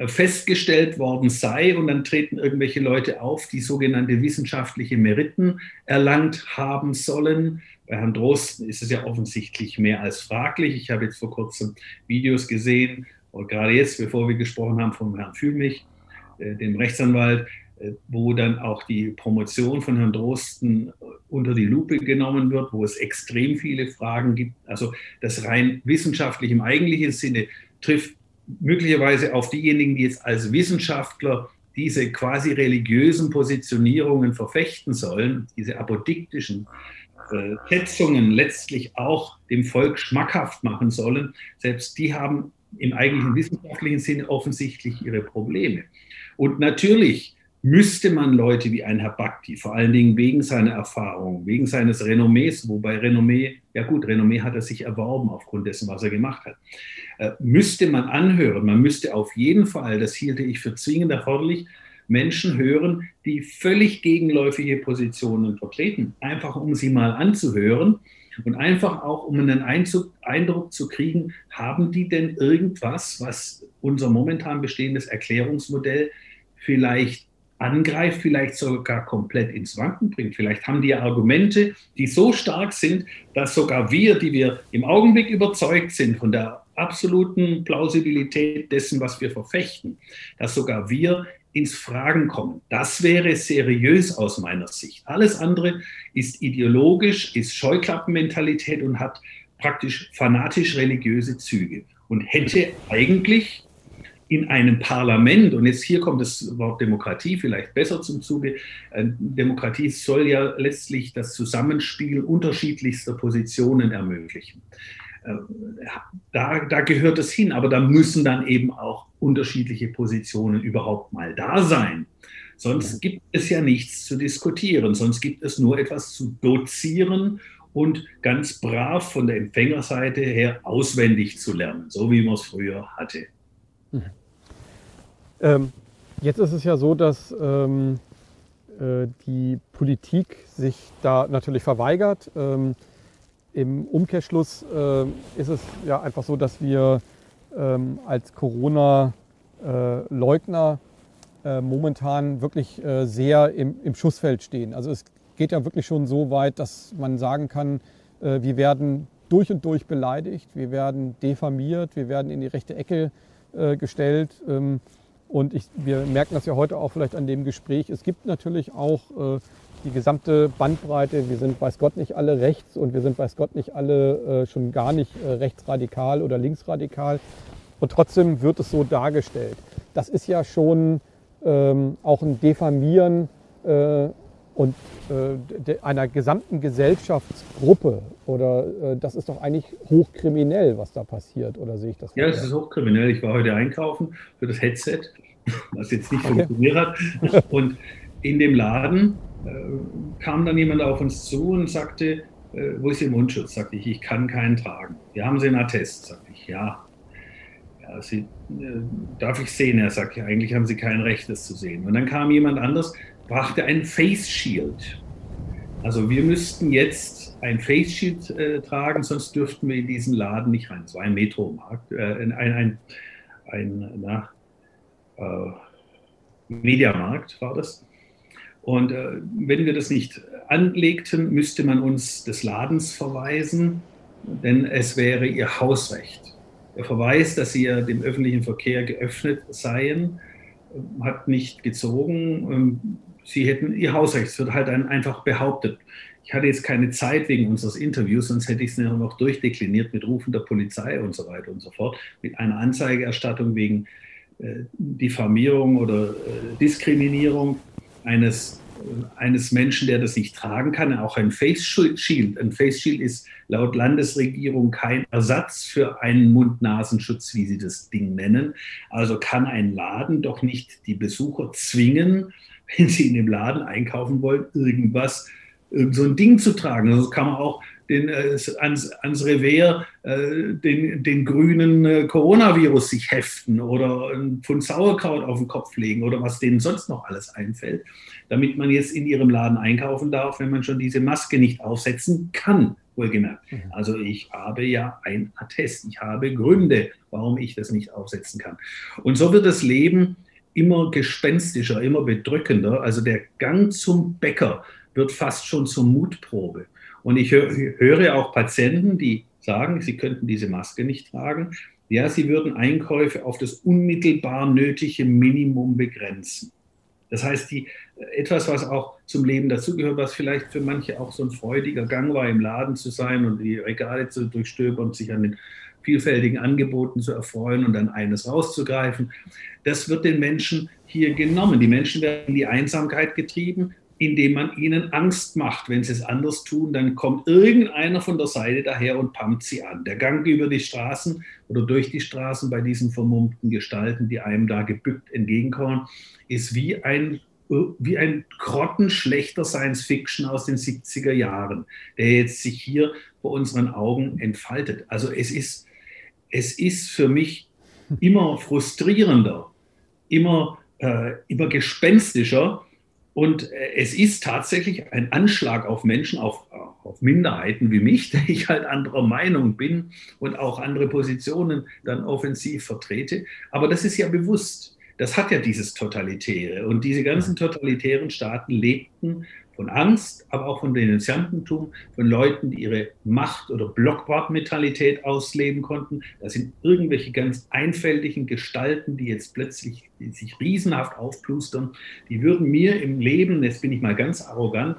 festgestellt worden sei und dann treten irgendwelche Leute auf, die sogenannte wissenschaftliche Meriten erlangt haben sollen. Bei Herrn Drosten ist es ja offensichtlich mehr als fraglich. Ich habe jetzt vor kurzem Videos gesehen, und gerade jetzt, bevor wir gesprochen haben, von Herrn Fühlmich, äh, dem Rechtsanwalt, äh, wo dann auch die Promotion von Herrn Drosten äh, unter die Lupe genommen wird, wo es extrem viele Fragen gibt. Also das rein wissenschaftlich im eigentlichen Sinne trifft möglicherweise auf diejenigen, die jetzt als Wissenschaftler diese quasi religiösen Positionierungen verfechten sollen, diese apodiktischen äh, Setzungen letztlich auch dem Volk schmackhaft machen sollen, selbst die haben im eigentlichen wissenschaftlichen Sinne offensichtlich ihre Probleme. Und natürlich müsste man Leute wie ein Herr Bhakti, vor allen Dingen wegen seiner Erfahrung, wegen seines Renommees, wobei Renommee, ja gut, Renommee hat er sich erworben aufgrund dessen, was er gemacht hat, äh, müsste man anhören. Man müsste auf jeden Fall, das hielte ich für zwingend erforderlich, Menschen hören, die völlig gegenläufige Positionen vertreten, einfach um sie mal anzuhören und einfach auch, um einen Einzug, Eindruck zu kriegen, haben die denn irgendwas, was unser momentan bestehendes Erklärungsmodell vielleicht angreift, vielleicht sogar komplett ins Wanken bringt. Vielleicht haben die Argumente, die so stark sind, dass sogar wir, die wir im Augenblick überzeugt sind von der absoluten Plausibilität dessen, was wir verfechten, dass sogar wir ins Fragen kommen. Das wäre seriös aus meiner Sicht. Alles andere ist ideologisch, ist Scheuklappenmentalität und hat praktisch fanatisch religiöse Züge und hätte eigentlich in einem Parlament, und jetzt hier kommt das Wort Demokratie vielleicht besser zum Zuge, äh, Demokratie soll ja letztlich das Zusammenspiel unterschiedlichster Positionen ermöglichen. Äh, da, da gehört es hin, aber da müssen dann eben auch unterschiedliche Positionen überhaupt mal da sein. Sonst gibt es ja nichts zu diskutieren, sonst gibt es nur etwas zu dozieren und ganz brav von der Empfängerseite her auswendig zu lernen, so wie man es früher hatte. Mhm. Ähm, jetzt ist es ja so, dass ähm, äh, die Politik sich da natürlich verweigert. Ähm, Im Umkehrschluss äh, ist es ja einfach so, dass wir ähm, als Corona-Leugner äh, momentan wirklich äh, sehr im, im, Schussfeld stehen. Also es geht ja wirklich schon so weit, dass man sagen kann, äh, wir werden durch und durch beleidigt, wir werden diffamiert, wir werden in die rechte Ecke äh, gestellt. Ähm, und ich, wir merken das ja heute auch vielleicht an dem Gespräch. Es gibt natürlich auch äh, die gesamte Bandbreite. Wir sind, weiß Gott, nicht alle rechts und wir sind, weiß Gott, nicht alle äh, schon gar nicht äh, rechtsradikal oder linksradikal. Und trotzdem wird es so dargestellt. Das ist ja schon ähm, auch ein Diffamieren äh, und äh, einer gesamten Gesellschaftsgruppe oder äh, das ist doch eigentlich hochkriminell, was da passiert, oder sehe ich das? Ja, es ist hochkriminell. Ich war heute einkaufen für das Headset, was jetzt nicht okay. funktioniert hat. Und in dem Laden äh, kam dann jemand auf uns zu und sagte, äh, wo ist Ihr Mundschutz? Sagte ich, ich kann keinen tragen. Wir haben Sie einen Attest? Sagte ich, ja. ja Sie, äh, darf ich sehen? Er sagte, eigentlich haben Sie kein Recht, das zu sehen. Und dann kam jemand anders, brachte ein Face Shield. Also wir müssten jetzt ein Face Shield äh, tragen, sonst dürften wir in diesen Laden nicht rein. Es war ein Metromarkt, äh, ein, ein, ein na, äh, Mediamarkt war das. Und äh, wenn wir das nicht anlegten, müsste man uns des Ladens verweisen, denn es wäre ihr Hausrecht. Der Verweis, dass sie ja dem öffentlichen Verkehr geöffnet seien, hat nicht gezogen. Ähm, sie hätten ihr Hausrecht, es wird halt einfach behauptet. Ich hatte jetzt keine Zeit wegen unseres Interviews, sonst hätte ich es noch durchdekliniert mit Rufen der Polizei und so weiter und so fort, mit einer Anzeigeerstattung wegen äh, Diffamierung oder äh, Diskriminierung eines, eines Menschen, der das nicht tragen kann. Auch ein Face Shield. Ein Face Shield ist laut Landesregierung kein Ersatz für einen Mund-Nasenschutz, wie sie das Ding nennen. Also kann ein Laden doch nicht die Besucher zwingen, wenn sie in dem Laden einkaufen wollen, irgendwas, irgend so ein Ding zu tragen. Also kann man auch den, äh, ans, ans Revier äh, den, den grünen äh, Coronavirus sich heften oder ein Pfund Sauerkraut auf den Kopf legen oder was denen sonst noch alles einfällt, damit man jetzt in ihrem Laden einkaufen darf, wenn man schon diese Maske nicht aufsetzen kann. Wohlgemerkt. Mhm. Also ich habe ja ein Attest, ich habe Gründe, warum ich das nicht aufsetzen kann. Und so wird das Leben immer gespenstischer, immer bedrückender. Also der Gang zum Bäcker wird fast schon zur Mutprobe. Und ich höre auch Patienten, die sagen, sie könnten diese Maske nicht tragen. Ja, sie würden Einkäufe auf das unmittelbar nötige Minimum begrenzen. Das heißt, die, etwas, was auch zum Leben dazugehört, was vielleicht für manche auch so ein freudiger Gang war, im Laden zu sein und die Regale zu durchstöbern und sich an den vielfältigen Angeboten zu erfreuen und dann eines rauszugreifen, das wird den Menschen hier genommen. Die Menschen werden in die Einsamkeit getrieben indem man ihnen Angst macht. Wenn sie es anders tun, dann kommt irgendeiner von der Seite daher und pumpt sie an. Der Gang über die Straßen oder durch die Straßen bei diesen vermummten Gestalten, die einem da gebückt entgegenkommen, ist wie ein wie ein grottenschlechter Science-Fiction aus den 70er Jahren, der jetzt sich hier vor unseren Augen entfaltet. Also es ist, es ist für mich immer frustrierender, immer, äh, immer gespenstischer, und äh, es ist tatsächlich ein Anschlag auf Menschen, auf, auf Minderheiten wie mich, der ich halt anderer Meinung bin und auch andere Positionen dann offensiv vertrete. Aber das ist ja bewusst. Das hat ja dieses Totalitäre. Und diese ganzen totalitären Staaten lebten von Angst, aber auch von Denunziantentum, von Leuten, die ihre Macht- oder Blockwortmentalität ausleben konnten. Das sind irgendwelche ganz einfältigen Gestalten, die jetzt plötzlich die sich riesenhaft aufplustern. Die würden mir im Leben, jetzt bin ich mal ganz arrogant,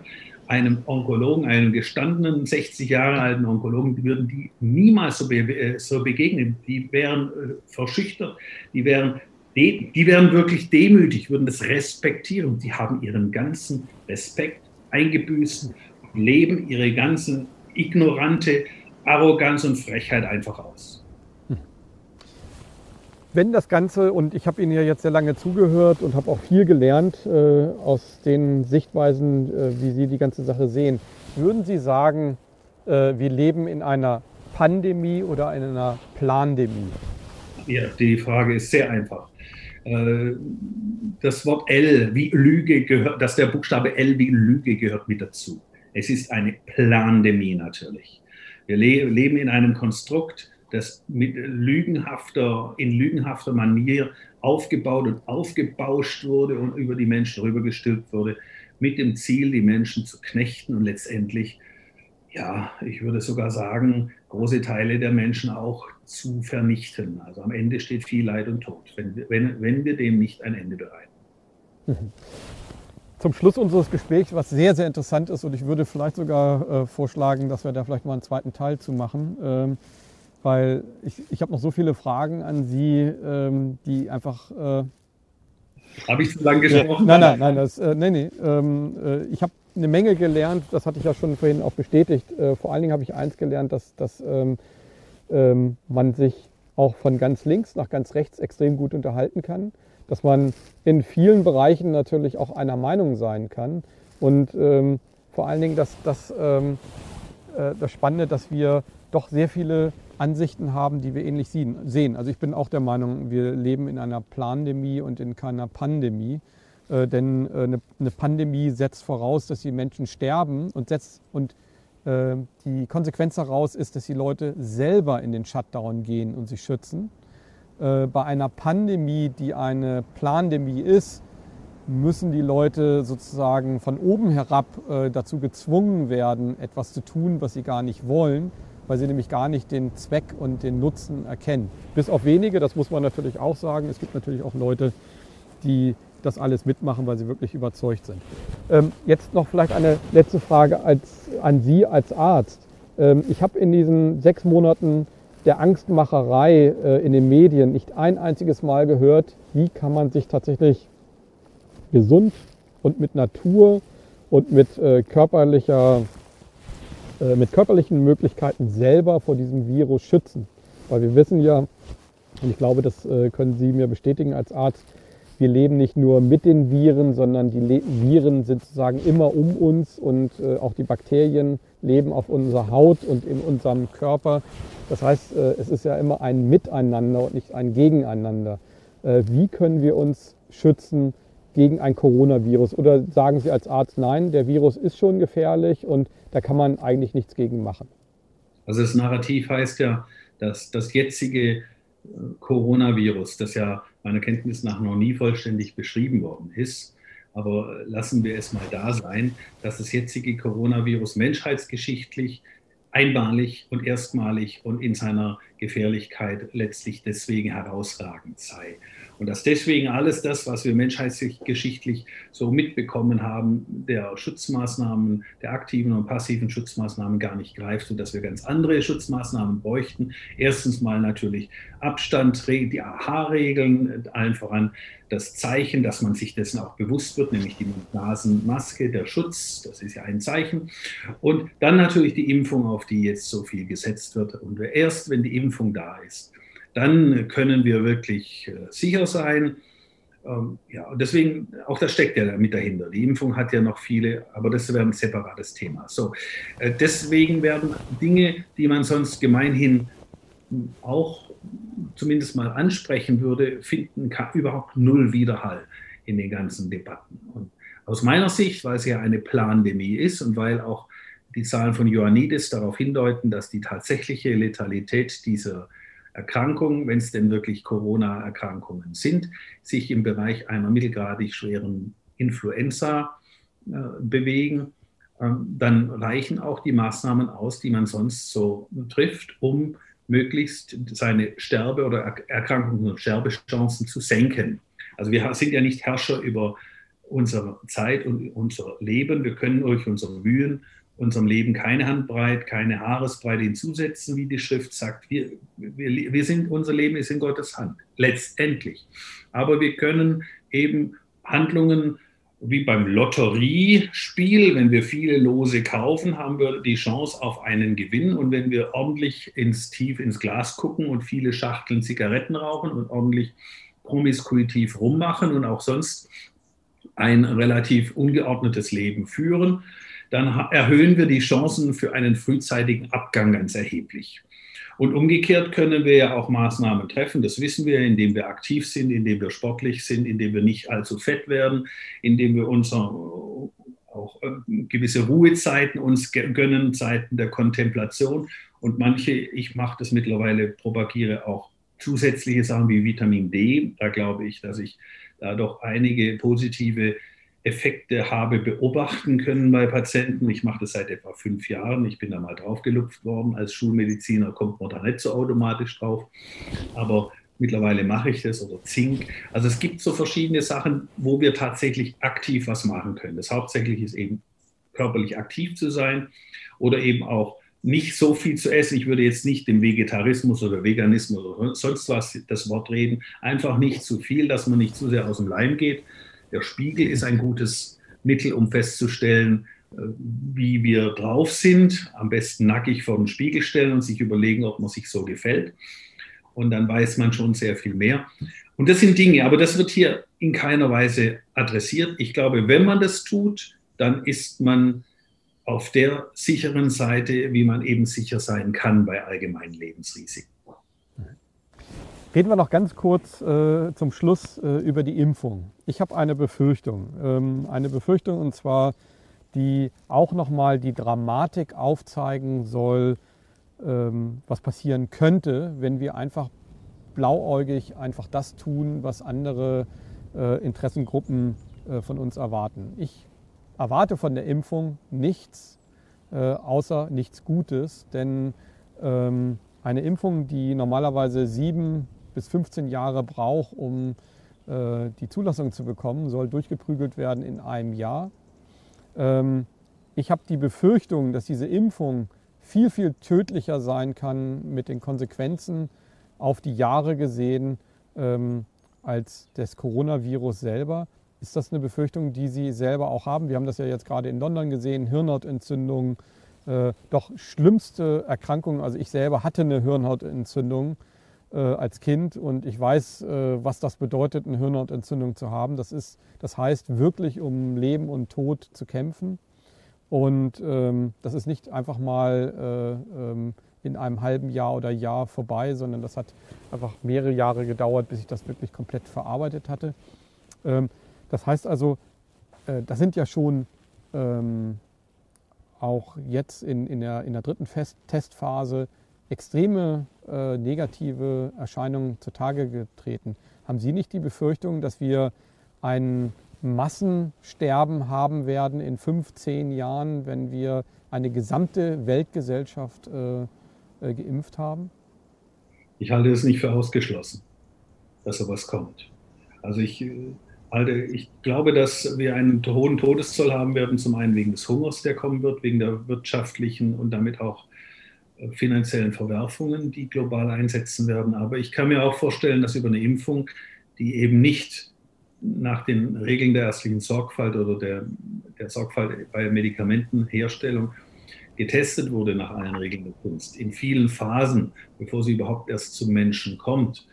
einem Onkologen, einem gestandenen 60 Jahre alten Onkologen, die würden die niemals so, be äh, so begegnen. Die wären äh, verschüchtert, die wären die wären wirklich demütig, würden das respektieren. Die haben ihren ganzen Respekt eingebüßt leben ihre ganzen ignorante Arroganz und Frechheit einfach aus. Wenn das Ganze, und ich habe Ihnen ja jetzt sehr lange zugehört und habe auch viel gelernt äh, aus den Sichtweisen, äh, wie Sie die ganze Sache sehen, würden Sie sagen, äh, wir leben in einer Pandemie oder in einer Plandemie? Ja, die Frage ist sehr einfach. Äh, das Wort L wie Lüge gehört, dass der Buchstabe L wie Lüge gehört mit dazu. Es ist eine Plandemie natürlich. Wir le leben in einem Konstrukt, das mit lügenhafter, in lügenhafter Manier aufgebaut und aufgebauscht wurde und über die Menschen rübergestülpt wurde, mit dem Ziel, die Menschen zu knechten und letztendlich ja, ich würde sogar sagen, große Teile der Menschen auch zu vernichten. Also am Ende steht viel Leid und Tod, wenn, wenn, wenn wir dem nicht ein Ende bereiten. Mhm. Zum Schluss unseres Gesprächs, was sehr, sehr interessant ist, und ich würde vielleicht sogar äh, vorschlagen, dass wir da vielleicht mal einen zweiten Teil zu machen, ähm, weil ich, ich habe noch so viele Fragen an Sie, ähm, die einfach. Äh, habe ich zu lange gesprochen? Nein, nein, nein, das, äh, nee, nee. Ähm, äh, ich habe eine Menge gelernt, das hatte ich ja schon vorhin auch bestätigt. Äh, vor allen Dingen habe ich eins gelernt, dass, dass ähm, ähm, man sich auch von ganz links nach ganz rechts extrem gut unterhalten kann, dass man in vielen Bereichen natürlich auch einer Meinung sein kann und ähm, vor allen Dingen dass, dass, ähm, äh, das Spannende, dass wir doch sehr viele Ansichten haben, die wir ähnlich sehen. Also ich bin auch der Meinung, wir leben in einer Plandemie und in keiner Pandemie. Äh, denn äh, eine, eine, Pandemie setzt voraus, dass die Menschen sterben und, setzt, und äh, die Konsequenz daraus ist, dass die Leute selber in den Shutdown gehen und sich schützen. Äh, bei einer Pandemie, die eine Plandemie ist, müssen die Leute sozusagen von oben herab äh, dazu gezwungen werden, etwas zu tun, was sie gar nicht wollen, weil sie nämlich gar nicht den Zweck und den Nutzen erkennen. Bis auf wenige, das muss man natürlich auch sagen. Es gibt natürlich auch Leute, die das alles mitmachen, weil sie wirklich überzeugt sind. Ähm, jetzt noch vielleicht eine letzte Frage als, an Sie als Arzt. Ähm, ich habe in diesen sechs Monaten der Angstmacherei äh, in den Medien nicht ein einziges Mal gehört, wie kann man sich tatsächlich gesund und mit Natur und mit äh, körperlicher äh, mit körperlichen Möglichkeiten selber vor diesem Virus schützen. Weil wir wissen ja, und ich glaube, das äh, können Sie mir bestätigen als Arzt, wir leben nicht nur mit den Viren, sondern die Le Viren sind sozusagen immer um uns und äh, auch die Bakterien leben auf unserer Haut und in unserem Körper. Das heißt, äh, es ist ja immer ein Miteinander und nicht ein Gegeneinander. Äh, wie können wir uns schützen gegen ein Coronavirus? Oder sagen Sie als Arzt, nein, der Virus ist schon gefährlich und da kann man eigentlich nichts gegen machen? Also das Narrativ heißt ja, dass das jetzige Coronavirus, das ja meiner Kenntnis nach noch nie vollständig beschrieben worden ist. Aber lassen wir es mal da sein, dass das jetzige Coronavirus menschheitsgeschichtlich einmalig und erstmalig und in seiner Gefährlichkeit letztlich deswegen herausragend sei. Und dass deswegen alles das, was wir menschheitsgeschichtlich so mitbekommen haben, der Schutzmaßnahmen, der aktiven und passiven Schutzmaßnahmen gar nicht greift, sodass wir ganz andere Schutzmaßnahmen bräuchten. Erstens mal natürlich Abstand, die AHA-Regeln, allen voran das Zeichen, dass man sich dessen auch bewusst wird, nämlich die Mund-Nasen-Maske, der Schutz, das ist ja ein Zeichen. Und dann natürlich die Impfung, auf die jetzt so viel gesetzt wird. Und erst wenn die Impfung da ist, dann können wir wirklich äh, sicher sein. Ähm, ja, und deswegen, auch das steckt ja mit dahinter. Die Impfung hat ja noch viele, aber das wäre ein separates Thema. So, äh, deswegen werden Dinge, die man sonst gemeinhin auch zumindest mal ansprechen würde, finden überhaupt null Widerhall in den ganzen Debatten. Und aus meiner Sicht, weil es ja eine Plandemie ist und weil auch die Zahlen von Ioannidis darauf hindeuten, dass die tatsächliche Letalität dieser Erkrankungen, wenn es denn wirklich Corona-Erkrankungen sind, sich im Bereich einer mittelgradig schweren Influenza äh, bewegen, ähm, dann reichen auch die Maßnahmen aus, die man sonst so trifft, um möglichst seine Sterbe- oder Erkrankungen und Sterbechancen zu senken. Also wir sind ja nicht Herrscher über unsere Zeit und unser Leben. Wir können durch unsere Mühen unserem Leben keine Handbreit, keine Haaresbreite hinzusetzen, wie die Schrift sagt. Wir, wir, wir sind, unser Leben ist in Gottes Hand, letztendlich. Aber wir können eben Handlungen wie beim Lotteriespiel, wenn wir viele Lose kaufen, haben wir die Chance auf einen Gewinn. Und wenn wir ordentlich ins Tief ins Glas gucken und viele Schachteln Zigaretten rauchen und ordentlich promiskuitiv rummachen und auch sonst ein relativ ungeordnetes Leben führen, dann erhöhen wir die Chancen für einen frühzeitigen Abgang ganz erheblich. Und umgekehrt können wir ja auch Maßnahmen treffen, das wissen wir, indem wir aktiv sind, indem wir sportlich sind, indem wir nicht allzu fett werden, indem wir unser, auch äh, gewisse Ruhezeiten uns gönnen, Zeiten der Kontemplation. Und manche, ich mache das mittlerweile, propagiere auch zusätzliche Sachen wie Vitamin D. Da glaube ich, dass ich da doch einige positive Effekte habe beobachten können bei Patienten. Ich mache das seit etwa fünf Jahren. Ich bin da mal drauf gelupft worden. Als Schulmediziner kommt man da nicht so automatisch drauf. Aber mittlerweile mache ich das oder Zink. Also es gibt so verschiedene Sachen, wo wir tatsächlich aktiv was machen können. Das Hauptsächliche ist eben körperlich aktiv zu sein oder eben auch nicht so viel zu essen. Ich würde jetzt nicht dem Vegetarismus oder Veganismus oder sonst was das Wort reden. Einfach nicht zu viel, dass man nicht zu sehr aus dem Leim geht der Spiegel ist ein gutes Mittel, um festzustellen, äh, wie wir drauf sind. Am besten nackig vor den Spiegel stellen und sich überlegen, ob man sich so gefällt. Und dann weiß man schon sehr viel mehr. Und das sind Dinge, aber das wird hier in keiner Weise adressiert. Ich glaube, wenn man das tut, dann ist man auf der sicheren Seite, wie man eben sicher sein kann bei allgemeinen Lebensrisiken. Reden wir noch ganz kurz äh, zum Schluss äh, über die Impfung. Ich habe eine Befürchtung. Ähm, eine Befürchtung und zwar, die auch nochmal die Dramatik aufzeigen soll, ähm, was passieren könnte, wenn wir einfach blauäugig einfach das tun, was andere äh, Interessengruppen äh, von uns erwarten. Ich erwarte von der Impfung nichts, äh, außer nichts Gutes, denn ähm, eine Impfung, die normalerweise sieben bis 15 Jahre braucht, um äh, die Zulassung zu bekommen, soll durchgeprügelt werden in einem Jahr. Ähm, ich habe die Befürchtung, dass diese Impfung viel, viel tödlicher sein kann mit den Konsequenzen auf die Jahre gesehen, ähm, als das Coronavirus selber. Ist das eine Befürchtung, die Sie selber auch haben? Wir haben das ja jetzt gerade in London gesehen, Hirnhautentzündung, äh, doch schlimmste Erkrankungen. Also ich selber hatte eine Hirnhautentzündung als Kind und ich weiß, äh, was das bedeutet, eine Hirnhautentzündung zu haben. Das, ist, das heißt wirklich um Leben und Tod zu kämpfen. Und ähm, das ist nicht einfach mal äh, ähm, in einem halben Jahr oder Jahr vorbei, sondern das hat einfach mehrere Jahre gedauert, bis ich das wirklich komplett verarbeitet hatte. Ähm, das heißt also, äh, das sind ja schon ähm, auch jetzt in, in, der, in der dritten Fest Testphase extreme äh, negative Erscheinungen zutage getreten. Haben Sie nicht die Befürchtung, dass wir ein Massensterben haben werden in fünf, zehn Jahren, wenn wir eine gesamte Weltgesellschaft äh, äh, geimpft haben? Ich halte es nicht für ausgeschlossen, dass sowas kommt. Also ich, äh, halte, ich glaube, dass wir einen hohen Todeszoll haben werden, zum einen wegen des Hungers, der kommen wird, wegen der wirtschaftlichen und damit auch finanziellen Verwerfungen, die global einsetzen werden. Aber ich kann mir auch vorstellen, dass über eine Impfung, die eben nicht nach den Regeln der ärztlichen Sorgfalt oder der, der Sorgfalt bei Medikamentenherstellung getestet wurde nach allen Regeln der Kunst, in vielen Phasen, bevor sie überhaupt erst zum Menschen kommt,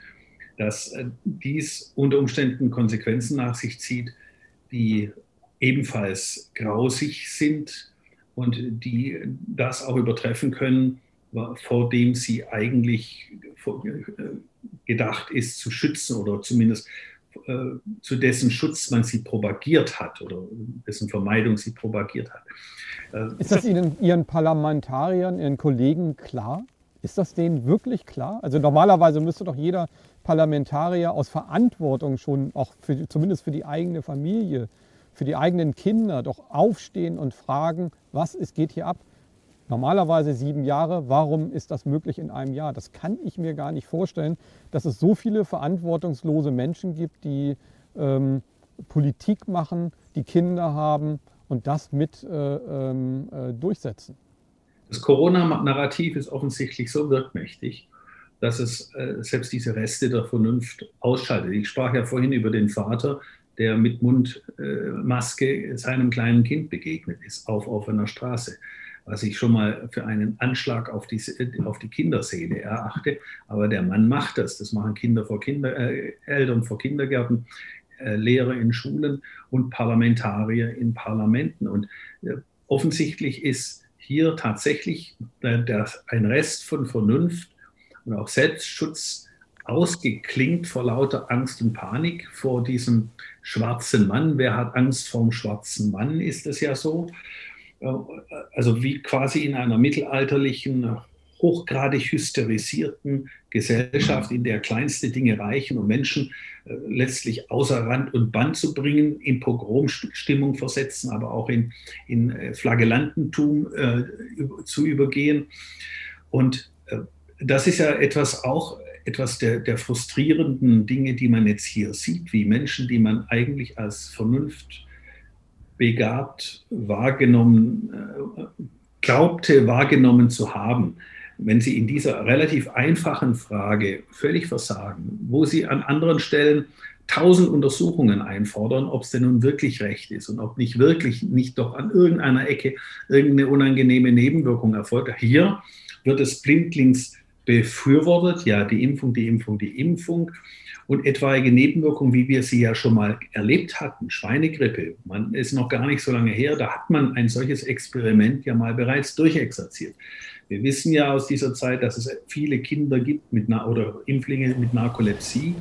dass äh, dies unter Umständen Konsequenzen nach sich zieht, die ebenfalls grausig sind und die das auch übertreffen können, vor dem sie eigentlich äh, gedacht ist zu schützen oder zumindest äh, zu dessen Schutz man sie propagiert hat oder dessen Vermeidung sie propagiert hat. Äh, ist das Ihnen, Ihren Parlamentariern, Ihren Kollegen klar? Ist das denen wirklich klar? Also normalerweise müsste doch jeder Parlamentarier aus Verantwortung schon, auch für, zumindest für die eigene Familie, für die eigenen Kinder, doch aufstehen und fragen, was ist, geht hier ab? Normalerweise sieben Jahre, warum ist das möglich in einem Jahr? Das kann ich mir gar nicht vorstellen, dass es so viele verantwortungslose Menschen gibt, die ähm, Politik machen, die Kinder haben und das mit äh, ähm, äh, durchsetzen. Das Corona-Narrativ ist offensichtlich so wirkmächtig, dass es äh, selbst diese Reste der Vernunft ausschaltet. Ich sprach ja vorhin über den Vater, der mit Mundmaske seinem kleinen Kind begegnet ist auf offener Straße was ich schon mal für einen Anschlag auf die, auf die Kinderseele erachte. Aber der Mann macht das. Das machen Kinder vor Kinder, äh, Eltern vor Kindergärten. Äh, Lehrer in Schulen und Parlamentarier in Parlamenten. Und äh, offensichtlich ist hier tatsächlich äh, der, ein Rest von Vernunft und auch Selbstschutz ausgeklingt vor lauter Angst und Panik vor diesem schwarzen Mann. Wer hat Angst vor dem schwarzen Mann, ist es ja so. Also wie quasi in einer mittelalterlichen hochgradig hysterisierten Gesellschaft, in der kleinste Dinge reichen, um Menschen äh, letztlich außer Rand und Band zu bringen, in Pogromstimmung versetzen, aber auch in, in äh, Flagellantentum äh, zu übergehen. Und äh, das ist ja etwas auch etwas der, der frustrierenden Dinge, die man jetzt hier sieht, wie Menschen, die man eigentlich als Vernunft begabt wahrgenommen, äh, glaubte wahrgenommen zu haben, wenn Sie in dieser relativ einfachen Frage völlig versagen, wo Sie an anderen Stellen tausend Untersuchungen einfordern, ob es denn nun wirklich recht ist und ob nicht wirklich nicht doch an irgendeiner Ecke irgendeine unangenehme Nebenwirkung erfolgt. Hier wird es blindlings befürwortet, ja, die Impfung, die Impfung, die Impfung und etwaige Nebenwirkungen, wie wir sie ja schon mal erlebt hatten, Schweinegrippe, man ist noch gar nicht so lange her, da hat man ein solches Experiment ja mal bereits durchexerziert. Wir wissen ja aus dieser Zeit, dass es viele Kinder gibt mit, oder Impflinge mit Narkolepsie.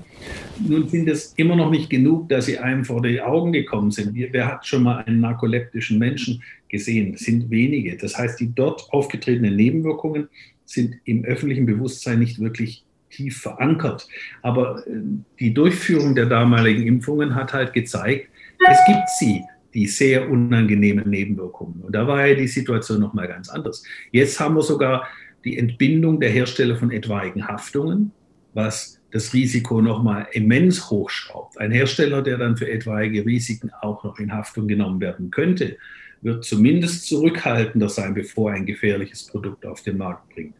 Nun sind es immer noch nicht genug, dass sie einem vor die Augen gekommen sind. Wer hat schon mal einen narkoleptischen Menschen gesehen? Das sind wenige. Das heißt, die dort aufgetretenen Nebenwirkungen sind im öffentlichen Bewusstsein nicht wirklich tief verankert. Aber äh, die Durchführung der damaligen Impfungen hat halt gezeigt, es gibt sie die sehr unangenehmen Nebenwirkungen. Und da war ja die Situation nochmal ganz anders. Jetzt haben wir sogar die Entbindung der Hersteller von etwaigen Haftungen, was das Risiko nochmal immens hochschraubt. Ein Hersteller, der dann für etwaige Risiken auch noch in Haftung genommen werden könnte, wird zumindest zurückhaltender sein, bevor er ein gefährliches Produkt auf den Markt bringt.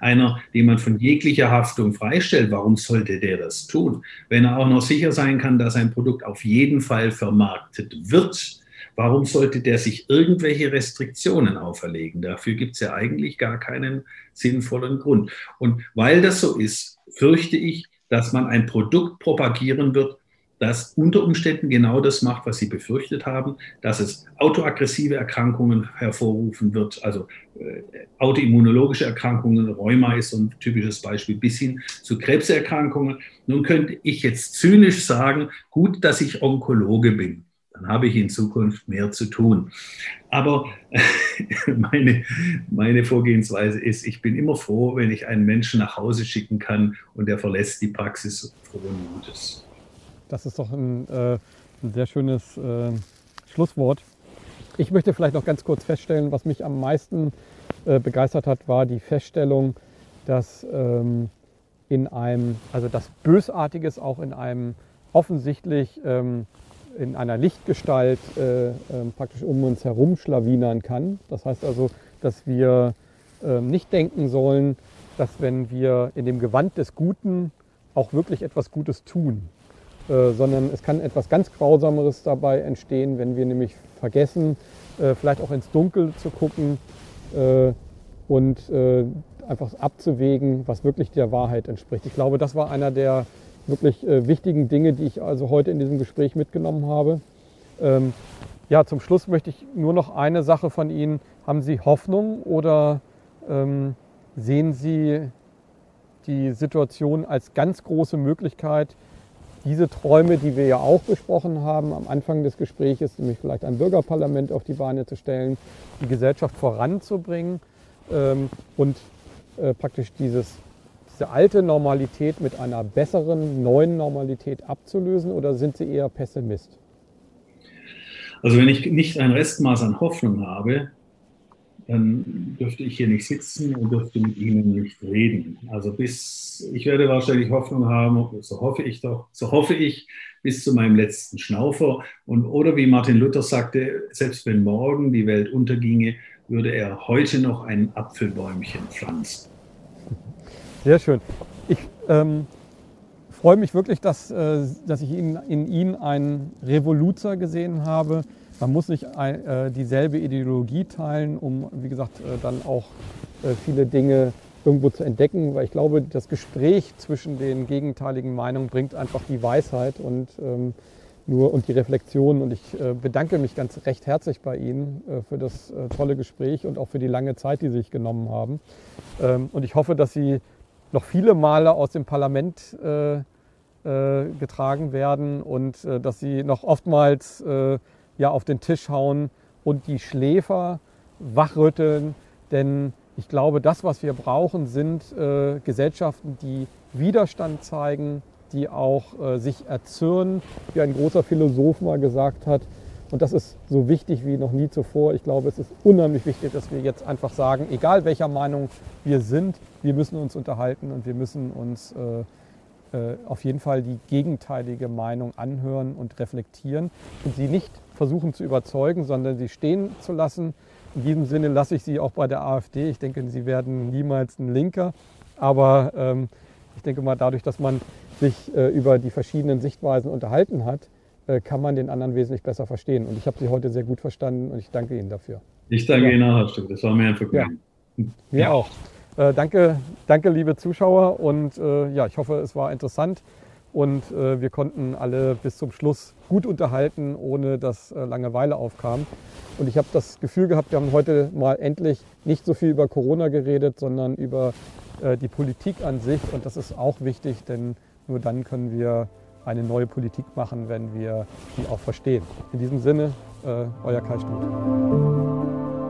Einer, den man von jeglicher Haftung freistellt, warum sollte der das tun? Wenn er auch noch sicher sein kann, dass ein Produkt auf jeden Fall vermarktet wird, warum sollte der sich irgendwelche Restriktionen auferlegen? Dafür gibt es ja eigentlich gar keinen sinnvollen Grund. Und weil das so ist, fürchte ich, dass man ein Produkt propagieren wird, das unter Umständen genau das macht, was Sie befürchtet haben, dass es autoaggressive Erkrankungen hervorrufen wird, also äh, autoimmunologische Erkrankungen, Rheuma ist so ein typisches Beispiel, bis hin zu Krebserkrankungen. Nun könnte ich jetzt zynisch sagen, gut, dass ich Onkologe bin. Dann habe ich in Zukunft mehr zu tun. Aber meine, meine Vorgehensweise ist, ich bin immer froh, wenn ich einen Menschen nach Hause schicken kann und der verlässt die Praxis frohen Mutes. Das ist doch ein, äh, ein sehr schönes äh, Schlusswort. Ich möchte vielleicht noch ganz kurz feststellen, was mich am meisten äh, begeistert hat, war die Feststellung, dass ähm, in einem, also das Bösartiges auch in einem offensichtlich ähm, in einer Lichtgestalt äh, ähm, praktisch um uns herum schlawinern kann. Das heißt also, dass wir ähm, nicht denken sollen, dass wenn wir in dem Gewand des Guten auch wirklich etwas Gutes tun. Äh, sondern es kann etwas ganz Grausameres dabei entstehen, wenn wir nämlich vergessen, äh, vielleicht auch ins Dunkel zu gucken äh, und einfach abzuwägen, was wirklich der Wahrheit entspricht. Ich glaube, das war einer der wirklich wichtigen Dinge, die ich also heute in diesem Gespräch mitgenommen habe. Ähm, ja, zum Schluss möchte ich nur noch eine Sache von Ihnen. Haben Sie Hoffnung oder ähm, sehen Sie die Situation als ganz große Möglichkeit, diese Träume, die wir ja auch besprochen haben am Anfang des Gesprächs, nämlich vielleicht ein Bürgerparlament auf die Beine zu stellen, die Gesellschaft voranzubringen ähm, und äh, praktisch dieses, diese alte Normalität mit einer besseren, neuen Normalität abzulösen oder sind Sie eher Pessimist? Also wenn ich nicht ein Restmaß an Hoffnung habe, dann dürfte ich hier nicht sitzen und dürfte mit Ihnen nicht reden. Also bis, ich werde wahrscheinlich Hoffnung haben, so hoffe ich doch, so hoffe ich, bis zu meinem letzten Schnaufer. Und oder wie Martin Luther sagte, selbst wenn morgen die Welt unterginge, würde er heute noch ein Apfelbäumchen pflanzen. Sehr schön. Ich ähm, freue mich wirklich, dass, äh, dass ich in, in Ihnen einen Revoluzer gesehen habe man muss nicht äh, dieselbe Ideologie teilen, um, wie gesagt, äh, dann auch äh, viele Dinge irgendwo zu entdecken, weil ich glaube, das Gespräch zwischen den gegenteiligen Meinungen bringt einfach die Weisheit und ähm, nur und die Reflexion. Und ich bedanke mich ganz recht herzlich bei Ihnen für das tolle Gespräch und auch für die lange Zeit, die Sie sich genommen haben. Ähm, und ich hoffe, dass Sie noch viele Male aus dem Parlament getragen werden und dass Sie noch oftmals ja auf den Tisch hauen und die Schläfer wachrütteln. Denn ich glaube, das, was wir brauchen, sind äh, Gesellschaften, die Widerstand zeigen, die auch äh, sich erzürnen, wie ein großer Philosoph mal gesagt hat. Und das ist so wichtig wie noch nie zuvor. Ich glaube, es ist unheimlich wichtig, dass wir jetzt einfach sagen, egal welcher Meinung wir sind, wir müssen uns unterhalten und wir müssen uns äh, äh auf jeden Fall die gegenteilige Meinung anhören und reflektieren und sie nicht versuchen zu überzeugen, sondern sie stehen zu lassen. In diesem Sinne lasse ich sie auch bei der AfD. Ich denke, sie werden niemals ein Linker. Aber ähm, ich denke mal, dadurch, dass man sich äh, über die verschiedenen Sichtweisen unterhalten hat, äh, kann man den anderen wesentlich besser verstehen. Und ich habe Sie heute sehr gut verstanden und ich danke Ihnen dafür. Ich danke ja. Ihnen auch, Das war mir ein Vergnügen. Ja. Mir ja. auch. Äh, danke, danke, liebe Zuschauer. Und äh, ja, ich hoffe, es war interessant und äh, wir konnten alle bis zum Schluss gut unterhalten, ohne dass äh, Langeweile aufkam. Und ich habe das Gefühl gehabt, wir haben heute mal endlich nicht so viel über Corona geredet, sondern über äh, die Politik an sich. Und das ist auch wichtig, denn nur dann können wir eine neue Politik machen, wenn wir die auch verstehen. In diesem Sinne, äh, euer Kai Stuth.